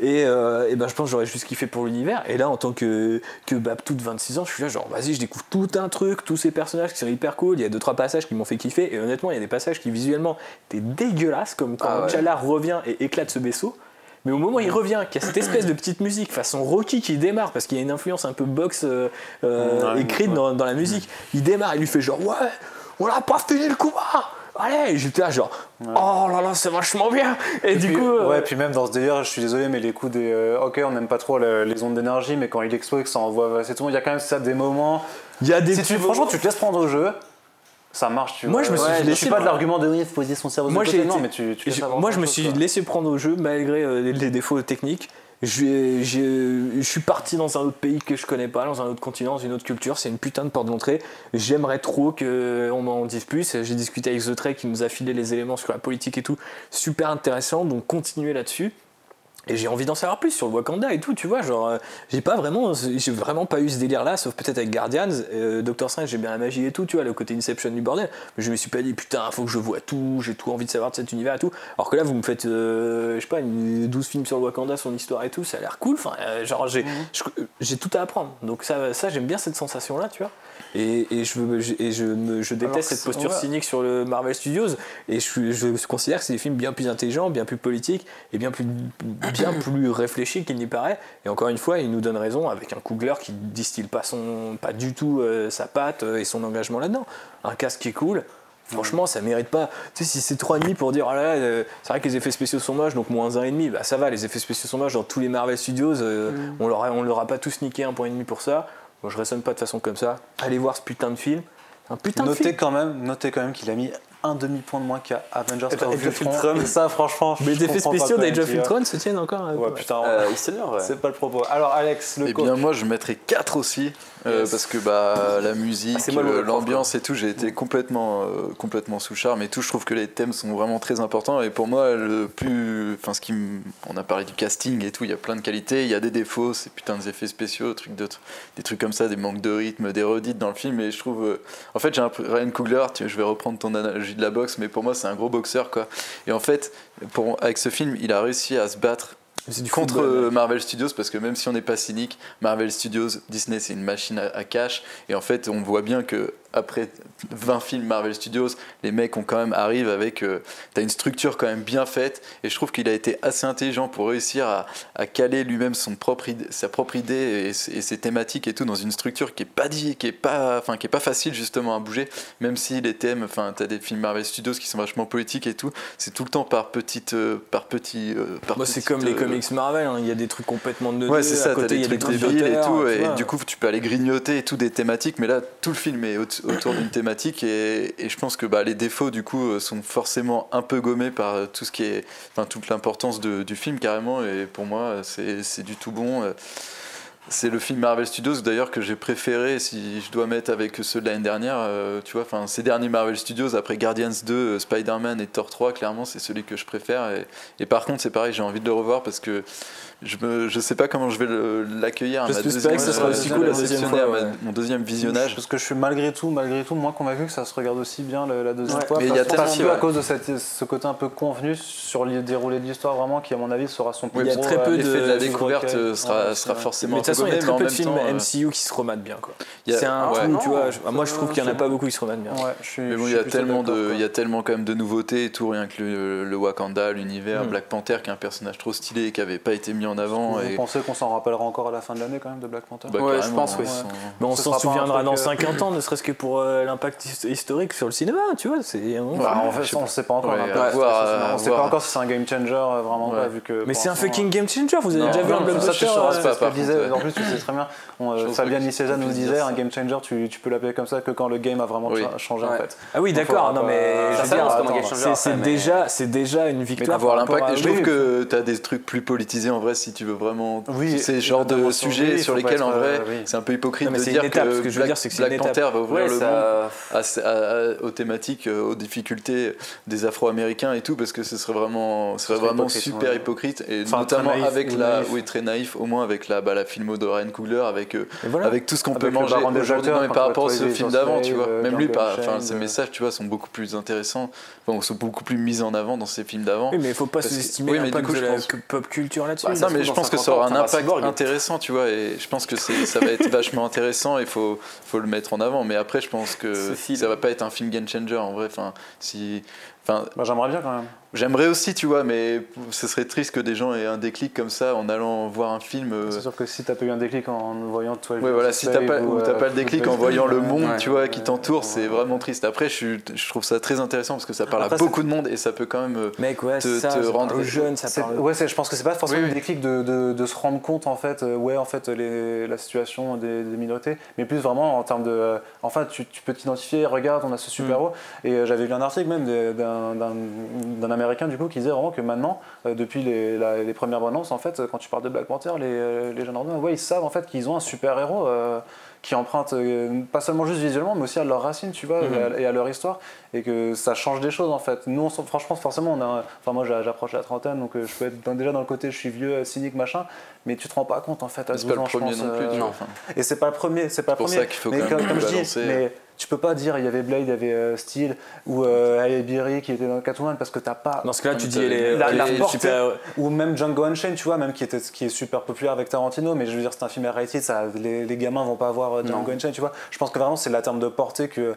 et, euh, et ben je pense que j'aurais juste kiffé pour l'univers. Et là, en tant que, que Babtou de 26 ans, je suis là, genre, vas-y, je découvre tout un truc, tous ces personnages qui sont hyper cool. Il y a deux, trois passages qui m'ont fait kiffer. Et honnêtement, il y a des passages qui visuellement étaient dégueulasses, comme quand Ah ouais. Revient et éclate ce vaisseau. Mais au moment où il revient, qu'il y a cette espèce de petite musique façon Rocky qui démarre, parce qu'il y a une influence un peu box euh, euh, Ouais, écrite ouais. dans, dans la musique, il démarre, il lui fait genre, ouais, on n'a pas fini le combat Allez, j'étais là genre, oh là là, c'est vachement bien Et, du Puis- coup, euh, ouais, puis même dans ce délire, je suis désolé, mais les coups des. euh, ok, on n'aime pas trop le- les ondes d'énergie, mais quand il explose, que ça envoie. C'est tout, il y a quand même ça des moments. il y a des Si tu, franchement, tu te laisses prendre au jeu, ça marche, tu Moi, vois. je me suis Ouais, laissé- suis pas de l'argument de oui, il faut poser son cerveau Moi, j'ai. Non, été- mais tu, tu moi, je me suis quoi. laissé prendre au jeu malgré euh, les, les défauts techniques. Je, suis parti dans un autre pays que je connais pas, dans un autre continent, dans une autre culture. C'est une putain de porte d'entrée. J'aimerais trop qu'on m'en dise plus. J'ai discuté avec The qui nous a filé les éléments sur la politique et tout. Super intéressant. Donc, continuez là-dessus. Et j'ai envie d'en savoir plus sur le Wakanda et tout, tu vois. Genre, euh, j'ai pas vraiment, j'ai vraiment pas eu ce délire-là, sauf peut-être avec Guardians, euh, Doctor Strange, j'ai bien la magie et tout, tu vois, le côté Inception du bordel. Mais je me suis pas dit, putain, faut que je vois tout, j'ai tout envie de savoir de cet univers et tout. Alors que là, vous me faites, euh, je sais pas, une 12 films sur le Wakanda, son histoire et tout, ça a l'air cool. Enfin, euh, genre, j'ai, je- j'ai tout à apprendre. Donc ça, ça j'aime bien cette sensation-là, tu vois. Et, et je, veux- je- et je, me- je déteste cette posture cynique sur le Marvel Studios. Et je, je considère que c'est des films bien plus intelligents, bien plus politiques et bien plus, bien [clears throat] plus réfléchis qu'il n'y paraît. Et encore une fois, il nous donne raison avec un Coogler qui distille pas, son, pas du tout euh, sa patte euh, et son engagement là-dedans. Un casque qui est cool. Franchement, ça mérite pas. Tu sais, si c'est 3,5 pour dire, oh là là, euh, c'est vrai que les effets spéciaux sont moches, donc moins 1,5, bah ça va, les effets spéciaux sont moches dans tous les Marvel Studios, euh, on leur a- on leur a pas tous niqué 1,5 pour ça. Moi, je raisonne pas de façon comme ça. Allez voir ce putain de film. Un putain de Notez film. quand même, notez quand même qu'il a mis un demi-point de moins qu'à Avengers Et of Age of Ultron. Ultron. Et ça, franchement, Mais les effets spéciaux d'Age of. Ultron se tiennent encore. peu. Ouais, putain, Euh, ouais. c'est pas le propos. Alors, Alex, le Eh coach. bien, moi, je mettrais 4 aussi, euh, Yes. parce que bah, la musique, Ah, euh, l'ambiance et tout, j'ai été complètement, euh, complètement sous charme et tout. Je trouve que les thèmes sont vraiment très importants. Et pour moi, le plus. Enfin, ce qui On a parlé du casting et tout, il y a plein de qualités, il y a des défauts, c'est putain des effets spéciaux, trucs de, des trucs comme ça, des manques de rythme, des redites dans le film. Et je trouve. euh, En fait, j'ai un Ryan Coogler, tu- je vais reprendre ton analogie de la boxe, mais pour moi, c'est un gros boxeur, quoi. Et en fait, avec ce film, il a réussi à se battre C'est du contre football, euh, Marvel Studios parce que même si on n'est pas cynique, Marvel Studios, Disney c'est une machine à, à cash. Et en fait on voit bien que après 20 films Marvel Studios, les mecs ont quand même arrivent avec euh, t'as une structure quand même bien faite. Et je trouve qu'il a été assez intelligent pour réussir à, à caler lui-même son propre sa propre idée et, ses- et ses thématiques et tout dans une structure qui est pas dit, qui est pas enfin qui est pas facile justement à bouger. Même si les thèmes enfin t'as des films Marvel Studios qui sont vachement politiques et tout, c'est tout le temps par petites euh, par petits euh, par Moi, c'est comme les euh, comics Marvel, hein. il y a des trucs complètement de Ouais, c'est ça, t'as des a trucs des débiles et tout, et du coup, tu peux aller grignoter et tout des thématiques, mais là, tout le film est au- autour d'une thématique, et, et je pense que bah, les défauts, du coup, euh, sont forcément un peu gommés par euh, tout ce qui est, enfin, toute l'importance du film, carrément, et pour moi, c'est c'est du tout bon. euh. C'est le film Marvel Studios d'ailleurs que j'ai préféré si je dois mettre avec ceux de l'année dernière. euh, tu vois, enfin ces derniers Marvel Studios après Guardians 2, euh, Spider-Man et Thor 3, clairement c'est celui que je préfère. Et, et par contre c'est pareil, j'ai envie de le revoir parce que je je sais pas comment je vais l'accueillir. à ma J'espère deuxième- que ce sera euh, aussi cool la deuxième fois, ouais. Mon deuxième visionnage. Parce que je suis malgré tout, malgré tout, moins convaincu que ça se regarde aussi bien la, la deuxième Ouais. fois. Mais il y a tellement que à ouais. cause de cette- ce côté un peu convenu sur le déroulé de l'histoire, vraiment, qui à mon avis sera son plus Il y a très peu euh, de- de la découverte euh, sera, Ouais, forcément Mais de toute façon, il y a très peu de films euh, MCU qui se rematent bien. C'est un ouais. trou, tu vois. je- Moi, je trouve qu'il n'y en a pas beaucoup qui se remettent bien. Ouais, je Mais bon, je il y a tellement de, il y a tellement quand même de nouveautés et tout, rien que le, le Wakanda, l'univers, Mm. Black Panther, qui est un personnage trop stylé et qui avait pas été mis en avant. Vous et, pensez qu'on s'en rappellera encore à la fin de l'année quand même de Black Panther bah, Ouais, je pense, oui. Mais on s'en souviendra dans euh, 50 ans, [laughs] ne serait-ce que pour euh, l'impact his- historique sur le cinéma, tu vois. C'est Bah, en fait, on ne sait pas encore. Ouais, voir, c'est- à on sait pas encore si c'est un game changer, euh, vraiment Ouais. pas, vu que. Mais c'est un fucking game changer. Vous avez déjà vu un ça, blockbuster euh, contre, en plus tu sais très bien, euh, Fabien Nicéza nous disait, un ça. game changer, tu, peux l'appeler comme ça que quand le game a vraiment changé en Ouais. fait. Ah oui, d'accord. Non, mais Ça c'est- déjà, c'est déjà une victoire. avoir l'impact. je trouve que tu as des trucs plus politisés en vrai si tu veux vraiment. Oui, c'est genre de sujets oui, sur lesquels en vrai euh, oui. c'est un peu hypocrite Non, mais de dire étape, que ce que je veux Black, dire, que Black. Panther va ouvrir Ouais, le monde ça. à, à- aux thématiques, euh, aux difficultés des Afro-Américains et tout, parce que ce serait vraiment, ce serait vraiment hypocrite, super ouais. hypocrite, et Enfin, notamment naïf avec ou la, naïf. oui très naïf, au moins avec la, bah, la filmo de Ryan Coogler, avec, euh, voilà. avec tout ce qu'on peut manger aujourd'hui, mais par rapport à ce film d'avant, tu vois, euh, même lui, enfin, ses euh. messages, tu vois, sont beaucoup plus intéressants, sont beaucoup plus mis en avant dans ces films d'avant. Oui, mais il faut pas sous-estimer l'impact de la pop culture là-dessus. Bah, ça Non, mais je pense que 50 ça aura un impact intéressant, tu vois, et je pense que ça va être [laughs] vachement intéressant et faut, faut le mettre en avant. Mais après, je pense que ça va pas être un film game changer en vrai. Enfin, si, enfin, Bah, J'aimerais bien quand même. j'aimerais aussi, tu vois, mais ce serait triste que des gens aient un déclic comme ça en allant voir un film. euh, C'est sûr que si t'as pas eu un déclic en voyant toi Ouais, voilà, si t'as pas, ou t'as pas le déclic en voyant le monde, tu vois, qui t'entoure, c'est vraiment triste. Après, je, suis- je trouve ça très intéressant parce que ça parle Après, à beaucoup de monde et ça peut quand même. euh, Mec, ouais, te- ça, te ça rendre- jeunes, ça parle. Ouais, c'est- je pense que c'est pas forcément Oui, le oui. déclic de, de- de se rendre compte en fait, euh, ouais, en fait, les- la situation des, des minorités, mais plus vraiment en termes de, euh, enfin, tu, tu peux t'identifier, regarde, on a ce super héros. Et euh, j'avais lu un article même d'un- d'un américain du coup qui disait vraiment que maintenant, euh, depuis les, la- les premières annonces, en fait, quand tu parles de Black Panther, les, euh, les jeunes ordinaires, ouais, ils savent en fait qu'ils ont un super héros. euh, qui emprunte euh, pas seulement juste visuellement mais aussi à leurs racines tu vois Mhm. et, à, et à leur histoire et que ça change des choses en fait nous on franchement forcément on a enfin moi j'a- j'approche la trentaine donc euh, je peux être dans- déjà dans le côté je suis vieux euh, cynique machin mais tu te rends pas compte en fait c'est 12 pas le ans je premier pense, non plus. euh, enfin. et c'est pas le premier c'est pas le pour premier ça qu'il faut mais quand comme, même comme je dis balancer. mais tu peux pas dire il y avait Blade il y avait euh, Steel ou euh, qui était dans Catwoman parce que t'as pas Dans ce cas-là, tu dis elle est, la- elle la est portée. super. ou même Django Unchained, tu vois, même qui, était, qui est super populaire avec Tarantino, mais je veux dire, c'est un film rated, ça, les, les gamins vont pas voir euh, Django Unchained, tu vois. Je pense que vraiment, c'est la terme de portée qu'une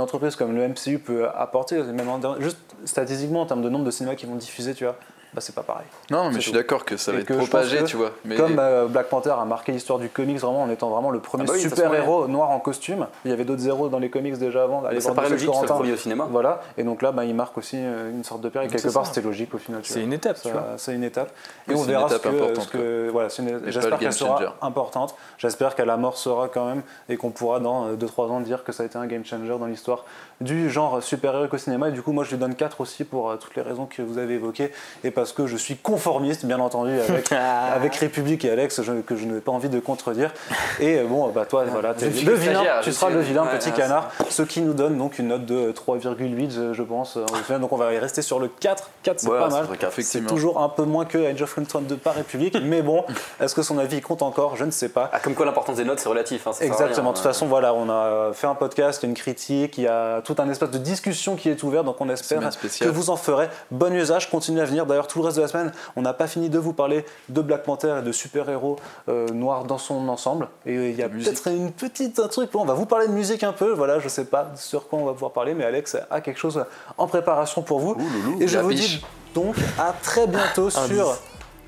entreprise comme le MCU peut apporter, même en- juste statistiquement, en termes de nombre de cinémas qui vont diffuser, tu vois, bah, c'est pas pareil. Non, mais je suis d'accord que ça va Et être propagé, que tu vois. Mais Comme euh, Black Panther a marqué l'histoire du comics vraiment en étant vraiment le premier Ah bah oui, super-héros noir en costume, il y avait d'autres héros dans les comics déjà avant. Allez Ça paraît logique, c'est le premier au cinéma. Voilà, et donc là, bah, il marque aussi euh, une sorte de père, et quelque part, c'était logique au final. C'est une étape, tu vois. C'est une étape. Et on verra ce que, voilà, c'est une- pas j'espère le qu'elle game sera changer. importante. J'espère qu'elle amorcera quand même et qu'on pourra dans 2-3 ans dire que ça a été un game changer dans l'histoire du genre super-héroïque au cinéma. Et du coup, moi, je lui donne 4 aussi pour euh, toutes les raisons que vous avez évoquées et parce que je suis conformiste, bien entendu, avec, [laughs] avec République et Alex, je- que je n'ai pas envie de contredire. Et euh, bon, bah toi, voilà, le vilain, tu seras le vilain ouais, petit ouais, canard, ce qui nous donne donc une note de 3,8, je- pense. euh. Donc on va y rester sur le 4. 4, c'est Ouais, pas mal. C'est toujours un peu moins que Age of Ultron de par République, mais bon, est-ce que son avis compte encore? Je ne sais pas. Ah, comme quoi l'importance des notes, c'est relatif. hein, Exactement. De toute façon, voilà, on a fait un podcast, une critique, il y a tout un espace de discussion qui est ouvert, donc on espère que vous en ferez bon usage. Continuez à venir. D'ailleurs, tout le reste de la semaine, on n'a pas fini de vous parler de Black Panther et de super-héros euh, noirs dans son ensemble. Et euh, il y a peut-être une petite un truc. On va vous parler de musique un peu. Voilà, je sais pas sur quoi on va pouvoir parler, mais Alex a quelque chose en préparation pour vous. Et je vous biche. dis donc à très bientôt sur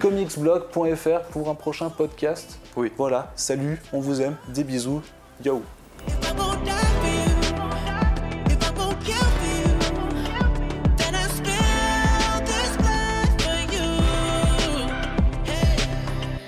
comicsblog.fr pour un prochain podcast. Oui. Voilà, salut, on vous aime, des bisous, yo.